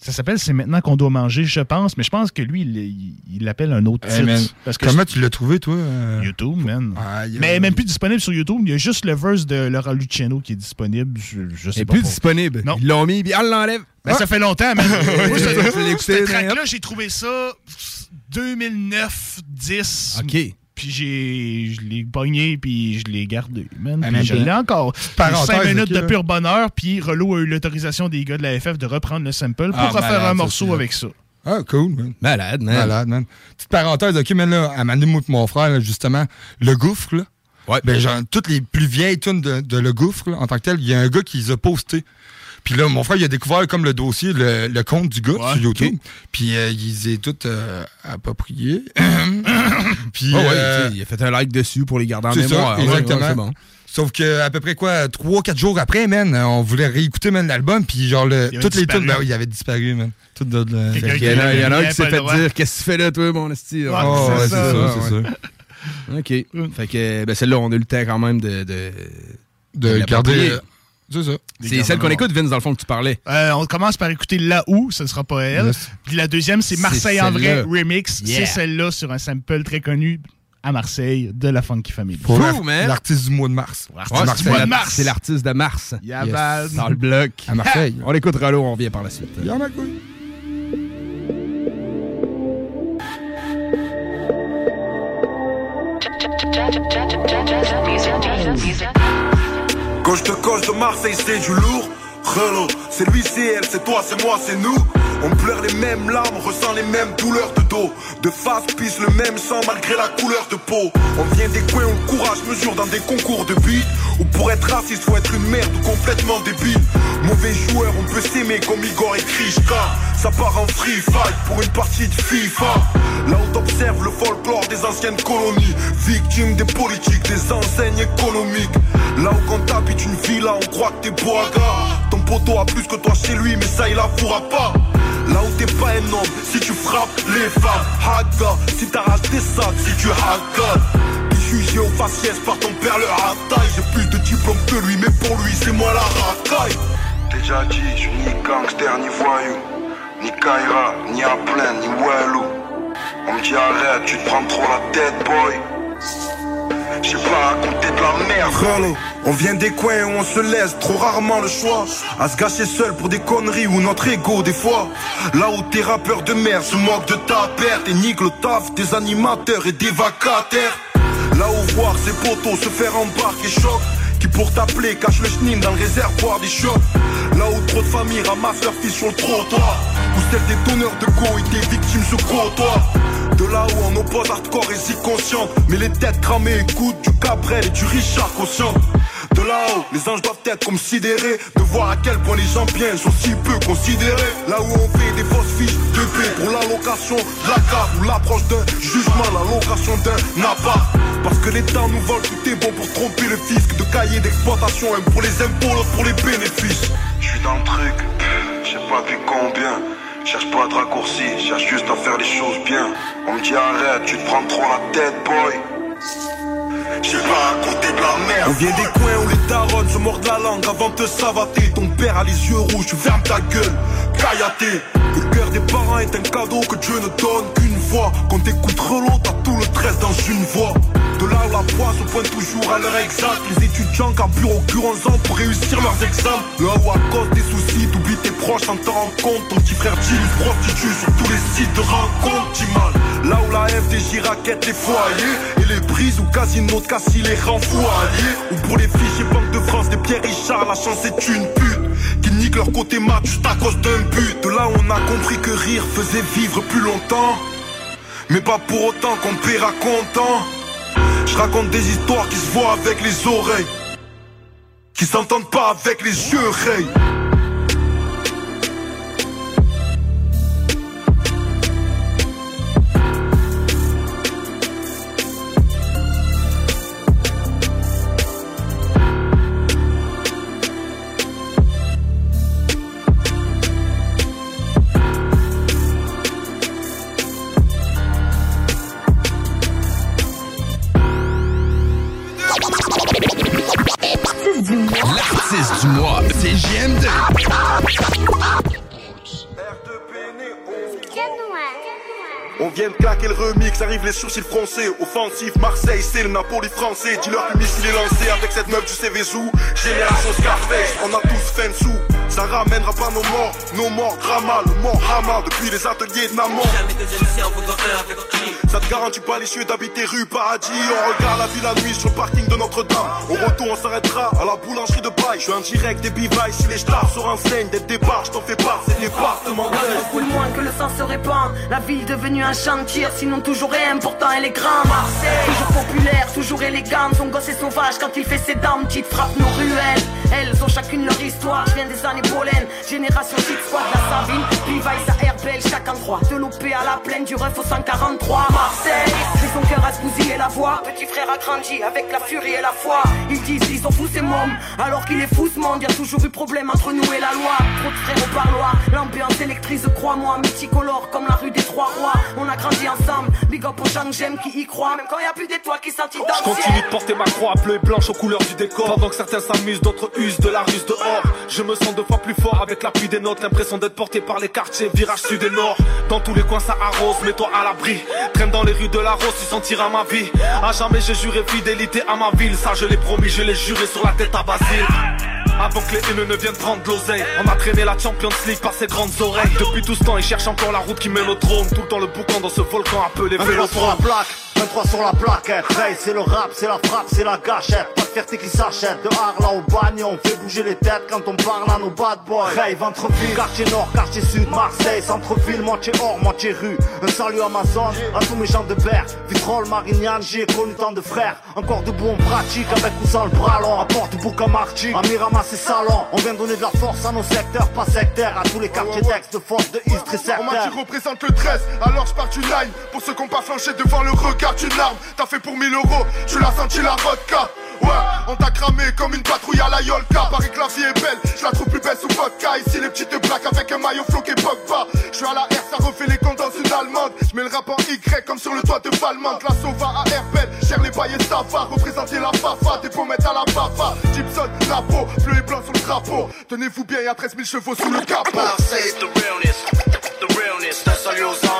ça s'appelle C'est maintenant qu'on doit manger, je pense. Mais je pense que lui, il- l'appelle un autre Hey, titre. man, parce que Comment tu l'as trouvé, toi? euh? YouTube, man. Mais même plus disponible sur YouTube. Il y a juste le verse de Laura Luciano qui est disponible. Je, je sais pas plus disponible. Non. Ils l'ont mis, puis on l'enlève. Ben, Ça fait longtemps, man. Moi, ce- track-là, j'ai trouvé ça 2009-10. OK. Puis j'ai, je l'ai pogné, puis je l'ai gardé, man. Ah, Puis je ben, l'ai encore. parenthèse, 5 minutes de pur bonheur, puis Relo a eu l'autorisation des gars de la FF de reprendre le sample pour Ah, refaire malade, un morceau avec ça. Ah, cool, man. Malade, man. Malade, man. Petite parenthèse, OK, mais là, à Manu Mout, mon frère, là, justement, Le Gouffre, là. Ouais. Ben, genre, toutes les plus vieilles tunes de, de Le Gouffre, là, en tant que tel, il y a un gars qui les a postées. Puis là, mon frère, il a découvert comme le dossier, le, le compte du gars Ouais, sur YouTube. ok. Puis euh, il les a toutes euh, appropriées. Puis, ouais, euh, il a fait un like dessus pour les garder en c'est mémoire. ça, exactement. ouais, c'est bon. Sauf que à peu près quoi, 3-4 jours après, man, on voulait réécouter man, l'album, puis genre le, Il avait toutes les disparu. tunes, ben oui, il avait disparu, man. Toutes de, de- Quelqu'un Il y en a, y un qui s'est fait dire Qu'est-ce que tu fais là, toi, mon esti? Ouais, Oh, c'est ouais, c'est ça, c'est ça. OK. Fait que ben, celle-là, on a eu le temps quand même de. de, garder. Euh, C'est ça. C'est celle qu'on écoute, Vince, dans le fond, que tu parlais. Euh, on commence par écouter Là où, ce ne sera pas elle. Yes. Puis la deuxième, c'est Marseille en vrai remix. Yeah. C'est celle-là sur un sample très connu à Marseille de la Funky Family. Pour Fou, l'art- man. l'artiste du mois de mars. L'artiste Ouais, du c'est mois la- de mars. C'est l'artiste de mars. Yaval. Dans le bloc. À Marseille. On écoute Rollo, on revient par la suite. Y'en a. Quand je te coche de Marseille, c'est du lourd. C'est lui, c'est elle, c'est toi, c'est moi, c'est nous. On pleure les mêmes larmes, ressent les mêmes douleurs de dos. De face, pisse le même sang malgré la couleur de peau. On vient des coins où le courage mesure dans des concours de beat. Où pour être raciste, faut être une merde ou complètement débile. Mauvais joueur, on peut s'aimer comme Igor et Krishka. Ça part en free fight pour une partie de FIFA. Là où t'observes le folklore des anciennes colonies. Victime des politiques, des enseignes économiques. Là où quand t'habites une villa, on croit que t'es à gars. Poteau a plus que toi chez lui, mais ça il avouera pas. Là où t'es pas un homme, si tu frappes les femmes, haga. Si t'arraches des sacs, si tu hagas. T'es jugé au faciès par ton père le hataille. J'ai plus de diplôme que lui, mais pour lui c'est moi la racaille. T'es déjà dit, je suis ni gangster, ni voyou, ni Kaira, ni à plein, ni Walou. On me dit arrête, tu te prends trop la tête, boy. J'ai pas raconté de la merde. On vient des coins où on se laisse trop rarement le choix. À se gâcher seul pour des conneries ou notre ego des fois. Là où tes rappeurs de merde se moquent de ta perte et niquent le taf des animateurs et des vacataires. Là où voir ses potos se faire embarquer choc. Qui pour t'appeler cache le schnin dans le réservoir des chocs. Là où trop de familles ramassent leurs fils sur le trottoir. Où celle des donneurs de go et des victimes se côtoient. De là où on oppose hardcore et si consciente. Mais les têtes cramées écoutent du Cabrel et du Richard conscient. De là-haut, les anges doivent être considérés. De voir à quel point les gens bien sont si peu considérés. Là où on fait des fausses fiches de paix pour l'allocation de la carte ou l'approche d'un jugement, l'allocation d'un appart. Parce que l'État nous vole, tout est bon pour tromper le fisc. De cahiers d'exploitation, un pour les impôts, l'autre pour les bénéfices. Je suis dans le truc, je sais pas depuis combien. Cherche pas de raccourci, cherche juste à faire les choses bien. On me dit arrête, tu te prends trop la tête, boy. J'ai pas raconté de la merde. On vient des coins où les darons se mordent la langue avant de te savater. Ton père a les yeux rouges, tu fermes ta gueule. Le cœur des parents est un cadeau que Dieu ne donne qu'une fois. Quand t'écoutes Relo, t'as tout le stress dans une voix. De là où la poisse se pointe toujours à l'heure exacte. Les étudiants carburent au en ans pour réussir leurs examens. Là où à cause des soucis, t'oublies tes proches sans t'en rendre compte. Ton petit frère se prostitue sur tous les sites de rencontres, mal. Là où la FDJ raquette les foyers et les brises ou casino de Cassis les rend. Ou pour les fichiers Banque de France des Pierre Richard, la chance est une pute. Nique leur côté mat juste à cause d'un but. Là on a compris que rire faisait vivre plus longtemps. Mais pas pour autant qu'on paiera content. Je raconte des histoires qui se voient avec les oreilles. Qui s'entendent pas avec les yeux, Ray. On vient de claquer le remix, arrivent les sourcils français. Offensif, Marseille, c'est le Napoli français. Dis-leur que le missile est lancé avec cette meuf du Cévezou Génération Scarface, on a tous fait sous Ça ramènera pas nos morts, nos morts drama Le mort Hama depuis les ateliers de Namon Ça te garantit pas les cieux d'habiter rue Paradis. On regarde la ville la nuit sur le parking de Notre-Dame. Au retour on s'arrêtera à la boulangerie de Paille Je suis en direct des bivailles, si les stars. Se renseignent Dès le départ, je t'en fais part, c'est départemental Beaucoup moins que le sang se répand. La ville devenue un champ de tir Sinon toujours rien, pourtant elle est grande. Marseille, toujours populaire, toujours élégante. Son gosse est sauvage quand il fait ses dents. Petite frappe nos ruelles. Elles ont chacune leur histoire. Je viens des années pollen. Génération Six Squad, la Sabine. Pivaille, à Herbel, chaque endroit De l'OP à la plaine, du ref au 143 Marseille, c'est son cœur à se bousiller la voix. Petit frère a grandi avec la furie et la foi. Ils disent ils sont fous ces mômes Alors qu'il est fou ce monde Y'a toujours eu problème entre nous et la loi. Trop de frères au parloir. L'ambiance électrise, crois-moi Multicolore comme la rue des Trois Rois. On a grandi ensemble. Big up aux gens que j'aime qui y croient. Même quand y a plus d'étoiles qui sentent Je continue de porter ma croix bleue et blanche aux couleurs du décor. Pendant que certains s'amusent, d'autres usent de la ruse dehors. Je me sens deux fois plus fort avec l'appui des notes L'impression d'être porté par les quartiers, virage sud et nord. Dans tous les coins ça arrose, mets-toi à l'abri. Traîne dans les rues de la Rose, tu sentiras ma vie. À jamais j'ai juré fidélité à ma ville. Ça je l'ai promis, je l'ai juré sur la tête à Basile. Avant que les haineux ne viennent prendre l'oseille. On a traîné la Champions League par ses grandes oreilles. Depuis tout ce temps ils cherchent encore la route qui mène au trône. Tout le temps le boucan dans ce volcan appelé vélo sur la plaque, 23 sur la plaquette. Hey, c'est le rap, c'est la frappe, c'est la gâchette. Pas de fierté qui s'achète. De Arla au bagne, on fait bouger les têtes. Quand on parle à nos bad. Hey, ventre-ville, quartier nord, quartier sud, Marseille, centre-ville, moitié or, moitié rue. Un salut à ma zone, à tous mes gens de berre. Vitrolles, Marignane, j'ai connu tant de frères. Encore debout, on pratique avec ou sans le bras long. Apporte bouc à Marty, à Miramas et Salon. On vient donner de la force à nos secteurs, pas sectaires. À tous les quartiers d'ex de force de Istres et On m'a sectaires. dit représente le 13, alors je pars du line Pour ceux qui ont pas flanché devant le regard d'une arme T'as fait pour 1000 euros, tu l'as senti la vodka Ouais, on t'a cramé comme une patrouille à la Yolka Paris que la vie est belle, je la trouve plus belle sous vodka. Ici les petites plaques avec un maillot floqué Pogba. Je suis à la R, ça refait les comptes dans une allemande. Je mets le rap en Y comme sur le toit de Valmont. La Sova à Herbel, cher les bails et ça va Représenter la Fafa, des pommettes à la Bafa Gibson, la peau, bleu et blanc sur le drapeau. Tenez-vous bien, y'a 13 000 chevaux sous le capot. Realness, the realness.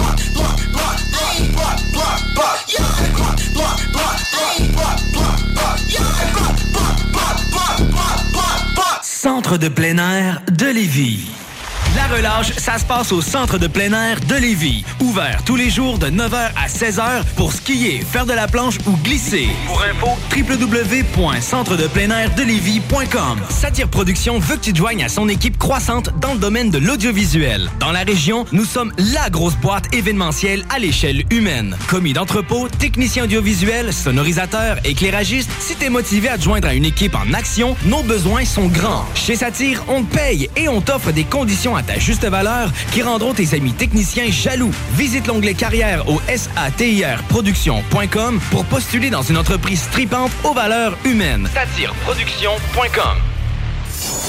Block, block, block, block, block, block. Centre de plein air de Lévis. La relâche, ça se passe au centre de plein air de Lévis. Ouvert tous les jours de 9h à 16h pour skier, faire de la planche ou glisser. Pour info, www.centredepleinairdelévis.com. Satire Productions veut que tu te joignes à son équipe croissante dans le domaine de l'audiovisuel. Dans la région, nous sommes la grosse boîte événementielle à l'échelle humaine. Commis d'entrepôt, technicien audiovisuel, sonorisateur, éclairagiste, si t'es motivé à te joindre à une équipe en action, nos besoins sont grands. Chez Satire, on te paye et on t'offre des conditions à ta juste valeur qui rendront tes amis techniciens jaloux. Visite l'onglet carrière au satirproduction.com pour postuler dans une entreprise tripante aux valeurs humaines. Satireproduction.com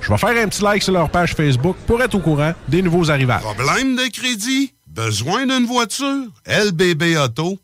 Je vais faire un petit like sur leur page Facebook pour être au courant des nouveaux arrivages. Problème de crédit? Besoin d'une voiture? lbbauto.com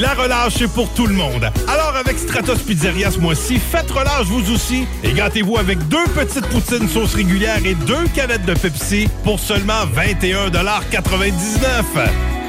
La relâche est pour tout le monde. Alors avec Stratos Pizzeria ce mois-ci, faites relâche vous aussi. Et gâtez-vous avec deux petites poutines sauce régulière et deux canettes de Pepsi pour seulement 21,99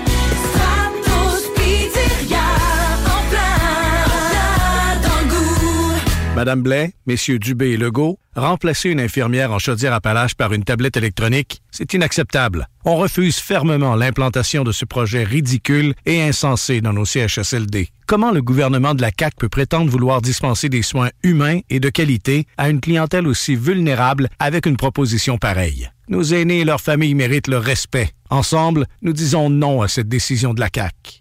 Madame Blais, Messieurs Dubé et Legault, remplacer une infirmière en chaudière-appalaches par une tablette électronique, c'est inacceptable. On refuse fermement l'implantation de ce projet ridicule et insensé dans nos CHSLD. Comment le gouvernement de la CAQ peut prétendre vouloir dispenser des soins humains et de qualité à une clientèle aussi vulnérable avec une proposition pareille? Nos aînés et leurs familles méritent le respect. Ensemble, nous disons non à cette décision de la CAQ.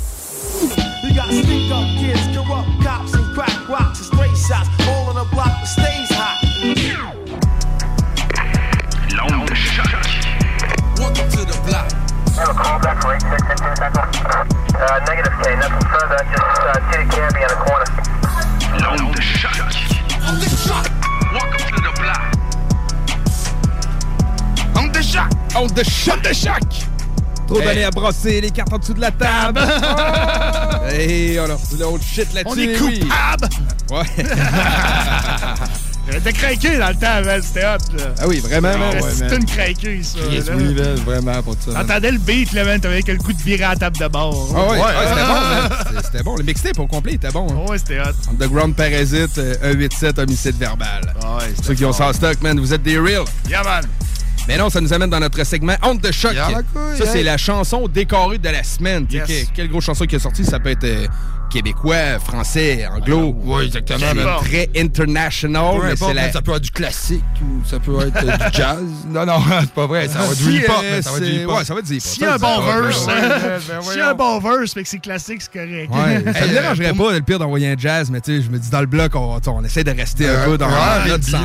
We got stick up kids, corrupt cops, and crack rocks and straight shots. All on the block that stays hot. L'onde de choc. Welcome to the block. Uh, negative K, nothing further, just uh, Titty Canby on the corner. L'onde de choc. On the shot. Welcome to the block. On de choc! On de choc de choc! Trop d'aller à brosser les cartes en dessous de la table! Et on, a- on shit là-dessus! On est oui. coupable! Ouais! T'étais craqué dans le temps, man. C'était hot, là. Ah oui, vraiment, man. ouais, Ouais, C'était une craquée, ça. Chris, là. oui, man, vraiment, pour ça. T'entendais le beat, là, man. T'avais que le coup de virer à la table de bord. Ah ouais, ouais. ah, c'était bon, man. C'était- bon. Le mixtape au complet était bon. hein. Ouais, c'était hot. Underground Parasite, euh, 187, homicide verbal. Ah ouais, Ceux qui ont ça en stock, man, vous êtes des real. Yeah, man. Mais non, ça nous amène dans notre segment Honte de choc. Ça, c'est la chanson décorée de la semaine. Yes. que- quelle grosse chanson qui est sortie? Ça peut être euh, québécois, français, anglo. Oui, exactement. C'est très international, Peu mais importe, c'est la... man, Ça peut être du classique ou ça peut être euh, du jazz. Non, non, c'est pas vrai. Ça va être du Si, hip-hop. euh, Ça va être du hip-hop. ouais, ça va être du hip-hop. S'il y a un bon verse, ben S'il y a un bon verse, fait que c'est classique, c'est correct. Ouais, ça me dérangerait pas, le pire, d'envoyer un jazz, mais tu sais, je me dis, dans le bloc, on, essaie de rester un Euh, peu dans notre R&B, sentier.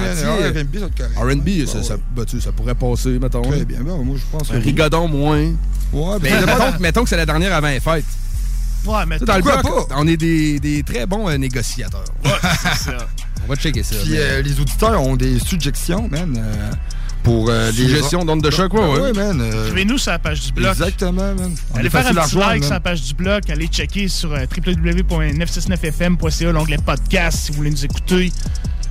ça. R&B, ça, ça, bah, pourrait passer, mettons. Très bien, ben, moi, je pense que Un oui. rigodon moins. Ouais, Mais ben, mettons, mettons que c'est la dernière avant les fêtes. Ouais, mais dans le bloc, on est des, des très bons euh, négociateurs. c'est ça. On va checker ça. Puis mais- euh, les auditeurs ont des suggestions, man, euh, pour euh, des... Suggestions d'onde de choc, ouais, Ben ouais. ouais, man. euh, Suivez-nous sur la page du blog. Exactement, man. On Allez est faire un facile à petit like sur la page du blog. Allez checker sur euh, www.969fm.ca, l'onglet podcast, si vous voulez nous écouter.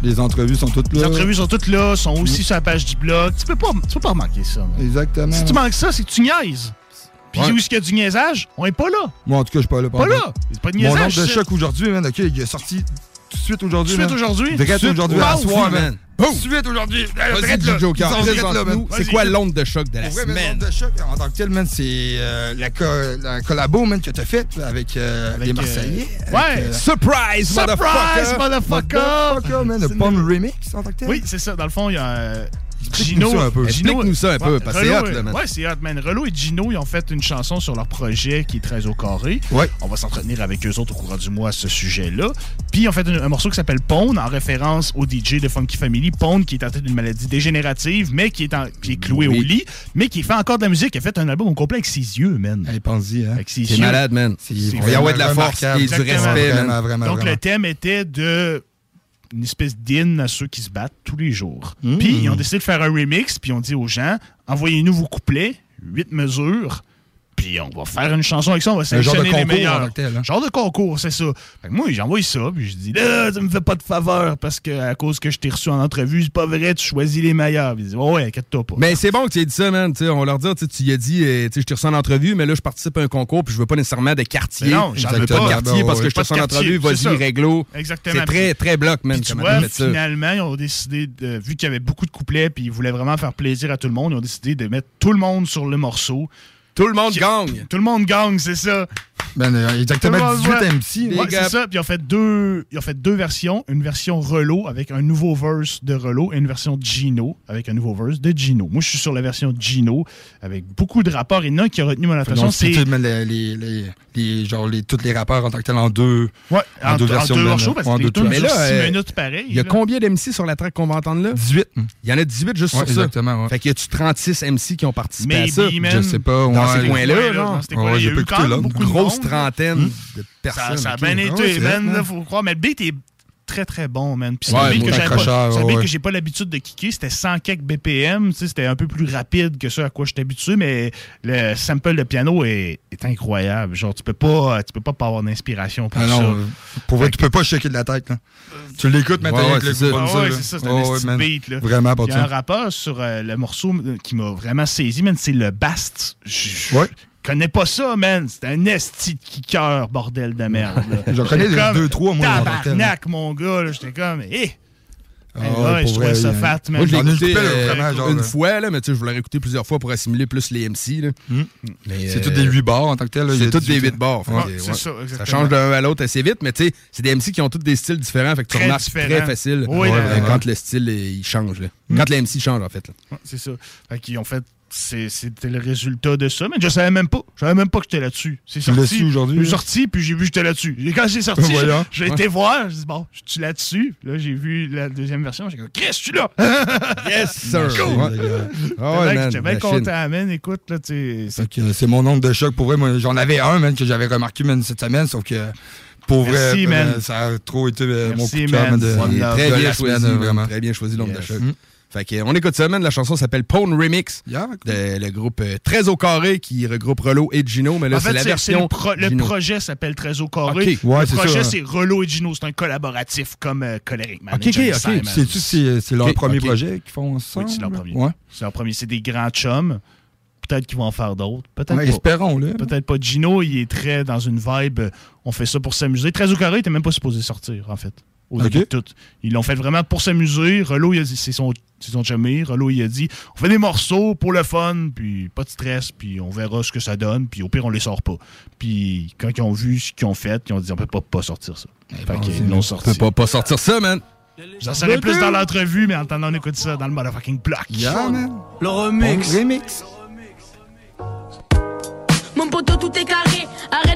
Les entrevues sont toutes là. Les entrevues sont toutes là, sont aussi sur la page du blog. Tu peux pas, tu peux pas manquer ça. man. Exactement. Si tu manques ça, c'est que tu niaises. Puis Ouais. où est-ce qu'il y a du niaisage? On est pas là. Moi, en tout cas, je suis pas là. Pas pendant. là. C'est pas de Mon niaisage. nombre de choc aujourd'hui, man, OK, il est sorti tout de suite aujourd'hui. Tout de suite aujourd'hui? Direct Tout de suite aujourd'hui, à soir, man. Tout de suite aujourd'hui. C'est quoi l'onde de choc de la semaine? l'onde de choc, en tant que tel, man, c'est euh, la, co- la collabo, man, que t'as avec, euh, les Marseillais. Ouais. avec, euh, Surprise, Surprise, motherfucker! Motherfucker, man, le Pomme Remix en tant que tel. Oui, c'est ça. Dans le fond, il y a Explique-nous Gino. ça un peu. Gino- Explique-nous ça un peu, parce que c'est hot, là, man. Ouais, c'est hot, man. Relo et Gino, ils ont fait une chanson sur leur projet qui est très au carré. Ouais. On va s'entretenir avec eux autres au courant du mois à ce sujet-là. Puis ils ont fait un, un morceau qui s'appelle Pone, en référence au DJ de Funky Family. Pone, qui est atteint d'une maladie dégénérative, mais qui est, en- qui est cloué Oui. au lit, mais qui fait encore de la musique. Il a fait un album au complet avec ses yeux, man. Hey, pense-y, hein. Avec ses C'est yeux. malade, man. Il y a de la force et du respect, Vraiment, man. vraiment, Donc, vraiment. le thème était de une espèce d'hymne à ceux qui se battent tous les jours. Mm. Puis, ils ont décidé de faire un remix, puis on dit aux gens, envoyez-nous vos couplets, huit mesures, puis on va faire une chanson avec ça, on va sélectionner les meilleurs. tel, hein. Genre de concours, c'est ça. Fait que moi, j'ai envoyé ça, puis je dis, là, ça me fait pas de faveur, parce que à cause que je t'ai reçu en entrevue, c'est pas vrai, tu choisis les meilleurs. Ils disent, ouais, ouais, inquiète-toi pas. Mais c'est bon que tu aies dit ça, man. Tu sais, on leur dit, tu tu y as dit, euh, tu je t'ai reçu en entrevue, mais là, je participe à un concours, puis je veux pas nécessairement de quartier. Mais non, j'en veux pas. De quartier, parce que je pas reçu en entrevue, vas-y, réglo. Exactement. C'est très, très bloc, man, tu vois, finalement, ils ont décidé, de, vu qu'il y avait beaucoup de couplets, puis ils voulaient vraiment faire plaisir à tout le monde, ils ont décidé de mettre tout le monde sur le morceau. Tout le monde gagne. Tout le monde gagne, c'est ça. Ben, euh, exactement Tout le monde 18 voit. MC. Ouais, c'est ça. Puis ils ont fait deux, ils ont fait deux versions, une version Relo avec un nouveau verse de Relo et une version Gino avec un nouveau verse de Gino. Moi, je suis sur la version Gino avec beaucoup de rapports. Et l'un qui a retenu mon attention, c'est les, les, les, les- genre les, tous les rappeurs en tant que tel en deux, ouais, en deux versions. de même, morceaux parce en que deux les tunes Mais là, six euh, minutes pareil. Il y a là. combien d'MC sur la track qu'on va entendre là? 18. Il y en a 18 juste Ouais, sur ça. exactement, ouais. Fait qu'il y a-tu 36 MC qui ont participé à ça? man. Je sais pas. Dans ouais, ces coins-là, Ouais, j'ai pas écouté, là. Grosse trentaine de Ça, personnes. ça a ok. bien Ah été, man, là, faut croire. Mais le beat est très très bon, man. Puis c'est Ouais, un beat moi, que pas, ouais, que j'ai pas l'habitude de kicker. C'était 100 quelques BPM, c'était un peu plus rapide que ce à quoi j'étais habitué, mais le sample de piano est, est incroyable. Genre, tu peux pas, tu peux pas pas avoir d'inspiration pour Ah ça. non, euh, pour vrai, tu peux pas shaker de la tête. Là. Tu l'écoutes maintenant Ouais, avec ouais, le c'est ça. Ah ouais, c'est ça, c'est un de beat, là. Vraiment, Il y a un ça. rappeur sur euh, le morceau euh, qui m'a vraiment saisi, man, c'est le Bast. Je je Ouais. Connais pas ça, man. C'est un esti de kicker, bordel de merde. là. J'en connais des deux, trois, moi, tel. Tabarnak, mon gars. là. J'étais comme, hé! Ah ouais, ouais, pour je trouvais vrai, ça fat, man. Moi, je l'ai écouté euh, genre, une là. fois, là, mais tu sais, je voulais réécouter plusieurs fois pour assimiler plus les MC. là. Hmm. Mais, C'est euh, tous des 8 bars en tant que tel. C'est a toutes des 18, 8 bars. ouais. ça, exactement. change d'un à l'autre assez vite, mais tu sais, c'est des MC qui ont tous des styles différents, fait que tu Très remarques très facile euh, quand le style euh, il change. là. Quand le MC change, en fait. c'est ça. Fait qu'ils ont fait. C'est- C'était le résultat de ça, mais je savais même pas. Je savais même pas que j'étais là-dessus. C'est sorti. aujourd'hui, J'ai là? sorti, puis j'ai vu que j'étais là-dessus. Et quand j'ai sorti, j'ai été voir. J'ai dit, bon, je suis là-dessus? Là, j'ai vu la deuxième version. J'ai dit, Chris, je suis là. Yes, sir. Cool. Man, J'étais bien content, man. Écoute, là, tu C'est mon nombre de chocs. Pour vrai, moi, j'en avais un, man, que j'avais remarqué, man, cette semaine, sauf que pour vrai, Merci, euh, man. ça a trop été euh, mon coup de cœur, de, de la semaine, vraiment. Très bien choisi l'homme de Yes. choc. Mm. Fait que, on écoute ça, man. La chanson s'appelle Pone Remix. de, le groupe euh, Très au carré qui regroupe Relo et Gino. Mais là, en c'est fait, la c'est- version. le, pro- le projet s'appelle Très au carré. Ouais, le projet, c'est Relo et Gino. C'est un collaboratif comme euh, Coleric Man. Ok, ok, ok. C'est-tu c'est c'est leur premier projet qu'ils font ensemble? Oui, c'est leur premier. Ouais. C'est leur premier. C'est des grands chums. Peut-être qu'ils vont en faire d'autres. Peut-être Ouais, espérons-le. Peut-être pas. Gino, il est très dans une vibe. euh, On fait ça pour s'amuser. Très au carré, il était même pas supposé sortir, en fait. Au Ok. début de tout. Ils l'ont fait vraiment pour s'amuser. Relo, il a dit, c'est son, c'est son chumé. Relo, il a dit, on fait des morceaux pour le fun, puis pas de stress, puis on verra ce que ça donne, puis au pire, on les sort pas. Puis quand ils ont vu ce qu'ils ont fait, ils ont dit, on peut pas, pas sortir ça. fait qu'ils l'ont sorti. On peut pas, pas sortir ça, man. J'en saurais plus dans l'entrevue, mais en attendant, on écoute ça dans le motherfucking block. Yeah, man. Le remix. Remix. Mon poteau, tout est carré.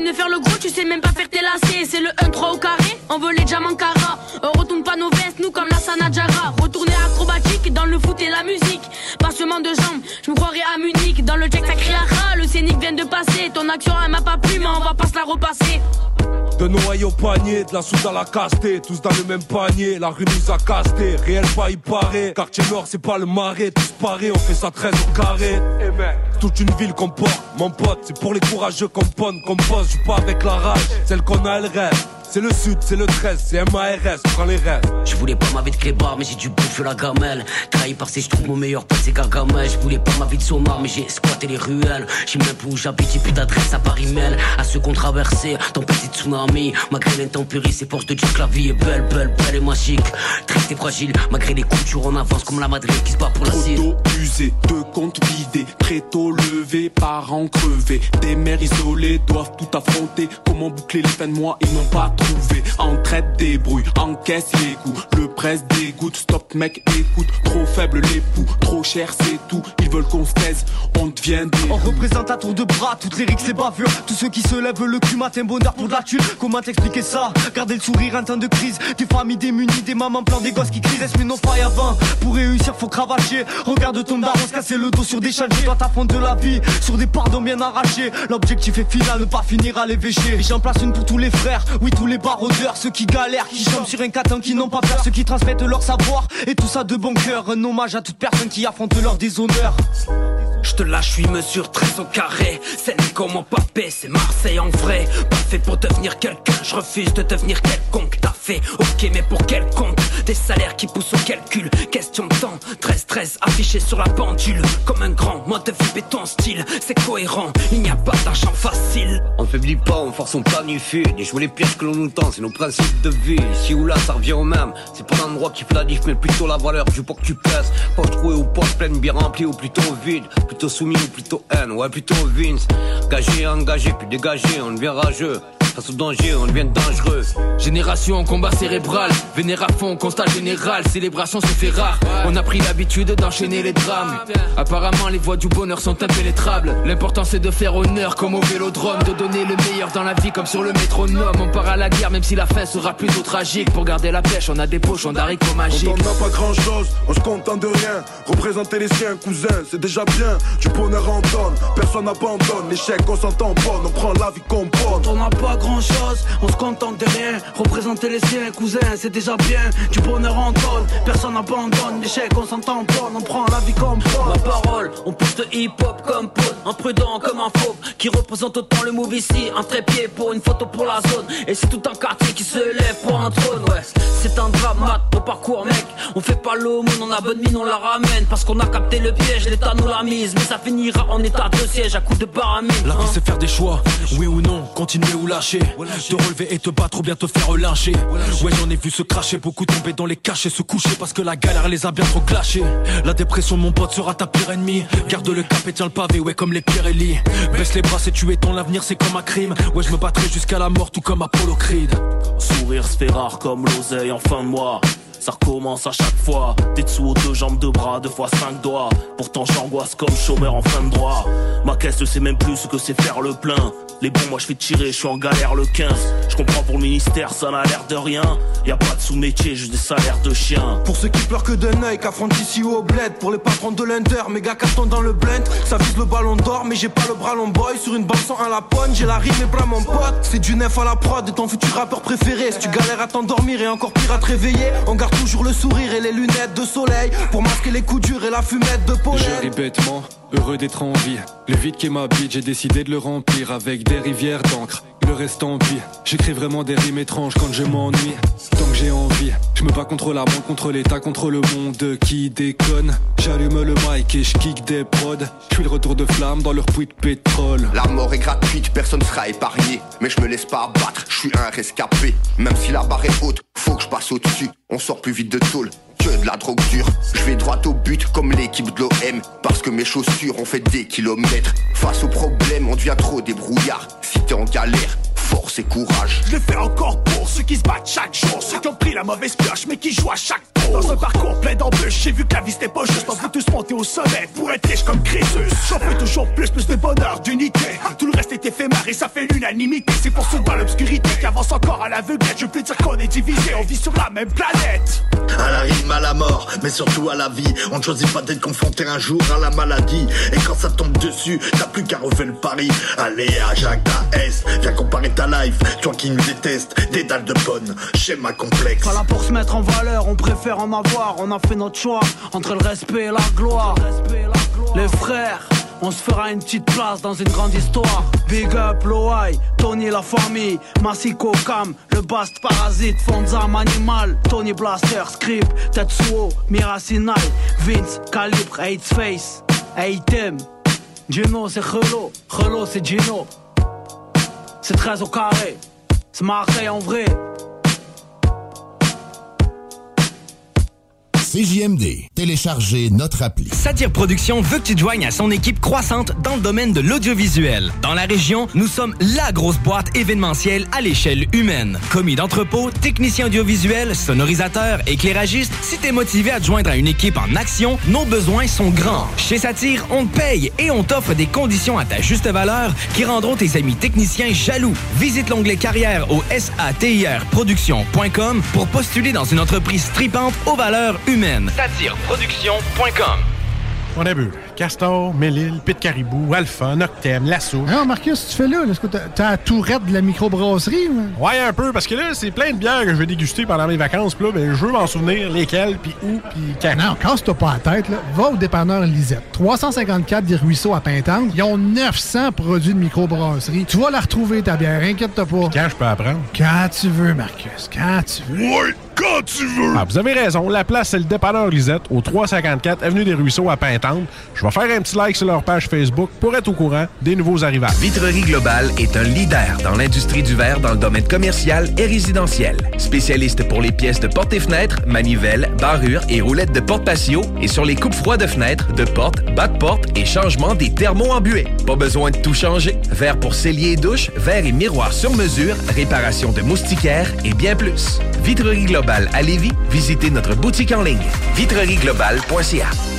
De faire le gros, tu sais même pas faire tes lacets. C'est le 1-3 au carré, on veut les diamants cara. On retourne pas nos vestes, nous comme la Sanadjara. Retourner acrobatique dans le foot et la musique. Passement de jambes, je me croirais à Munich. Dans le check, ça crie le scénic vient de passer. Ton action, elle m'a pas plu, mais on va pas se la repasser. De Noailles au panier, de la soude à la castée, tous dans le même panier, la rue nous a casté, réel pas y paraît, quartier nord c'est pas le marais, tous parés, on fait ça 13 au carré. Eh mec, toute une ville qu'on porte, mon pote, c'est pour les courageux qu'on ponne, qu'on pose, je pas avec la rage, celle qu'on a elle rêve. C'est le sud, c'est le 13, c'est MARS, prends les rêves. Je voulais pas ma vie de clébard, mais j'ai dû bouffer la gamelle. Trahi par ces, je trouve mon meilleur pote, c'est Gargamel. Je voulais pas ma vie de somar, mais j'ai squatté les ruelles. J'ai même plus où j'habite, j'ai plus d'adresse à Paris Mail. À ceux qu'on traversait, tempête et tsunami. Malgré l'intempérie, c'est force de dire que la vie est belle, belle, belle et magique. Triste et fragile, malgré les coutures, on avance comme la Madrid qui se bat pour la Trop usée, de comptes vidés, très tôt levés, parents crevés. Des mères isolées doivent tout affronter. Comment boucler les fins de mois, ils n'ont pas trouvé. Entraide, débrouille, encaisse les coups. Le presse dégoûte, stop mec, écoute. Trop faible l'époux, trop cher c'est tout. Ils veulent qu'on se taise, on devient des. On représente à tour de bras toutes les rixes et bavures Tous ceux qui se lèvent le cul matin bonheur pour de la thune Comment t'expliquer ça? Garder le sourire en temps de crise. Des familles démunies, des mamans plein des gosses qui crient. Reste mais non faille avant. Pour réussir faut cravacher. Regarde ton daron se casser le dos sur des chantiers. Toi t'affrontes de la vie sur des pardons bien arrachés. L'objectif est final, ne pas finir à l'évêché. Et j'en place une pour tous les frères, oui tous les baroudeurs Ceux qui galèrent, qui chôment sur un catin, qui n'ont pas peur. Ceux qui transmettent leur savoir et tout ça de bon cœur. Un hommage à toute personne qui affronte leur déshonneur Je te lâche, suis mesure 13 au carré. C'est lui comme mon papé, c'est Marseille en vrai. Pas fait pour devenir quelqu'un, je refuse de devenir quelconque. T'as fait, ok, mais pour quel compte Des salaires qui poussent au calcul. Question de temps, 13-13 affiché sur la pendule. Comme un grand mode de vie béton style. C'est cohérent, il n'y a pas d'argent facile. On ne faiblit pas, on force, on planifie. Ni jouer les pièges que l'on nous tend, c'est nos principes de vie. Ici ou là, ça revient au même. C'est pas l'endroit qui fait mais plutôt la valeur du pot que tu pèses. Poche trouée ou poche pleine, bien remplie ou plutôt vide. Plutôt soumis ou plutôt haine, ouais, plutôt Vince. Gagé, engagé, puis dégagé, on devient rageux. Face au danger, on devient dangereux. Génération en combat cérébral, vénère à fond, constat général, célébration se fait rare. On a pris l'habitude d'enchaîner les drames. Apparemment, les voies du bonheur sont impénétrables. L'important c'est de faire honneur comme au vélodrome, de donner le meilleur dans la vie comme sur le métronome. On part à la guerre, même si la fin sera plutôt tragique. Pour garder la pêche, on a des pochons d'haricots magiques. Quand on n'a pas grand chose, on se contente de rien. Représenter les siens, cousin, c'est déjà bien. Du bonheur en donne, personne n'abandonne. L'échec, on s'entend pas, on prend la vie qu'on prend. on n'a pas grand chose, on se contente de rien. Représenter les siens, cousins, c'est déjà bien. Du bonheur en donne, personne n'abandonne. L'échec, on s'entend pas, on prend la vie comme Ma parole, on pousse de hip-hop comme Paul, imprudent comme un fauve, qui représente autant le move ici, un trépied pour une photo pour la zone, et c'est tout un quartier qui se lève pour un trône, ouais. C'est un drama, au parcours, mec. On fait pas l'aumône, on a bonne mine, on la ramène, parce qu'on a capté le piège, l'état nous l'a mise, mais ça finira en état de siège à coup de baramine. La vie hein. c'est faire des choix, oui ou non, continuer ou lâcher. Te relever et te battre ou bien te faire lyncher. Ouais j'en ai vu se cracher, beaucoup tomber dans les cachets, se coucher parce que la galère les a bien trop clashés. La dépression mon pote sera ta pire ennemie. Garde le cap et tiens le pavé, ouais comme les Pirelli. Baisse les bras c'est tuer ton avenir, c'est comme un crime. Ouais je me battrai jusqu'à la mort tout comme Apollo Creed. Sourire se fait rare comme l'oseille en fin de mois. Ça recommence à chaque fois. Des dessous aux deux jambes, deux bras, deux fois cinq doigts. Pourtant j'angoisse comme chômeur en fin de droit. Ma caisse ne sait même plus ce que c'est faire le plein. Les bons, moi je fais tirer, je suis en galère le 15. Je comprends pour le ministère, ça n'a l'air de rien. Y a pas de sous-métier, juste des salaires de chien. Pour ceux qui pleurent que d'un œil, qu'affrontent ici ou au bled. Pour les patrons de l'Under, méga carton dans le blend. Ça vise le ballon d'or, mais j'ai pas le bras long boy. Sur une bande sans un lapone, j'ai la rime et bras mon pote. C'est du neuf à la prod de ton futur rappeur préféré. Si tu galères à t'endormir et encore pire à te réveiller, on garde toujours le sourire et les lunettes de soleil pour masquer les coups durs et la fumette de Je pollen. ris bêtement, heureux d'être en vie. Le vide qui m'habite, j'ai décidé de le remplir avec des rivières d'encre. Le reste en vie, j'écris vraiment des rimes étranges quand je m'ennuie. Tant que j'ai envie, je me bats contre la banque, contre l'état, contre le monde qui déconne. J'allume le mic et je kick des prods. Je suis le retour de flamme dans leur puits de pétrole. La mort est gratuite, personne sera épargné. Mais je me laisse pas abattre, je suis un rescapé. Même si la barre est haute, faut que je passe au-dessus. On sort plus vite de tôle de la drogue dure. Je vais droit au but comme l'équipe de l'OM. Parce que mes chaussures ont fait des kilomètres. Face aux problèmes, on devient trop débrouillard. Si t'es en galère, force et courage. Je le fais encore pour ceux qui se battent chaque jour, ceux qui ont pris la mauvaise pioche mais qui jouent à chaque tour. Dans un parcours plein d'embûches, j'ai vu que la vie c'était pas juste. On veut tous monter au sommet pour être riche comme Crésus. J'en veux toujours plus, plus de bonheur, d'unité. Tout le reste est éphémère et ça fait l'unanimité. C'est pour ceux dans l'obscurité qui avancent encore à l'aveuglette. Je peux dire qu'on est divisé, on vit sur la même planète. À la rime, à la mort, mais surtout à la vie. On ne choisit pas d'être confronté un jour à la maladie. Et quand ça tombe dessus, t'as plus qu'à refaire le pari. Allez, à Jacques S, viens comparer Toi qui nous détestes, des dalles de bonne, schéma complexe. Pas là pour se mettre en valeur, on préfère en avoir. On a fait notre choix entre le respect et la gloire. Les frères, on se fera une petite place dans une grande histoire. Big up, Loai, Tony la famille, Masiko Kam, le Bast Parasite, Fonza Manimal, Tony Blaster, Script, Tetsuo, Mirasinai, Vince, Calibre, Eight Face, Eitem. Gino c'est Khelo, Khelo c'est Gino. C'est 13 au carré, c'est Marseille en vrai. CJMD. Téléchargez notre appli. Satire Productions veut que tu te joignes à son équipe croissante dans le domaine de l'audiovisuel. Dans la région, nous sommes la grosse boîte événementielle à l'échelle humaine. Commis d'entrepôt, technicien audiovisuel, sonorisateur, éclairagiste, si t'es motivé à te joindre à une équipe en action, nos besoins sont grands. Chez Satire, on te paye et on t'offre des conditions à ta juste valeur qui rendront tes amis techniciens jaloux. Visite l'onglet carrière au satirproduction.com pour postuler dans une entreprise stripante aux valeurs humaines. Satireproduction.com On a vu. Castor, Mélile, Pit Caribou, Alpha, Noctem, Lasso. Non, Marcus, tu fais là? Est-ce que t'as t'as la tourette de la microbrasserie? ou? Ouais, un peu, parce que là, c'est plein de bières que je vais déguster pendant mes vacances. Puis là, ben, je veux m'en souvenir lesquelles, puis où, puis quand. Non, casse-toi pas la tête, là. Va au dépanneur Lisette. 354 des Ruisseaux à Pintante. Ils ont 900 produits de microbrasserie. Tu vas la retrouver, ta bière. Inquiète-toi pas. Quand je peux apprendre? Quand tu veux, Marcus. Quand tu veux. Ouais, quand tu veux! Ah, vous avez raison. La place, c'est le dépanneur Lisette, au 354 Avenue des Ruisseaux à Pintante. Je vais faire un petit like sur leur page Facebook pour être au courant des nouveaux arrivages. Vitrerie Globale est un leader dans l'industrie du verre dans le domaine commercial et résidentiel. Spécialiste pour les pièces de portes et fenêtres, manivelles, barrures et roulettes de porte patio et sur les coupes froides de fenêtres, de portes, bas de porte et changement des thermos embués. Pas besoin de tout changer. Verre pour cellier et douche, verre et miroir sur mesure, réparation de moustiquaires et bien plus. Vitrerie Globale à Lévis, visitez notre boutique en ligne vitrerieglobale.ca.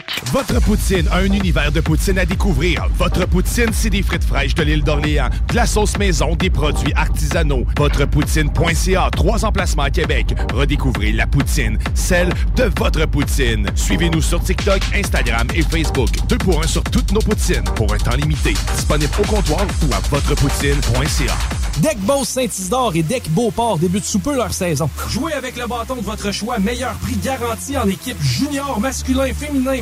Votre poutine, un univers de poutine à découvrir. Votre poutine, c'est des frites fraîches de l'île d'Orléans, de la sauce maison, des produits artisanaux. Votrepoutine.ca, trois emplacements à Québec. Redécouvrez la poutine, celle de votre poutine. Suivez-nous sur TikTok, Instagram et Facebook. Deux pour un sur toutes nos poutines, pour un temps limité. Disponible au comptoir ou à votrepoutine.ca. Deck Boss Saint-Isidore et Deck Beauport débutent sous peu leur saison. Jouez avec le bâton de votre choix, meilleur prix garanti en équipe junior, masculin, féminin,